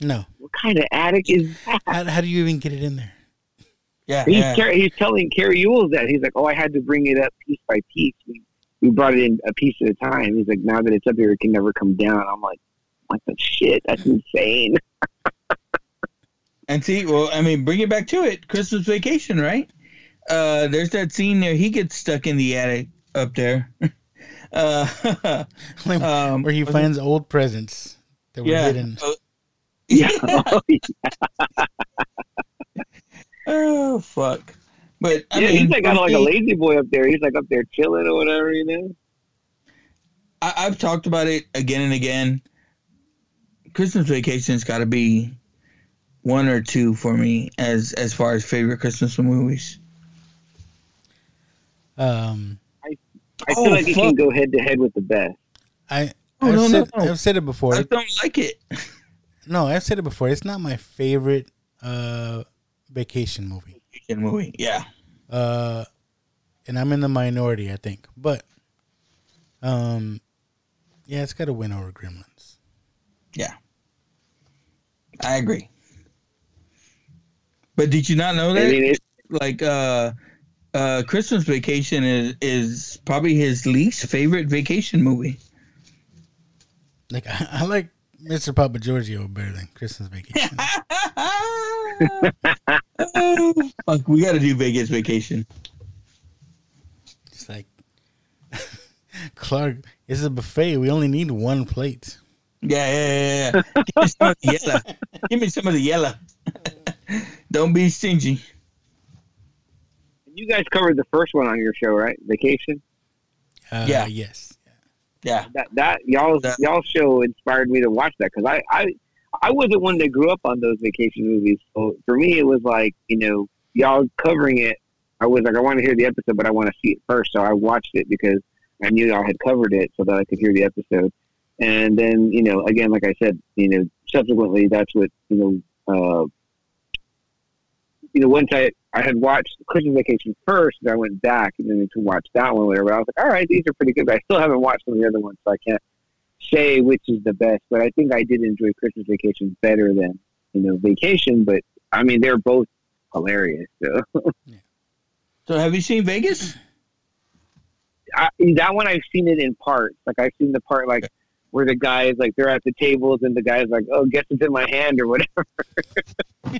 No. what kind of attic is that? How, how do you even get it in there? yeah, He's, yeah. Car- he's telling Cary Elwes that he's like, oh, I had to bring it up piece by piece. We, we brought it in a piece at a time. He's like, now that it's up here, it can never come down. I'm like, what the shit? That's insane. And see, well, I mean, bring it back to it. Christmas Vacation, right? Uh, there's that scene there. He gets stuck in the attic up there. uh, um, where he finds old presents that were yeah. hidden. Uh, Yeah. oh fuck! But I yeah, mean, he's like got for like a lazy boy up there. He's like up there chilling or whatever, you know? I, I've talked about it again and again. Christmas Vacation's got to be one or two for me as as far as favorite Christmas movies. Um, I feel Oh, like he fuck. can go head to head with the best. I Oh, I've, no, no, said, no. I've said it before. I don't like it. No, I've said it before. It's not my favorite uh, vacation movie. Vacation movie, yeah. Uh, and I'm in the minority, I think. But, um, yeah, it's got to win over Gremlins. Yeah. I agree. But did you not know that? I mean, like uh uh Christmas Vacation is is probably his least favorite vacation movie. Like I, I like Mr. Papagiorgio better than Christmas Vacation. oh, fuck, we got to do Vegas Vacation. it's like Clark. It's a buffet. We only need one plate. Yeah, yeah, yeah. yeah. Give me some of the yellow. Give me some of the yellow. Don't be stingy. you guys covered the first one on your show, right? Vacation. Uh, Yeah. Yes. Yeah. That that y'all That- y'all show inspired me to watch that because I I I wasn't one that grew up on those vacation movies. So for me, it was like you know y'all covering it. I was like I want to hear the episode, but I want to see it first. So I watched it because I knew y'all had covered it, so that I could hear the episode. And then you know again, like I said, you know subsequently that's what you know. Uh, you know, once I I had watched Christmas Vacation first, and I went back and then to watch that one, whatever. I was like, all right, these are pretty good, but I still haven't watched some of the other ones, so I can't say which is the best. But I think I did enjoy Christmas Vacation better than you know Vacation. But I mean, they're both hilarious. So yeah. So have you seen Vegas? I, that one I've seen it in parts. Like I've seen the part like where the guys like they're at the tables and the guys like, oh, guess it's in my hand or whatever.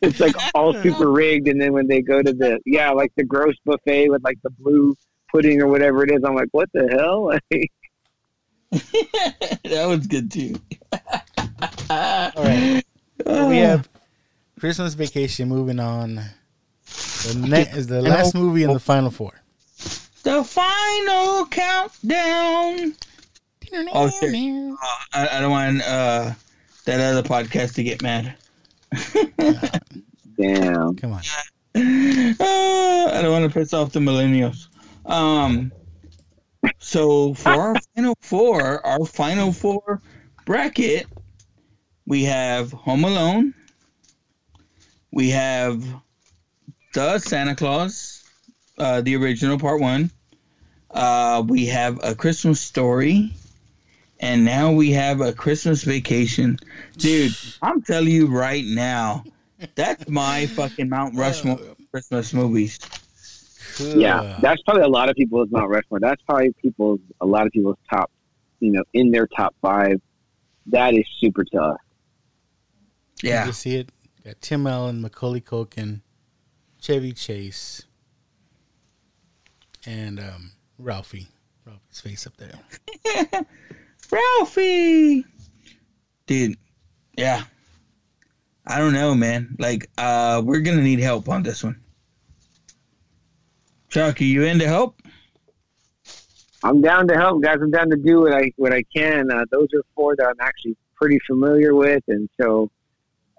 it's like all super rigged, and then when they go to the yeah, like the gross buffet with like the blue pudding or whatever it is, I'm like, what the hell? that was good too. All right. we have Christmas Vacation moving on. The ne- is the last oh, movie in oh. the final four. The final countdown. Oh shit! Uh, I, I don't want uh, that other podcast to get mad. Damn. Come on. Uh, I don't want to piss off the millennials. Um. So for our final four, our final four bracket, we have Home Alone. We have the Santa Claus, uh, the original part one. Uh, we have a Christmas story, and now we have a Christmas vacation. Dude, I'm telling you right now, that's my fucking Mount Rushmore Christmas movies. Yeah, that's probably a lot of people's Mount Rushmore. That's probably people's a lot of people's top, you know, in their top five. That is super tough. Yeah, you see it. Got Tim Allen, Macaulay Culkin, Chevy Chase, and um, Ralphie. Ralphie's face up there. Ralphie, dude. Yeah, I don't know, man. Like, uh, we're gonna need help on this one. Chuck, are you in to help? I'm down to help, guys. I'm down to do what I what I can. Uh, those are four that I'm actually pretty familiar with, and so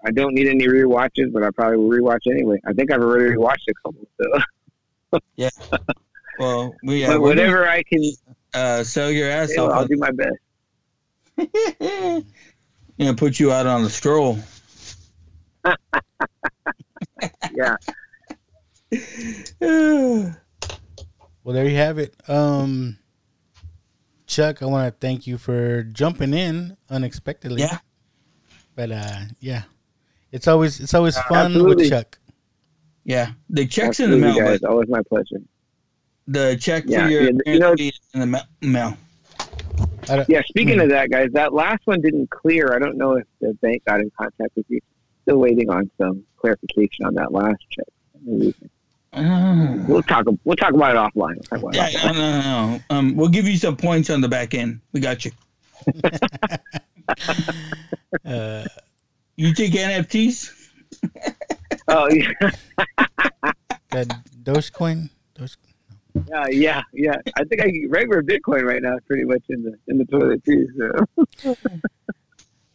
I don't need any rewatches, but I probably will rewatch anyway. I think I've already rewatched a couple. So yeah. Well, we but whatever I can uh, sell your ass yeah, off. I'll do my best. you know, put you out on the stroll. yeah. well, there you have it. Um, Chuck, I want to thank you for jumping in unexpectedly. Yeah. But uh, yeah, it's always it's always Uh, fun absolutely. with Chuck. Yeah, the check's in the mail. Absolutely, guys. Always my pleasure. The check Yeah, for your yeah, you know- in the ma- mail. Yeah, speaking of that, guys, that last one didn't clear. I don't know if the bank got in contact with you. Still waiting on some clarification on that last check. Maybe- We'll talk. We'll talk about it offline. We'll talk about it Yeah, offline. no, no, no, no. Um, we'll give you some points on the back end. We got you. Uh, You take NFTs? Oh yeah, that Dogecoin. Doge, yeah, yeah, yeah. I think I regular Bitcoin right now is pretty much in the in the toilet too. So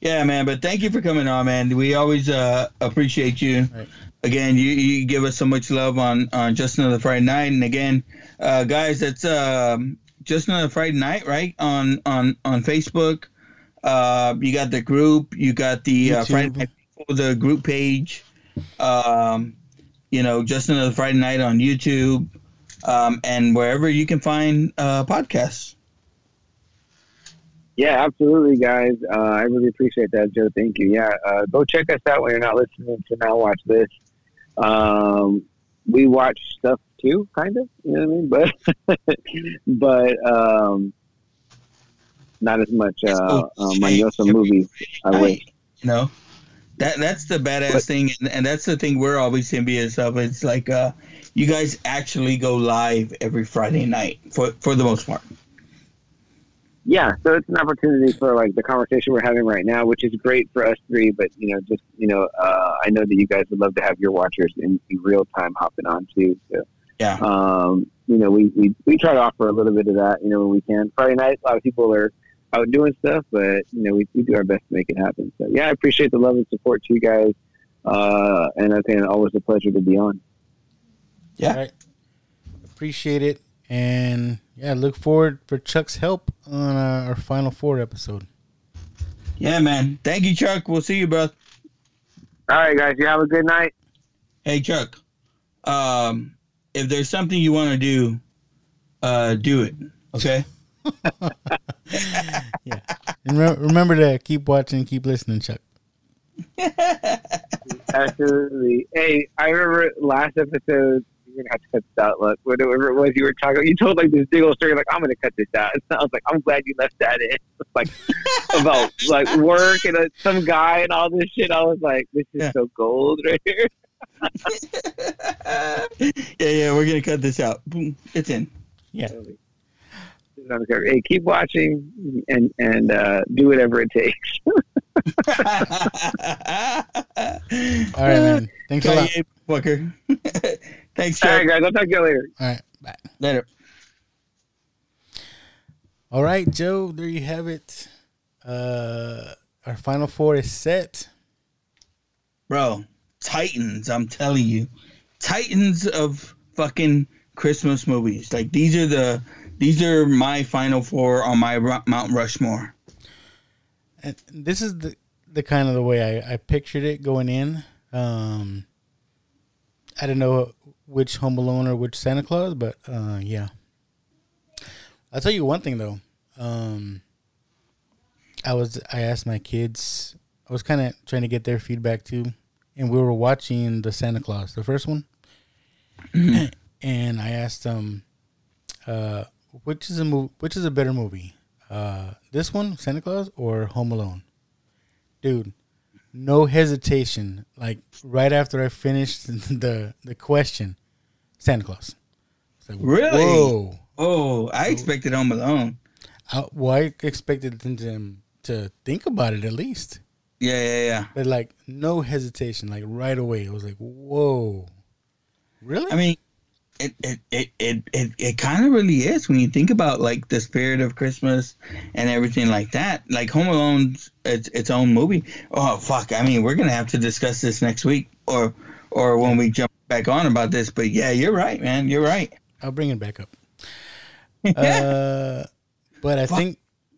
Yeah, man. But thank you for coming on, man. We always uh, appreciate you. Right. Again, you, you give us so much love on on just another Friday night, and again, uh, guys, that's um, just another Friday night, right? On on on Facebook, uh, you got the group, you got the uh, YouTube. Friday night, the group page, um, you know, just another Friday night on YouTube, um, and wherever you can find uh, podcasts. yeah, absolutely, guys. Uh, I really appreciate that, Joe. Thank you. Yeah, uh, go check us out when you're not listening to Now Watch This. Um, we watch stuff too, kind of. You know what I mean? But but um, not as much. Uh, um, I know some movies. I wish. You know, that that's the badass But- thing, and, and that's the thing we're always envious of. It's like uh, you guys actually go live every Friday night for for the most part. yeah so it's an opportunity for like the conversation we're having right now which is great for us three but you know just you know uh, i know that you guys would love to have your watchers in, in real time hopping on too so Yeah. um, you know we, we we try to offer a little bit of that you know when we can friday night a lot of people are out doing stuff but you know we, we do our best to make it happen so yeah i appreciate the love and support to you guys uh, and i think always a pleasure to be on Yeah. All right. Appreciate it. And yeah, look forward for Chuck's help on uh, our final four episode. Yeah, man. Thank you, Chuck. We'll see you, bro. all right guys you have a good night Hey, Chuck. Um, if there's something you want to do, uh, do it. Okay. Yeah. And re- remember to keep watching, keep listening, Chuck. Absolutely. Hey, I remember last episode. You we're gonna have to cut this out. Look, whatever it was you were talking, you told like this big old story. Like I'm gonna cut this out. And I was like, I'm glad you left that in. like about like work and uh, some guy and all this shit. I was like, this is Yeah. so gold right here. yeah, yeah, we're gonna cut this out. Boom, it's in. Yeah. Hey, keep watching and and uh, do whatever it takes. All right, man. Thanks a lot. Fucker. Thanks, All Chuck. right, guys. I'll talk to you later. All right. Bye. Later. All right, Joe. There you have it. Uh, our final four is set. Bro, Titans, I'm telling you. Titans of fucking Christmas movies. Like these are the these are my final four on my Mount Rushmore. And this is the the kind of the way I, I pictured it going in. Um, I don't know which Home Alone or which Santa Claus, but uh, yeah. I'll tell you one thing though. Um, I was I asked my kids. I was kind of trying to get their feedback too, and we were watching the Santa Claus, the first one, and I asked them, uh, which is a mov- which is a better movie, uh, this one, Santa Claus, or Home Alone? Dude, no hesitation. Like right after I finished the the question, Santa Claus. Like, Really? Whoa. Oh, I expected Home Alone. I, well, I expected them to, to think about it at least. Yeah, yeah, yeah. But like no hesitation, like right away. It was like, whoa. Really? I mean, it it it it, it, it kind of really is when you think about like the spirit of Christmas and everything like that. Like Home Alone's its its own movie. Oh fuck! I mean, we're gonna have to discuss this next week or or when we jump back on about this. But yeah, you're right, man. You're right. I'll bring it back up. uh, but I think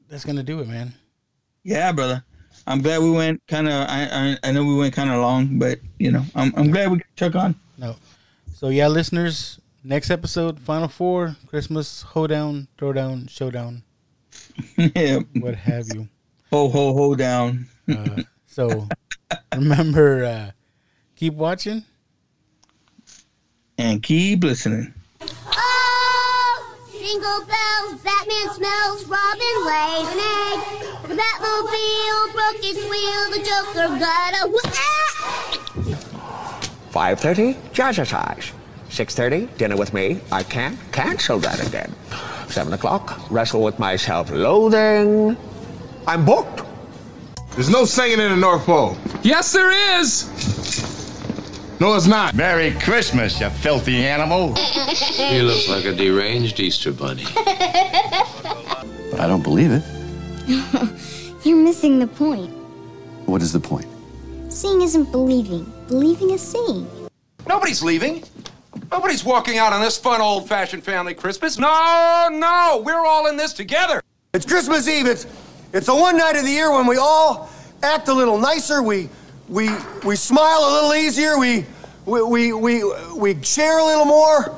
that's gonna do it, man. Yeah, brother. I'm glad we went kind of. I, I I know we went kind of long, but you know, I'm I'm glad we got Chuck on. No. So yeah, listeners, next episode, Final Four, Christmas hoedown, throwdown, showdown, yeah. what have you. Ho ho ho down. Uh, so remember, uh, keep watching. and keep listening. Oh, jingle bells, Batman smells, Robin lays an egg. The Batmobile broke its wheel, the Joker got a ah! 5.30, jazzercise. 6.30, dinner with me. I can't cancel that again. 7 o'clock, wrestle with my self-loathing. I'm booked. There's no singing in the North Pole. Yes, there is. No, it's not. Merry Christmas, you filthy animal. He looks like a deranged Easter bunny. But I don't believe it. You're missing the point. What is the point? Seeing isn't believing. Believing is seeing. Nobody's leaving. Nobody's walking out on this fun old fashioned family Christmas. No, no, we're all in this together. It's Christmas Eve. It's it's the one night of the year when we all act a little nicer. We we we smile a little easier. We we we we, we share a little more.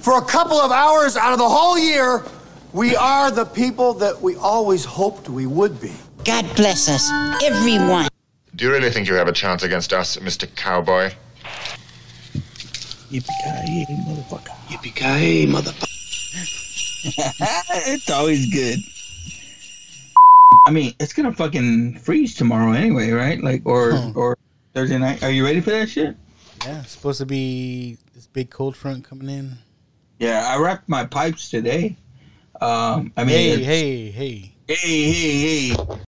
For a couple of hours out of the whole year, we are the people that we always hoped we would be. God bless us, everyone. Do you really think you have a chance against us, Mr. Cowboy? Yippee ki motherfucker! Yippee-ki-yay, motherfucker. it's always good. I mean, it's gonna fucking freeze tomorrow anyway, right? Like, or Hmm. or Thursday night. Are you ready for that shit? Yeah, it's supposed to be this big cold front coming in. Yeah, I wrapped my pipes today. Um, I mean, hey, hey, hey. hey, hey, hey.